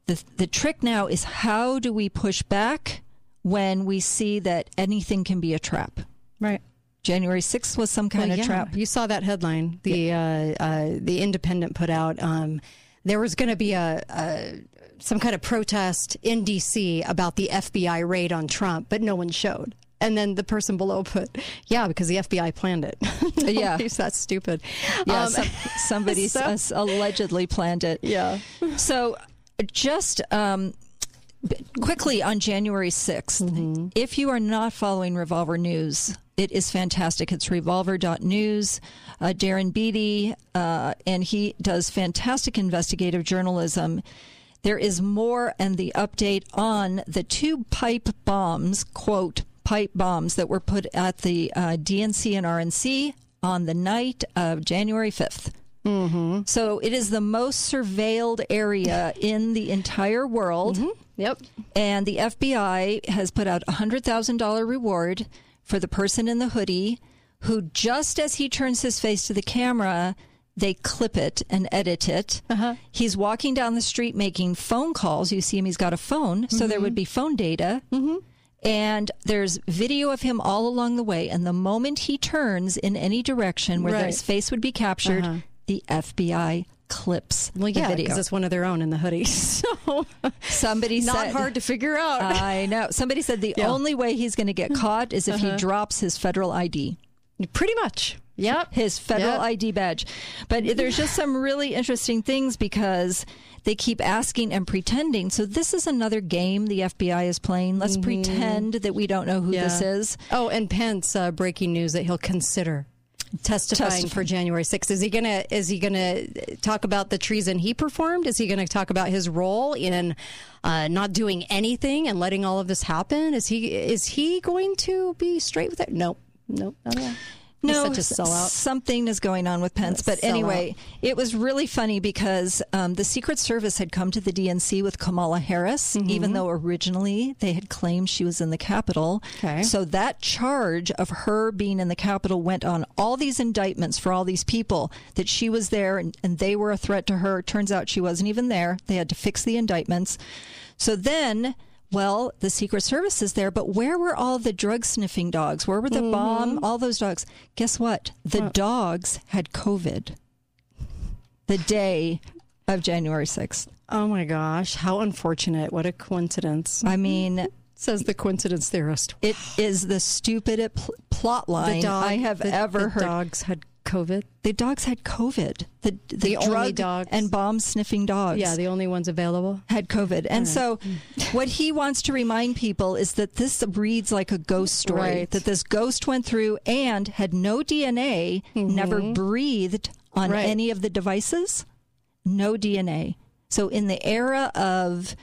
the the trick now is how do we push back when we see that anything can be a trap? Right. January 6th was some kind well, of yeah. trap. You saw that headline. The yeah. uh, uh, the Independent put out. Um, there was going to be a, a, some kind of protest in D.C. about the FBI raid on Trump, but no one showed. And then the person below put, "Yeah, because the FBI planned it." yeah, that's stupid. Yeah, um, some, somebody so, allegedly planned it. Yeah. So, just um, quickly on January 6th, mm-hmm. if you are not following Revolver News, it is fantastic. It's revolver.news. Uh, Darren Beattie, uh, and he does fantastic investigative journalism. There is more and the update on the two pipe bombs, quote, pipe bombs that were put at the uh, DNC and RNC on the night of January 5th. Mm-hmm. So it is the most surveilled area in the entire world. Mm-hmm. Yep. And the FBI has put out a $100,000 reward for the person in the hoodie who, just as he turns his face to the camera, they clip it and edit it. Uh-huh. He's walking down the street making phone calls. You see him, he's got a phone. Mm-hmm. So there would mm-hmm. be phone data. Mm-hmm. And there's video of him all along the way. And the moment he turns in any direction where right. his face would be captured, uh-huh. the FBI clips well, yeah, because it's one of their own in the hoodie. So somebody not said, hard to figure out. I know. Somebody said the yeah. only way he's going to get caught is if uh-huh. he drops his federal ID. Pretty much. Yep. His federal yep. ID badge. But there's just some really interesting things because they keep asking and pretending. So this is another game the FBI is playing. Let's mm-hmm. pretend that we don't know who yeah. this is. Oh, and Pence uh, breaking news that he'll consider testifying for January 6th. Is he gonna is he gonna talk about the treason he performed? Is he gonna talk about his role in uh, not doing anything and letting all of this happen? Is he is he going to be straight with it? Nope, nope, not at all. No, such a sellout. something is going on with Pence. But anyway, it was really funny because um, the Secret Service had come to the DNC with Kamala Harris, Mm-hmm. even though originally they had claimed she was in the Capitol. Okay. So that charge of her being in the Capitol went on all these indictments for all these people that she was there and, and they were a threat to her. Turns out she wasn't even there. They had to fix the indictments. So then. Well, the Secret Service is there, but where were all the drug sniffing dogs? Where were the mm-hmm. bomb? All those dogs. Guess what? The dogs had COVID the day of January 6th. Oh my gosh, how unfortunate! What a coincidence! I mean, says the coincidence theorist. it is the stupidest pl- plot line dog- I have the- ever the heard. Dogs had COVID. The dogs had COVID. The, the, The drug dogs- and bomb sniffing dogs. Yeah, the only ones available. had COVID. And right. so, what he wants to remind people is that this reads like a ghost story. Right. That this ghost went through and had no DNA, never breathed on Mm-hmm. Right. any of the devices, no DNA. So, in the era of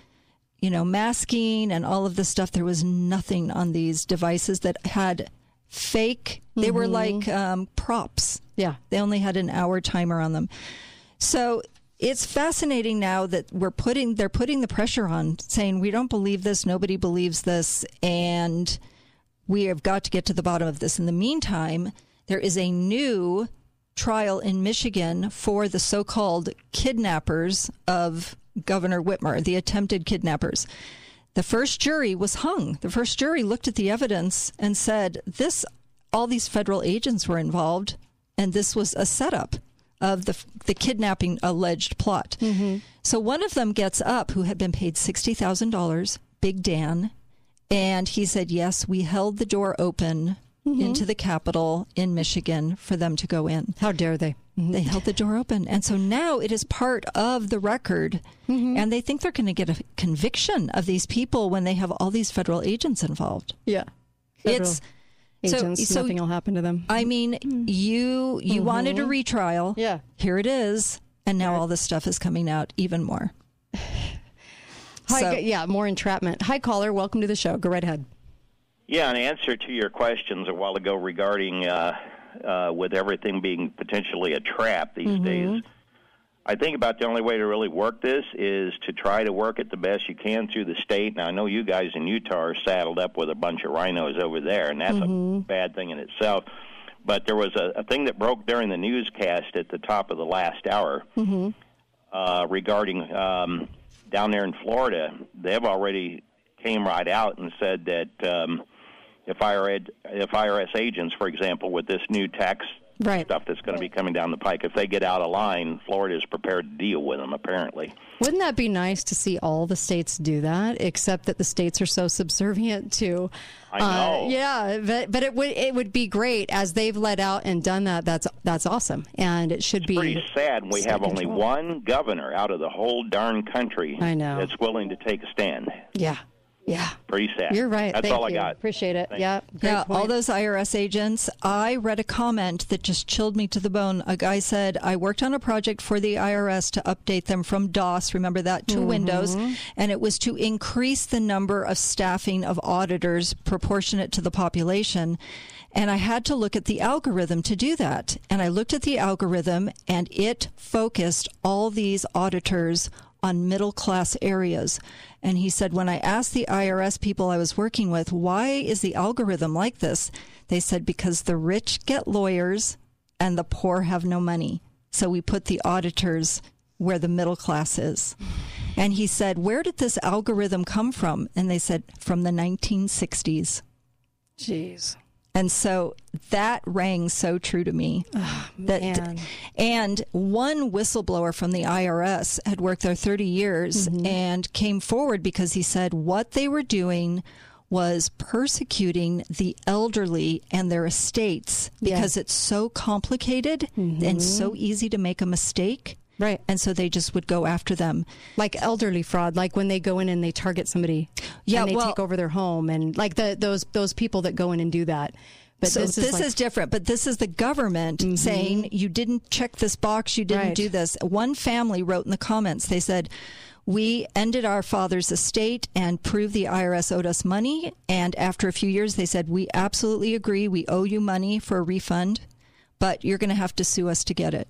you know, masking and all of this stuff, there was nothing on these devices that had fake. They were like um, props. Mm-hmm. Yeah. They only had an hour timer on them. So it's fascinating now that we're putting they're putting the pressure on saying we don't believe this, nobody believes this, and we have got to get to the bottom of this. In the meantime, there is a new trial in Michigan for the so-called kidnappers of Governor Whitmer, the attempted kidnappers. The first jury was hung. The first jury looked at the evidence and said, "This, all these federal agents were involved, and this was a setup of the the kidnapping alleged plot." Mm-hmm. So one of them gets up, who had been paid sixty thousand dollars, Big Dan, and he said, "Yes, we held the door open." Mm-hmm. Into the Capitol in Michigan for them to go in. How dare they? Mm-hmm. They held the door open. And so now it is part of the record. Mm-hmm. And they think they're going to get a conviction of these people when they have all these federal agents involved. Yeah, It's agents. so nothing will happen to them. I mean, you you wanted a retrial. Yeah. Here it is. And now all this stuff is coming out even more. Hi, So- yeah, more entrapment. Hi, caller. Welcome to the show. Go right ahead. Yeah, in answer to your questions a while ago regarding uh, uh, with everything being potentially a trap these days, I think about the only way to really work this is to try to work it the best you can through the state. Now, I know you guys in Utah are saddled up with a bunch of rhinos over there, and that's a bad thing in itself. But there was a, a thing that broke during the newscast at the top of the last hour uh, regarding um, down there in Florida. They've already came right out and said that um, if IRS, if IRS agents, for example, with this new tax Right. stuff that's going to be coming down the pike, if they get out of line, Florida is prepared to deal with them. Apparently, Wouldn't that be nice to see all the states do that? Except that the states are so subservient to. I know. Uh, yeah, but but it would it would be great as they've let out and done that. That's that's awesome, and it should be pretty sad. We have only control. one governor out of the whole darn country I know. that's willing to take a stand. Yeah, yeah. Pretty sad. You're right. That's Thank all I got. Appreciate it. Yeah. great yeah, all those IRS agents. I read a comment that just chilled me to the bone. A guy said, I worked on a project for the IRS to update them from DOS, remember that, to mm-hmm. Windows, and it was to increase the number of staffing of auditors proportionate to the population. And I had to look at the algorithm to do that. And I looked at the algorithm, and it focused all these auditors on middle class areas. And he said, when I asked the IRS people I was working with, why is the algorithm like this? They said, because the rich get lawyers and the poor have no money. So we put the auditors where the middle class is. And he said, where did this algorithm come from? And they said, from the 1960s. Jeez. And so that rang so true to me. Oh, that man. and one whistleblower from the IRS had worked there 30 years mm-hmm. and came forward because he said what they were doing was persecuting the elderly and their estates because it's so complicated and so mm-hmm. easy to make a mistake. Right. And so they just would go after them. like elderly fraud, like when they go in and they target somebody, Yeah, and they well- take over their home, and like the those those people that go in and do that. But so this, this, is, like, is, different, but this is the government mm-hmm. saying you didn't check this box, you didn't right. do this. One family wrote in the comments, they said, we ended our father's estate and proved the IRS owed us money. And after a few years, they said, We absolutely agree. We owe you money for a refund, but you're going to have to sue us to get it,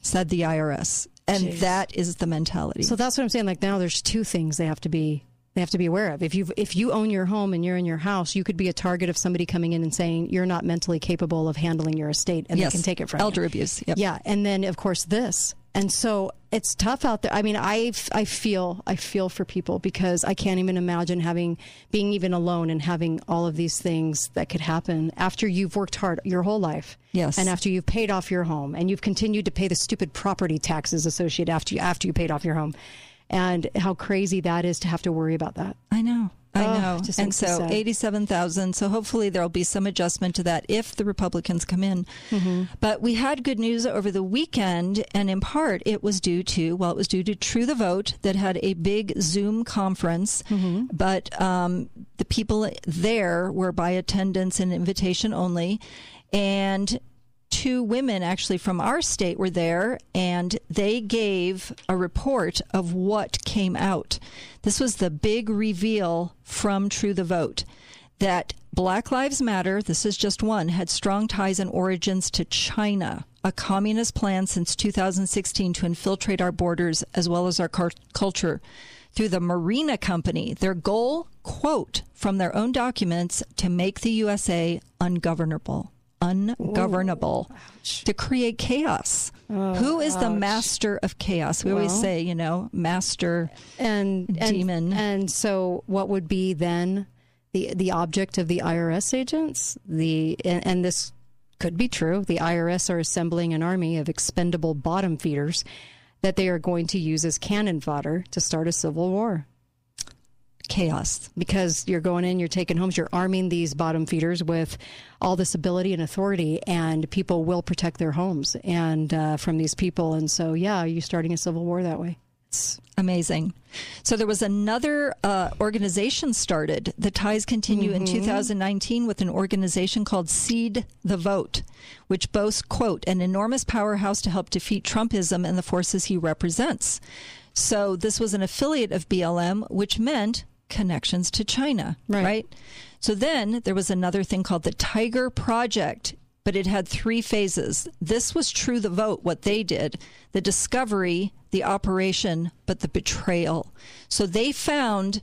said the IRS. And Jeez. that is the mentality. So that's what I'm saying. Like now, there's two things they have to be they have to be aware of. If you if you own your home and you're in your house, you could be a target of somebody coming in and saying you're not mentally capable of handling your estate, and yes. they can take it from elder you. abuse. Yep. Yeah, and then of course this, and so it's tough out there. I mean, I I feel I feel for people because I can't even imagine having being even alone and having all of these things that could happen after you've worked hard your whole life. Yes, and after you've paid off your home and you've continued to pay the stupid property taxes associated after you after you paid off your home and how crazy that is to have to worry about that. I know. I oh, know. And so 87,000. So hopefully there'll be some adjustment to that if the Republicans come in. Mm-hmm. But we had good news over the weekend, and in part it was due to, well, it was due to True the Vote that had a big Zoom conference. Mm-hmm. But um, the people there were by attendance and invitation only. And two women actually from our state were there and they gave a report of what came out. This was the big reveal from True the Vote that Black Lives Matter, this is just one, had strong ties and origins to China, a communist plan since 2016 to infiltrate our borders as well as our car- culture through the Marina Company. Their goal, quote, from their own documents, to make the USA ungovernable ungovernable Ooh, to create chaos. Oh, Who is ouch. the master of chaos? We well, always say, you know, master and demon. And, and, so, what would be then the the object of the IRS agents? The and, and this could be true. The IRS are assembling an army of expendable bottom feeders that they are going to use as cannon fodder to start a civil war chaos because you're going in, you're taking homes, you're arming these bottom feeders with all this ability and authority, and people will protect their homes and uh, from these people. And so, yeah, you're starting a civil war that way. It's amazing. So there was another uh, organization started. The ties continue Mm-hmm. in 2019 with an organization called Seed the Vote, which boasts, quote, an enormous powerhouse to help defeat Trumpism and the forces he represents. So this was an affiliate of BLM, which meant connections to China, right. right? So then there was another thing called the Tiger Project, but it had three phases. This was true the vote, what they did, the discovery, the operation, but the betrayal. So they found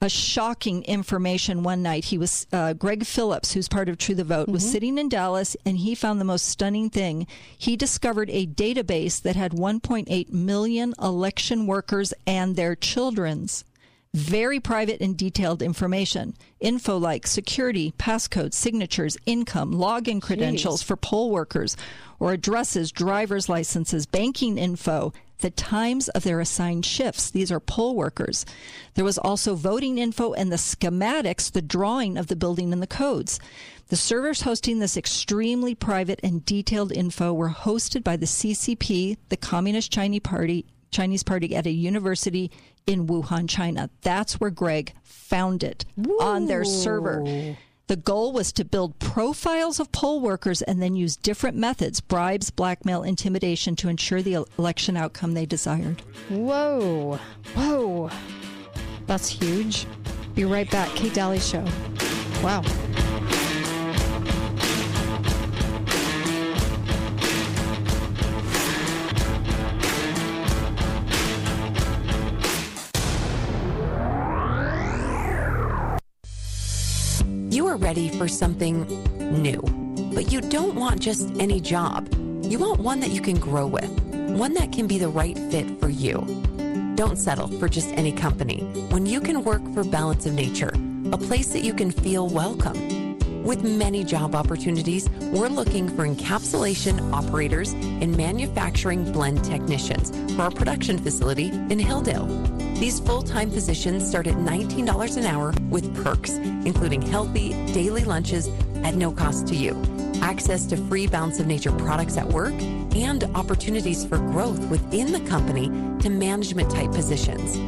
a shocking information one night. He was uh, Greg Phillips, who's part of True the Vote, mm-hmm. was sitting in Dallas, and he found the most stunning thing. He discovered a database that had 1.8 million election workers and their children's very private and detailed information. Info like security, passcodes, signatures, income, login credentials Jeez. for poll workers, or addresses, driver's licenses, banking info, the times of their assigned shifts. These are poll workers. There was also voting info and the schematics, the drawing of the building and the codes. The servers hosting this extremely private and detailed info were hosted by the CCP, the Communist Chinese Party, Chinese Party at a university in Wuhan, China. That's where Greg found it Woo. on their server. The goal was to build profiles of poll workers and then use different methods bribes, blackmail, intimidation to ensure the election outcome they desired. Whoa. Whoa. That's huge. Be right back. Kate Dalley Show. Wow. You are ready for something new, but you don't want just any job. You want one that you can grow with, one that can be the right fit for you. Don't settle for just any company when you can work for Balance of Nature, a place that you can feel welcome. With many job opportunities, we're looking for encapsulation operators and manufacturing blend technicians for our production facility in Hildale. These full-time positions start at $19 an hour with perks, including healthy daily lunches at no cost to you, access to free Balance of Nature products at work, and opportunities for growth within the company to management type positions.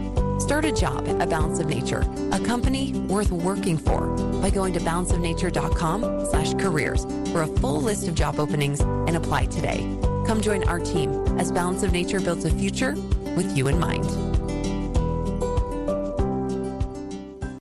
Start a job at Balance of Nature, a company worth working for by going to balanceofnature.com slash careers for a full list of job openings and apply today. Come join our team as Balance of Nature builds a future with you in mind.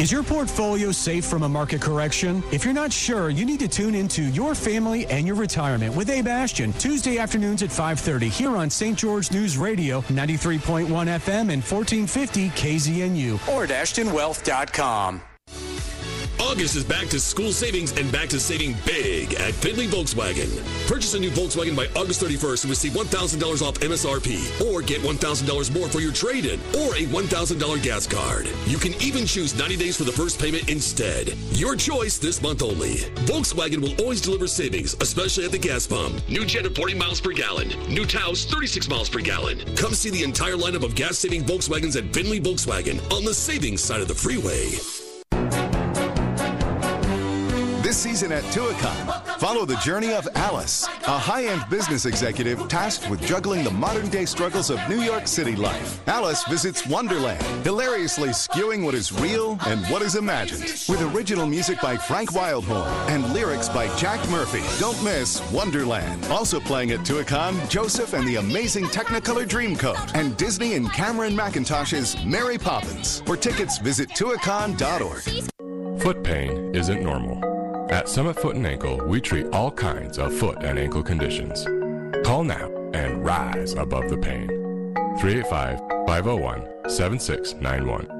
Is your portfolio safe from a market correction? If you're not sure, you need to tune into Your Family and Your Retirement with Abe Ashton, Tuesday afternoons at 5.30 here on St. George News Radio, 93.1 FM and 1450 KZNU or at ashtonwealth.com. August is back to school savings and back to saving big at Findlay Volkswagen. Purchase a new Volkswagen by August 31st and receive $1,000 off MSRP or get $1,000 more for your trade-in or a $1,000 gas card. You can even choose 90 days for the first payment instead. Your choice this month only. Volkswagen will always deliver savings, especially at the gas pump. New Jetta 40 miles per gallon. New Taos 36 miles per gallon. Come see the entire lineup of gas-saving Volkswagens at Findlay Volkswagen on the savings side of the freeway. This season at Tuacahn, follow the journey of Alice, a high-end business executive tasked with juggling the modern-day struggles of New York City life. Alice visits Wonderland, hilariously skewing what is real and what is imagined, with original music by Frank Wildhorn and lyrics by Jack Murphy. Don't miss Wonderland. Also playing at Tuacahn, Joseph and the amazing Technicolor Dreamcoat, and Disney and Cameron Mackintosh's Mary Poppins. For tickets, visit tuacahn.org. Foot pain isn't normal. At Summit Foot and Ankle, we treat all kinds of foot and ankle conditions. Call now and rise above the pain. 385 501 7691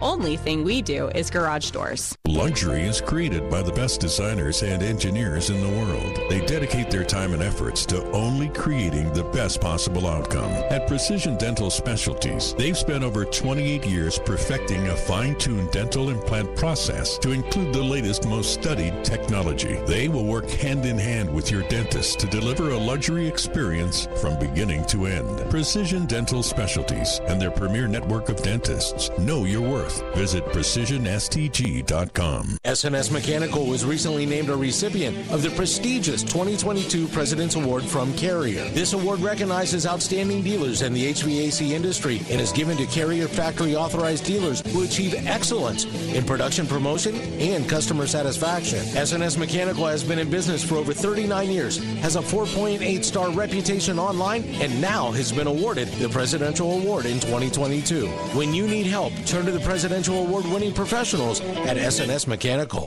only thing we do is garage doors. Luxury is created by the best designers and engineers in the world. They dedicate their time and efforts to only creating the best possible outcome. At Precision Dental Specialties, they've spent over 28 years perfecting a fine-tuned dental implant process to include the latest, most studied technology. They will work hand in hand with your dentist to deliver a luxury experience from beginning to end. Precision Dental Specialties and their premier network of dentists know your worth. Visit precisionstg.com. SNS Mechanical was recently named a recipient of the prestigious 2022 President's Award from Carrier. This award recognizes outstanding dealers in the HVAC industry and is given to Carrier factory authorized dealers who achieve excellence in production promotion and customer satisfaction. SNS Mechanical has been in business for over 39 years, has a 4.8 star reputation online, and now has been awarded the Presidential Award in 2022. When you need help, turn to the Presidential Award winning professionals at SNS Mechanical.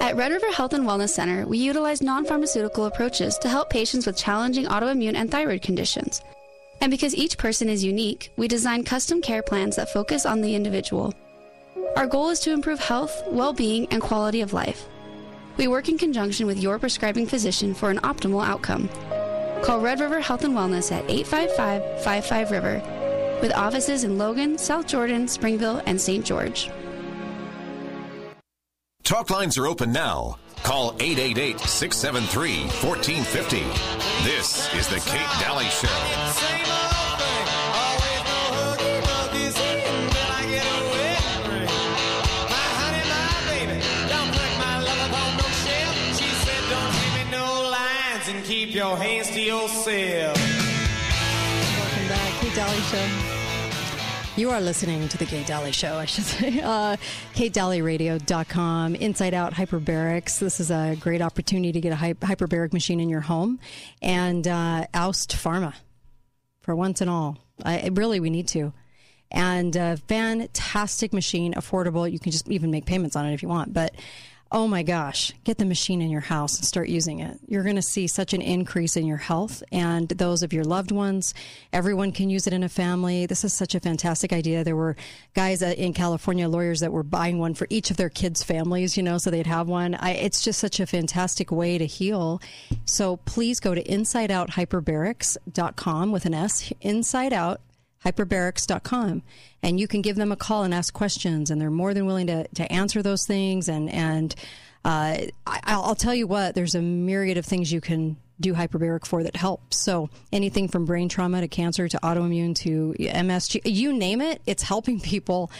At Red River Health and Wellness Center, we utilize non pharmaceutical approaches to help patients with challenging autoimmune and thyroid conditions. And because each person is unique, we design custom care plans that focus on the individual. Our goal is to improve health, well being, and quality of life. We work in conjunction with your prescribing physician for an optimal outcome. Call Red River Health and Wellness at 855 55 River with offices in Logan, South Jordan, Springville, and St. George. Talk lines are open now. Call 888 673 1450. This is The Kate Dalley Show. keep your hands to yourself. Kate Dalley Show. You are listening to the Kate Dalley Show, I should say. Uh, KateDalleyRadio.com, Inside Out Hyperbarics. This is a great opportunity to get a hy- hyperbaric machine in your home. And uh, Oust Pharma, for once and all. I, really, we need to. and a fantastic machine, affordable. You can just even make payments on it if you want, but oh my gosh, get the machine in your house and start using it. You're going to see such an increase in your health and those of your loved ones. Everyone can use it in a family. This is such a fantastic idea. There were guys in California, lawyers that were buying one for each of their kids' families, you know, so they'd have one. I, it's just such a fantastic way to heal. So please go to insideouthyperbarics.com with an S, inside out hyperbarics.com and you can give them a call and ask questions and they're more than willing to, to answer those things. And and uh, I, will tell you what there's a myriad of things you can do hyperbaric for that helps so anything from brain trauma to cancer to autoimmune to ms you name it it's helping people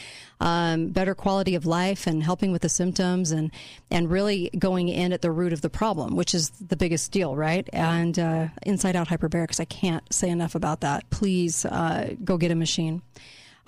um, better quality of life and helping with the symptoms and and really going in at the root of the problem, which is the biggest deal, right? And uh, inside out hyperbarics, I can't say enough about that. Please uh, go get a machine.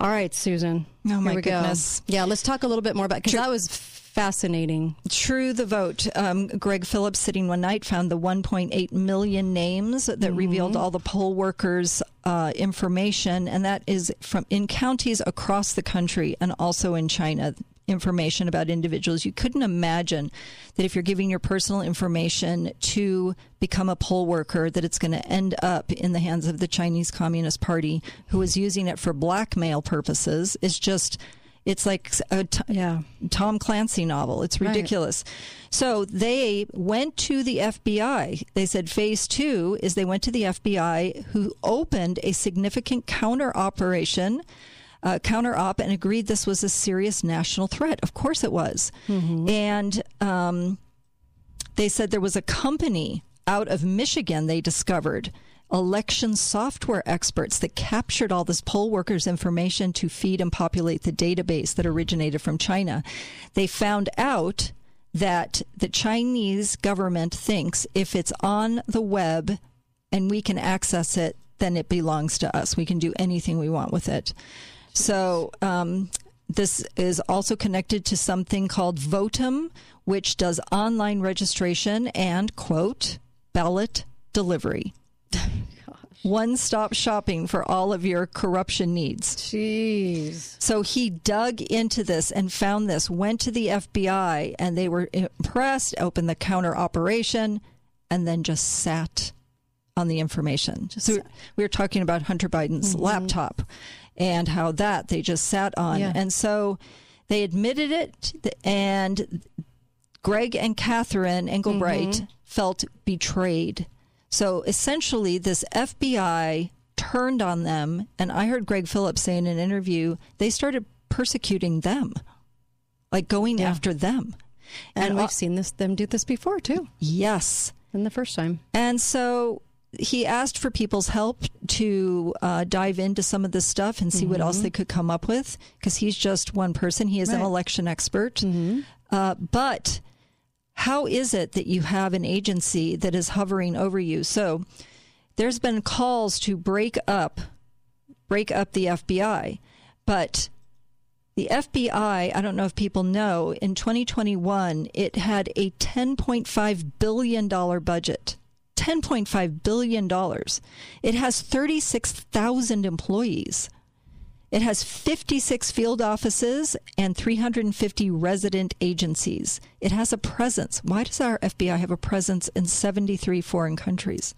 All right, Susan. Oh my goodness. Go. Yeah, let's talk a little bit more about because that was fascinating. True the vote. Um, Greg Phillips, sitting one night, found the 1.8 million names that Mm-hmm. revealed all the poll workers' uh, information, and that is from in counties across the country and also in China. Information about individuals. You couldn't imagine that if you're giving your personal information to become a poll worker, that it's going to end up in the hands of the Chinese Communist Party, who is using it for blackmail purposes. It's just it's like a t- yeah. Tom Clancy novel. It's Right. ridiculous. So they went to the FBI. They said phase two is they went to the FBI, who opened a significant counter operation. Uh, counter op and agreed this was a serious national threat. Of course it was. And um, they said there was a company out of Michigan they discovered election software experts that captured all this poll workers information to feed and populate the database that originated from China. They found out that the Chinese government thinks if it's on the web and we can access it, then it belongs to us. We can do anything we want with it. So, um, this is also connected to something called Votem, which does online registration and, quote, ballot delivery. One stop shopping for all of your corruption needs. Jeez. So he dug into this and found this, went to the FBI, and they were impressed, opened the counter operation, and then just sat on the information. so we were talking about Hunter Biden's Mhm. laptop and how that they just sat on. Yeah. And so they admitted it, and Greg and Catherine Engelbrecht Mhm. felt betrayed. So essentially, this FBI turned on them, and I heard Greg Phillips say in an interview they started persecuting them, like going after them. And, And we've uh, seen this them do this before too. Yes. In the first time. And so he asked for people's help to uh, dive into some of this stuff and see what else Mhm. they could come up with because he's just one person. He is an election expert. Uh, but how is it that you have an agency that is hovering over you? So there's been calls to break up break up the FBI, but the FBI, I don't know if people know, in 2021, it had a $10.5 billion budget. $10.5 billion. It has 36,000 employees. It has 56 field offices and 350 resident agencies. It has a presence. Why does our FBI have a presence in 73 foreign countries?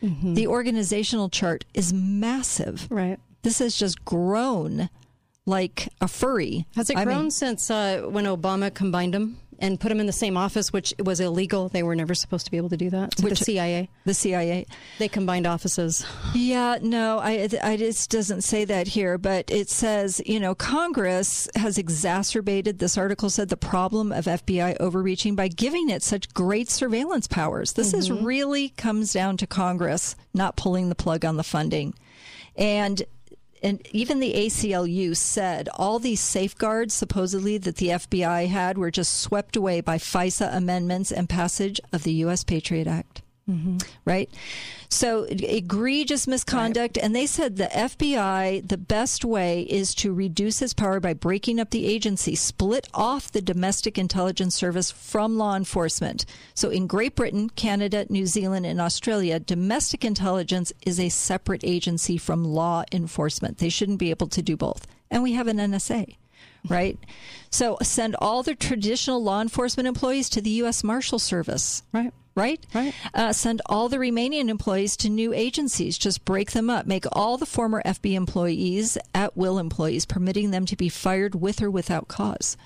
The organizational chart is massive. Right. This has just grown like a furry. Has it I grown mean- since uh, when Obama combined them and put them in the same office, which was illegal? They were never supposed to be able to do that. Which- the CIA. The CIA. They combined offices. Yeah, no, I, I just doesn't say that here, but it says, you know, Congress has exacerbated, this article said, the problem of FBI overreaching by giving it such great surveillance powers. This is Mhm. really comes down to Congress not pulling the plug on the funding. And and even the ACLU said all these safeguards supposedly that the FBI had were just swept away by FISA amendments and passage of the U.S. Patriot Act. Right? So egregious misconduct. And they said the FBI, the best way is to reduce its power by breaking up the agency, split off the domestic intelligence service from law enforcement. So in Great Britain, Canada, New Zealand, and Australia, domestic intelligence is a separate agency from law enforcement. They shouldn't be able to do both. And we have an NSA right? So send all the traditional law enforcement employees to the U.S. Marshal Service. Right. Right? Right. Uh, send all the remaining employees to new agencies. Just break them up. Make all the former FB employees at will employees, permitting them to be fired with or without cause.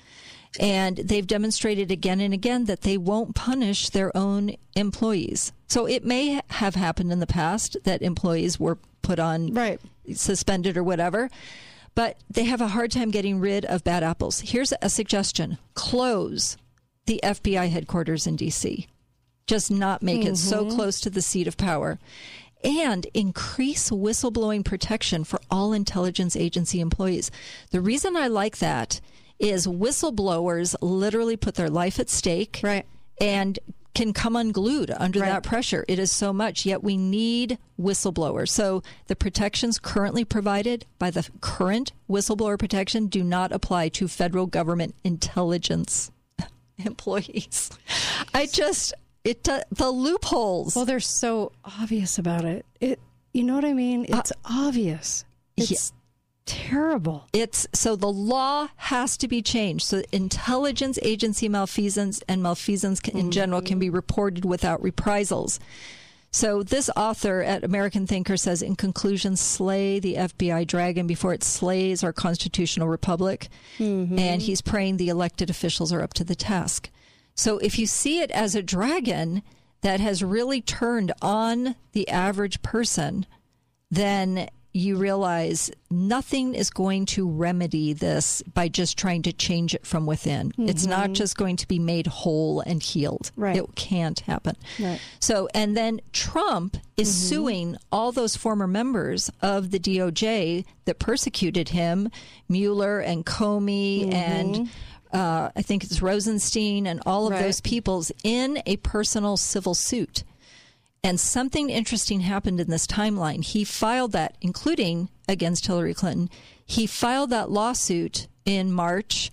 And they've demonstrated again and again that they won't punish their own employees. So it may have happened in the past that employees were put on right. suspended or whatever but they have a hard time getting rid of bad apples. Here's a suggestion close the FBI headquarters in D.C., just not make it so Mhm. close to the seat of power. And increase whistleblowing protection for all intelligence agency employees. The reason I like that is whistleblowers literally put their life at stake right. and can come unglued under that pressure. It is so much, yet we need whistleblowers. So the protections currently provided by the current whistleblower protection do not apply to federal government intelligence employees. I just it uh, the loopholes. Well, they're so obvious about it. It, you know what I mean? It's obvious. It's terrible. It's so the law has to be changed. So intelligence agency malfeasance and malfeasance can, in general can be reported without reprisals. So this author at American Thinker says, in conclusion, slay the FBI dragon before it slays our constitutional republic. And he's praying the elected officials are up to the task. So if you see it as a dragon that has really turned on the average person, then you realize nothing is going to remedy this by just trying to change it from within. It's not Mhm. just going to be made whole and healed. Right. It can't happen. Right. So, and then Trump is Mhm. suing all those former members of the DOJ that persecuted him, Mueller and Comey and uh, I think it's Rosenstein and all of Right. those peoples in a personal civil suit. And something interesting happened in this timeline. He filed that, including against Hillary Clinton. He filed that lawsuit in March,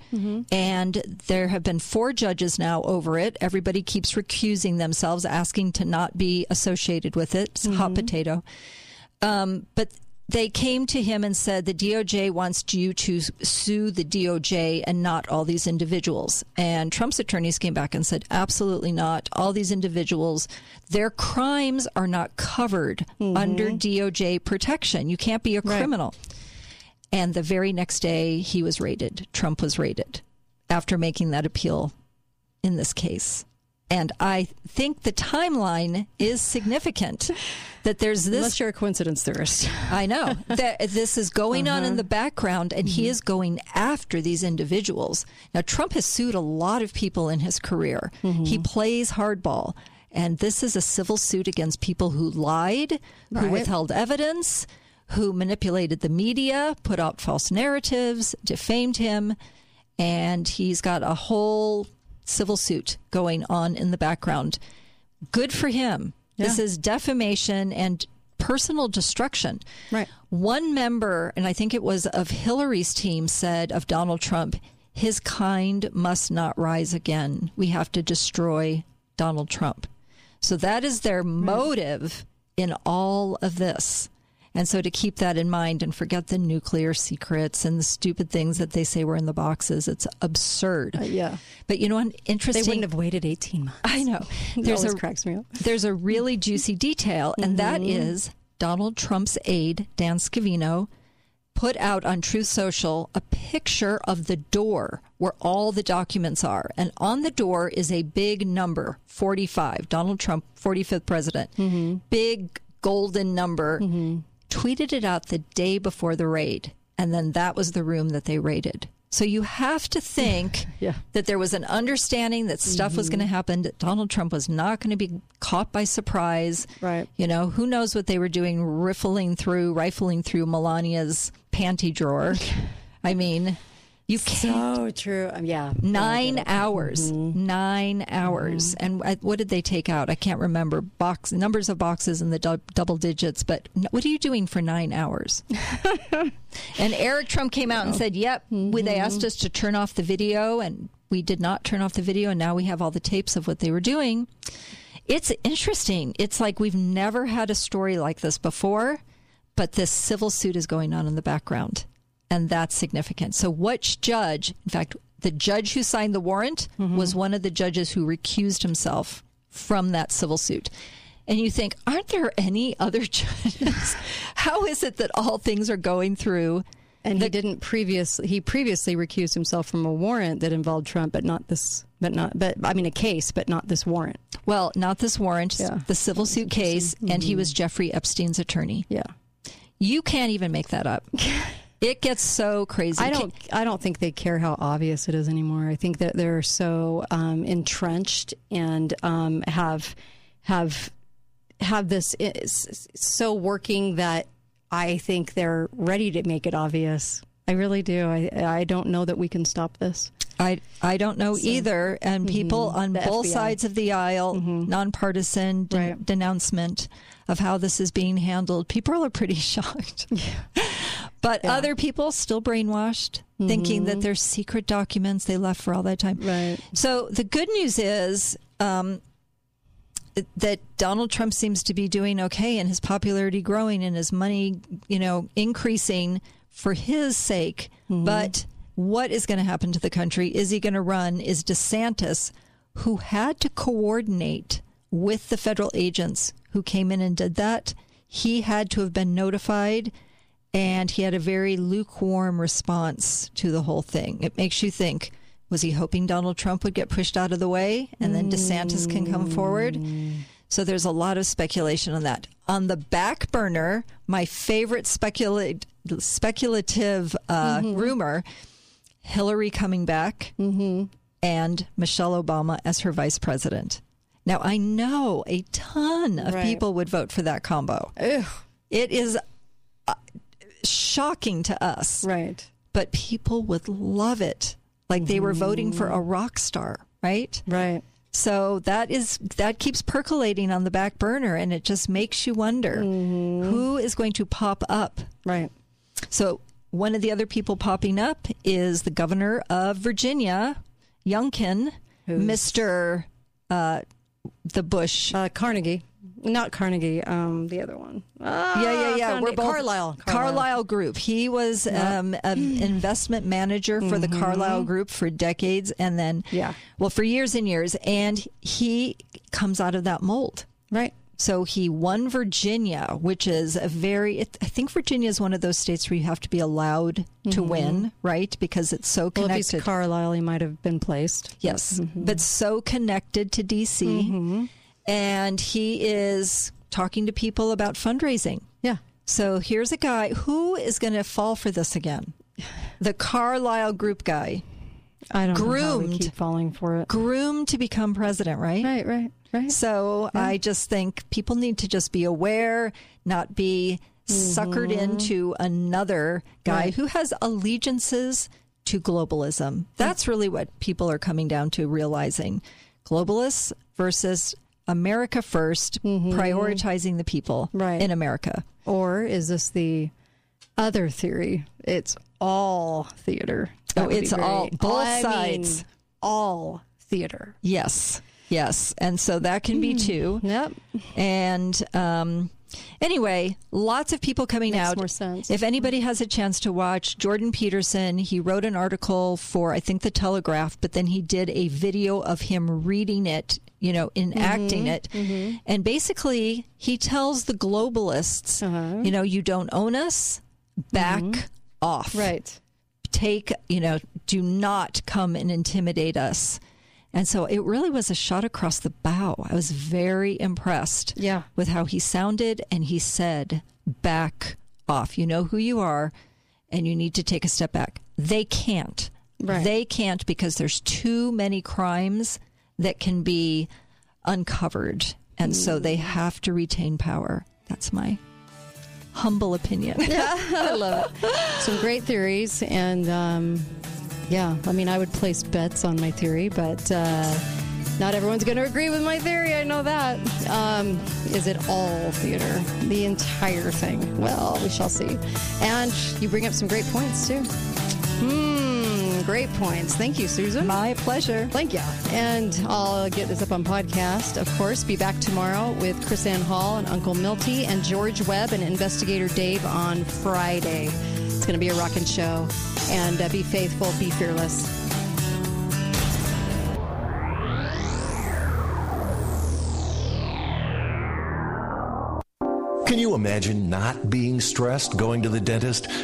and there have been four judges now over it. Everybody keeps recusing themselves, asking to not be associated with it. It's a hot potato. Um, but they came to him and said the DOJ wants you to sue the DOJ and not all these individuals. And Trump's attorneys came back and said, absolutely not. All these individuals, their crimes are not covered mm-hmm. under DOJ protection. You can't be a Right. criminal. And the very next day, he was raided. Trump was raided after making that appeal in this case. And I think the timeline is significant that there's this. Unless you're a coincidence theorist. I know that this is going on in uh-huh. the background, and he mm-hmm. is going after these individuals. Now, Trump has sued a lot of people in his career. Mm-hmm. He plays hardball, and this is a civil suit against people who lied, who Right. withheld evidence, who manipulated the media, put out false narratives, defamed him, and he's got a whole civil suit going on in the background. Good for him. This is defamation and personal destruction. Right. One member, and I think it was of Hillary's team, said of Donald Trump, his kind must not rise again. We have to destroy Donald Trump. So that is their motive in all of this. And so to keep that in mind and forget the nuclear secrets and the stupid things that they say were in the boxes, it's absurd. Uh, yeah. But you know what? Interesting. They wouldn't have waited 18 months. I know. There's always a cracks me up. there's a really juicy detail, and that Mhm. is Donald Trump's aide Dan Scavino put out on Truth Social a picture of the door where all the documents are, and on the door is a big number 45. Donald Trump, 45th president, big golden number. Tweeted it out the day before the raid, and then that was the room that they raided. So you have to think Yeah. that there was an understanding that stuff was going to mm-hmm. happen. That Donald Trump was not going to be caught by surprise. Right. You know, who knows what they were doing, riffling through, rifling through Melania's panty drawer. I mean, You can't. So true. Um, yeah. Nine hours. Nine hours. And uh, what did they take out? I can't remember. Box numbers of boxes in the dou- double digits. But n- what are you doing for nine hours? and Eric Trump came out and said, "Yep, we, they asked us to turn off the video, and we did not turn off the video, and now we have all the tapes of what they were doing." It's interesting. It's like we've never had a story like this before, but this civil suit is going on in the background, and that's significant. So, which judge, in fact, the judge who signed the warrant mm-hmm. was one of the judges who recused himself from that civil suit. And you think, aren't there any other judges? How is it that all things are going through? And he didn't previous. He previously recused himself from a warrant that involved Trump, but not this. But not. But I mean, a case, but not this warrant. Well, not this warrant, the civil suit case, and he mm-hmm. was Jeffrey Epstein's attorney. Yeah. You can't even make that up. It gets so crazy. I don't. I don't think they care how obvious it is anymore. I think that they're so um, entrenched and um, have have have this is so working that I think they're ready to make it obvious. I really do. I I don't know that we can stop this. I I don't know either. And people Mhm. on both FBI. sides of the aisle, nonpartisan de- denouncement of how this is being handled. People are pretty shocked. But other people still brainwashed, thinking that Mhm. there's secret documents they left for all that time. Right. So the good news is um, that Donald Trump seems to be doing okay, and his popularity growing, and his money, you know, increasing for his sake. But what is going to happen to the country? Is he going to run? Is DeSantis, who had to coordinate with the federal agents who came in and did that, he had to have been notified and he had a very lukewarm response to the whole thing. It makes you think was he hoping Donald Trump would get pushed out of the way and then DeSantis can come forward? So there's a lot of speculation on that. On the back burner, my favorite specula- speculative uh, rumor Hillary coming back and Michelle Obama as her vice president. Now, I know a ton of Right. people would vote for that combo. It is uh, shocking to us. Right. But people would love it. Like they were voting for a rock star, right? Right. So that is that keeps percolating on the back burner and it just makes you wonder who is going to pop up. Right. So one of the other people popping up is the governor of Virginia, Youngkin, Mr. Uh, the Bush. Uh, Carnegie. Not Carnegie. Um, the other one. Ah, yeah, yeah, yeah. We're both Carlyle. Carlyle Group. He was um, an investment manager for the Carlyle Group for decades, and then Yeah. well, for years and years. And he comes out of that mold, right? So he won Virginia, which is a very. It, I think Virginia is one of those states where you have to be allowed to Mhm. win, right? Because it's so Well, connected. he's Carlyle, he might have been placed. Yes, but so connected to DC. And he is talking to people about fundraising. Yeah. So here's a guy who is going to fall for this again. The Carlyle Group guy. I don't know how we groomed, keep falling for it. groomed to become president, right? Right, right, right. So I just think people need to just be aware, not be suckered into another guy Mm-hmm. Right. who has allegiances to globalism. That's really what people are coming down to realizing. Globalists versus America 1st prioritizing the people Mm-hmm. Right. in America. Or is this the other theory? It's all theater. That Oh, would be it's all- both I mean, sides. all theater. Yes, yes, and so that can be two. Hmm. Yep. And um, anyway, lots of people coming Makes out. more sense. If anybody has a chance to watch Jordan Peterson, he wrote an article for I think the Telegraph, but then he did a video of him reading it, you know, enacting Mm-hmm. it, and basically he tells the globalists, Uh-huh. you know, you don't own us, back off, Mm-hmm. Right. take, you know, do not come and intimidate us. And so it really was a shot across the bow. I was very impressed Yeah. with how he sounded and he said, back off. You know who you are and you need to take a step back. They can't. Right. They can't because there's too many crimes that can be uncovered. And so they have to retain power. That's my humble opinion. I love it. Some great theories, and um, Yeah, I mean, I would place bets on my theory, but uh, not everyone's going to agree with my theory. I know that. Um, is it all theater? The entire thing? Well, we shall see. And you bring up some great points, too. Hmm, great points. Thank you, Susan. My pleasure. Thank you. And I'll get this up on podcast, of course. Be back tomorrow with CrisAnn Hall and Uncle Milty and George Webb and Investigator Dave on Friday. Going to be a rocking show. And uh, be faithful, be fearless. Can you imagine not being stressed going to the dentist?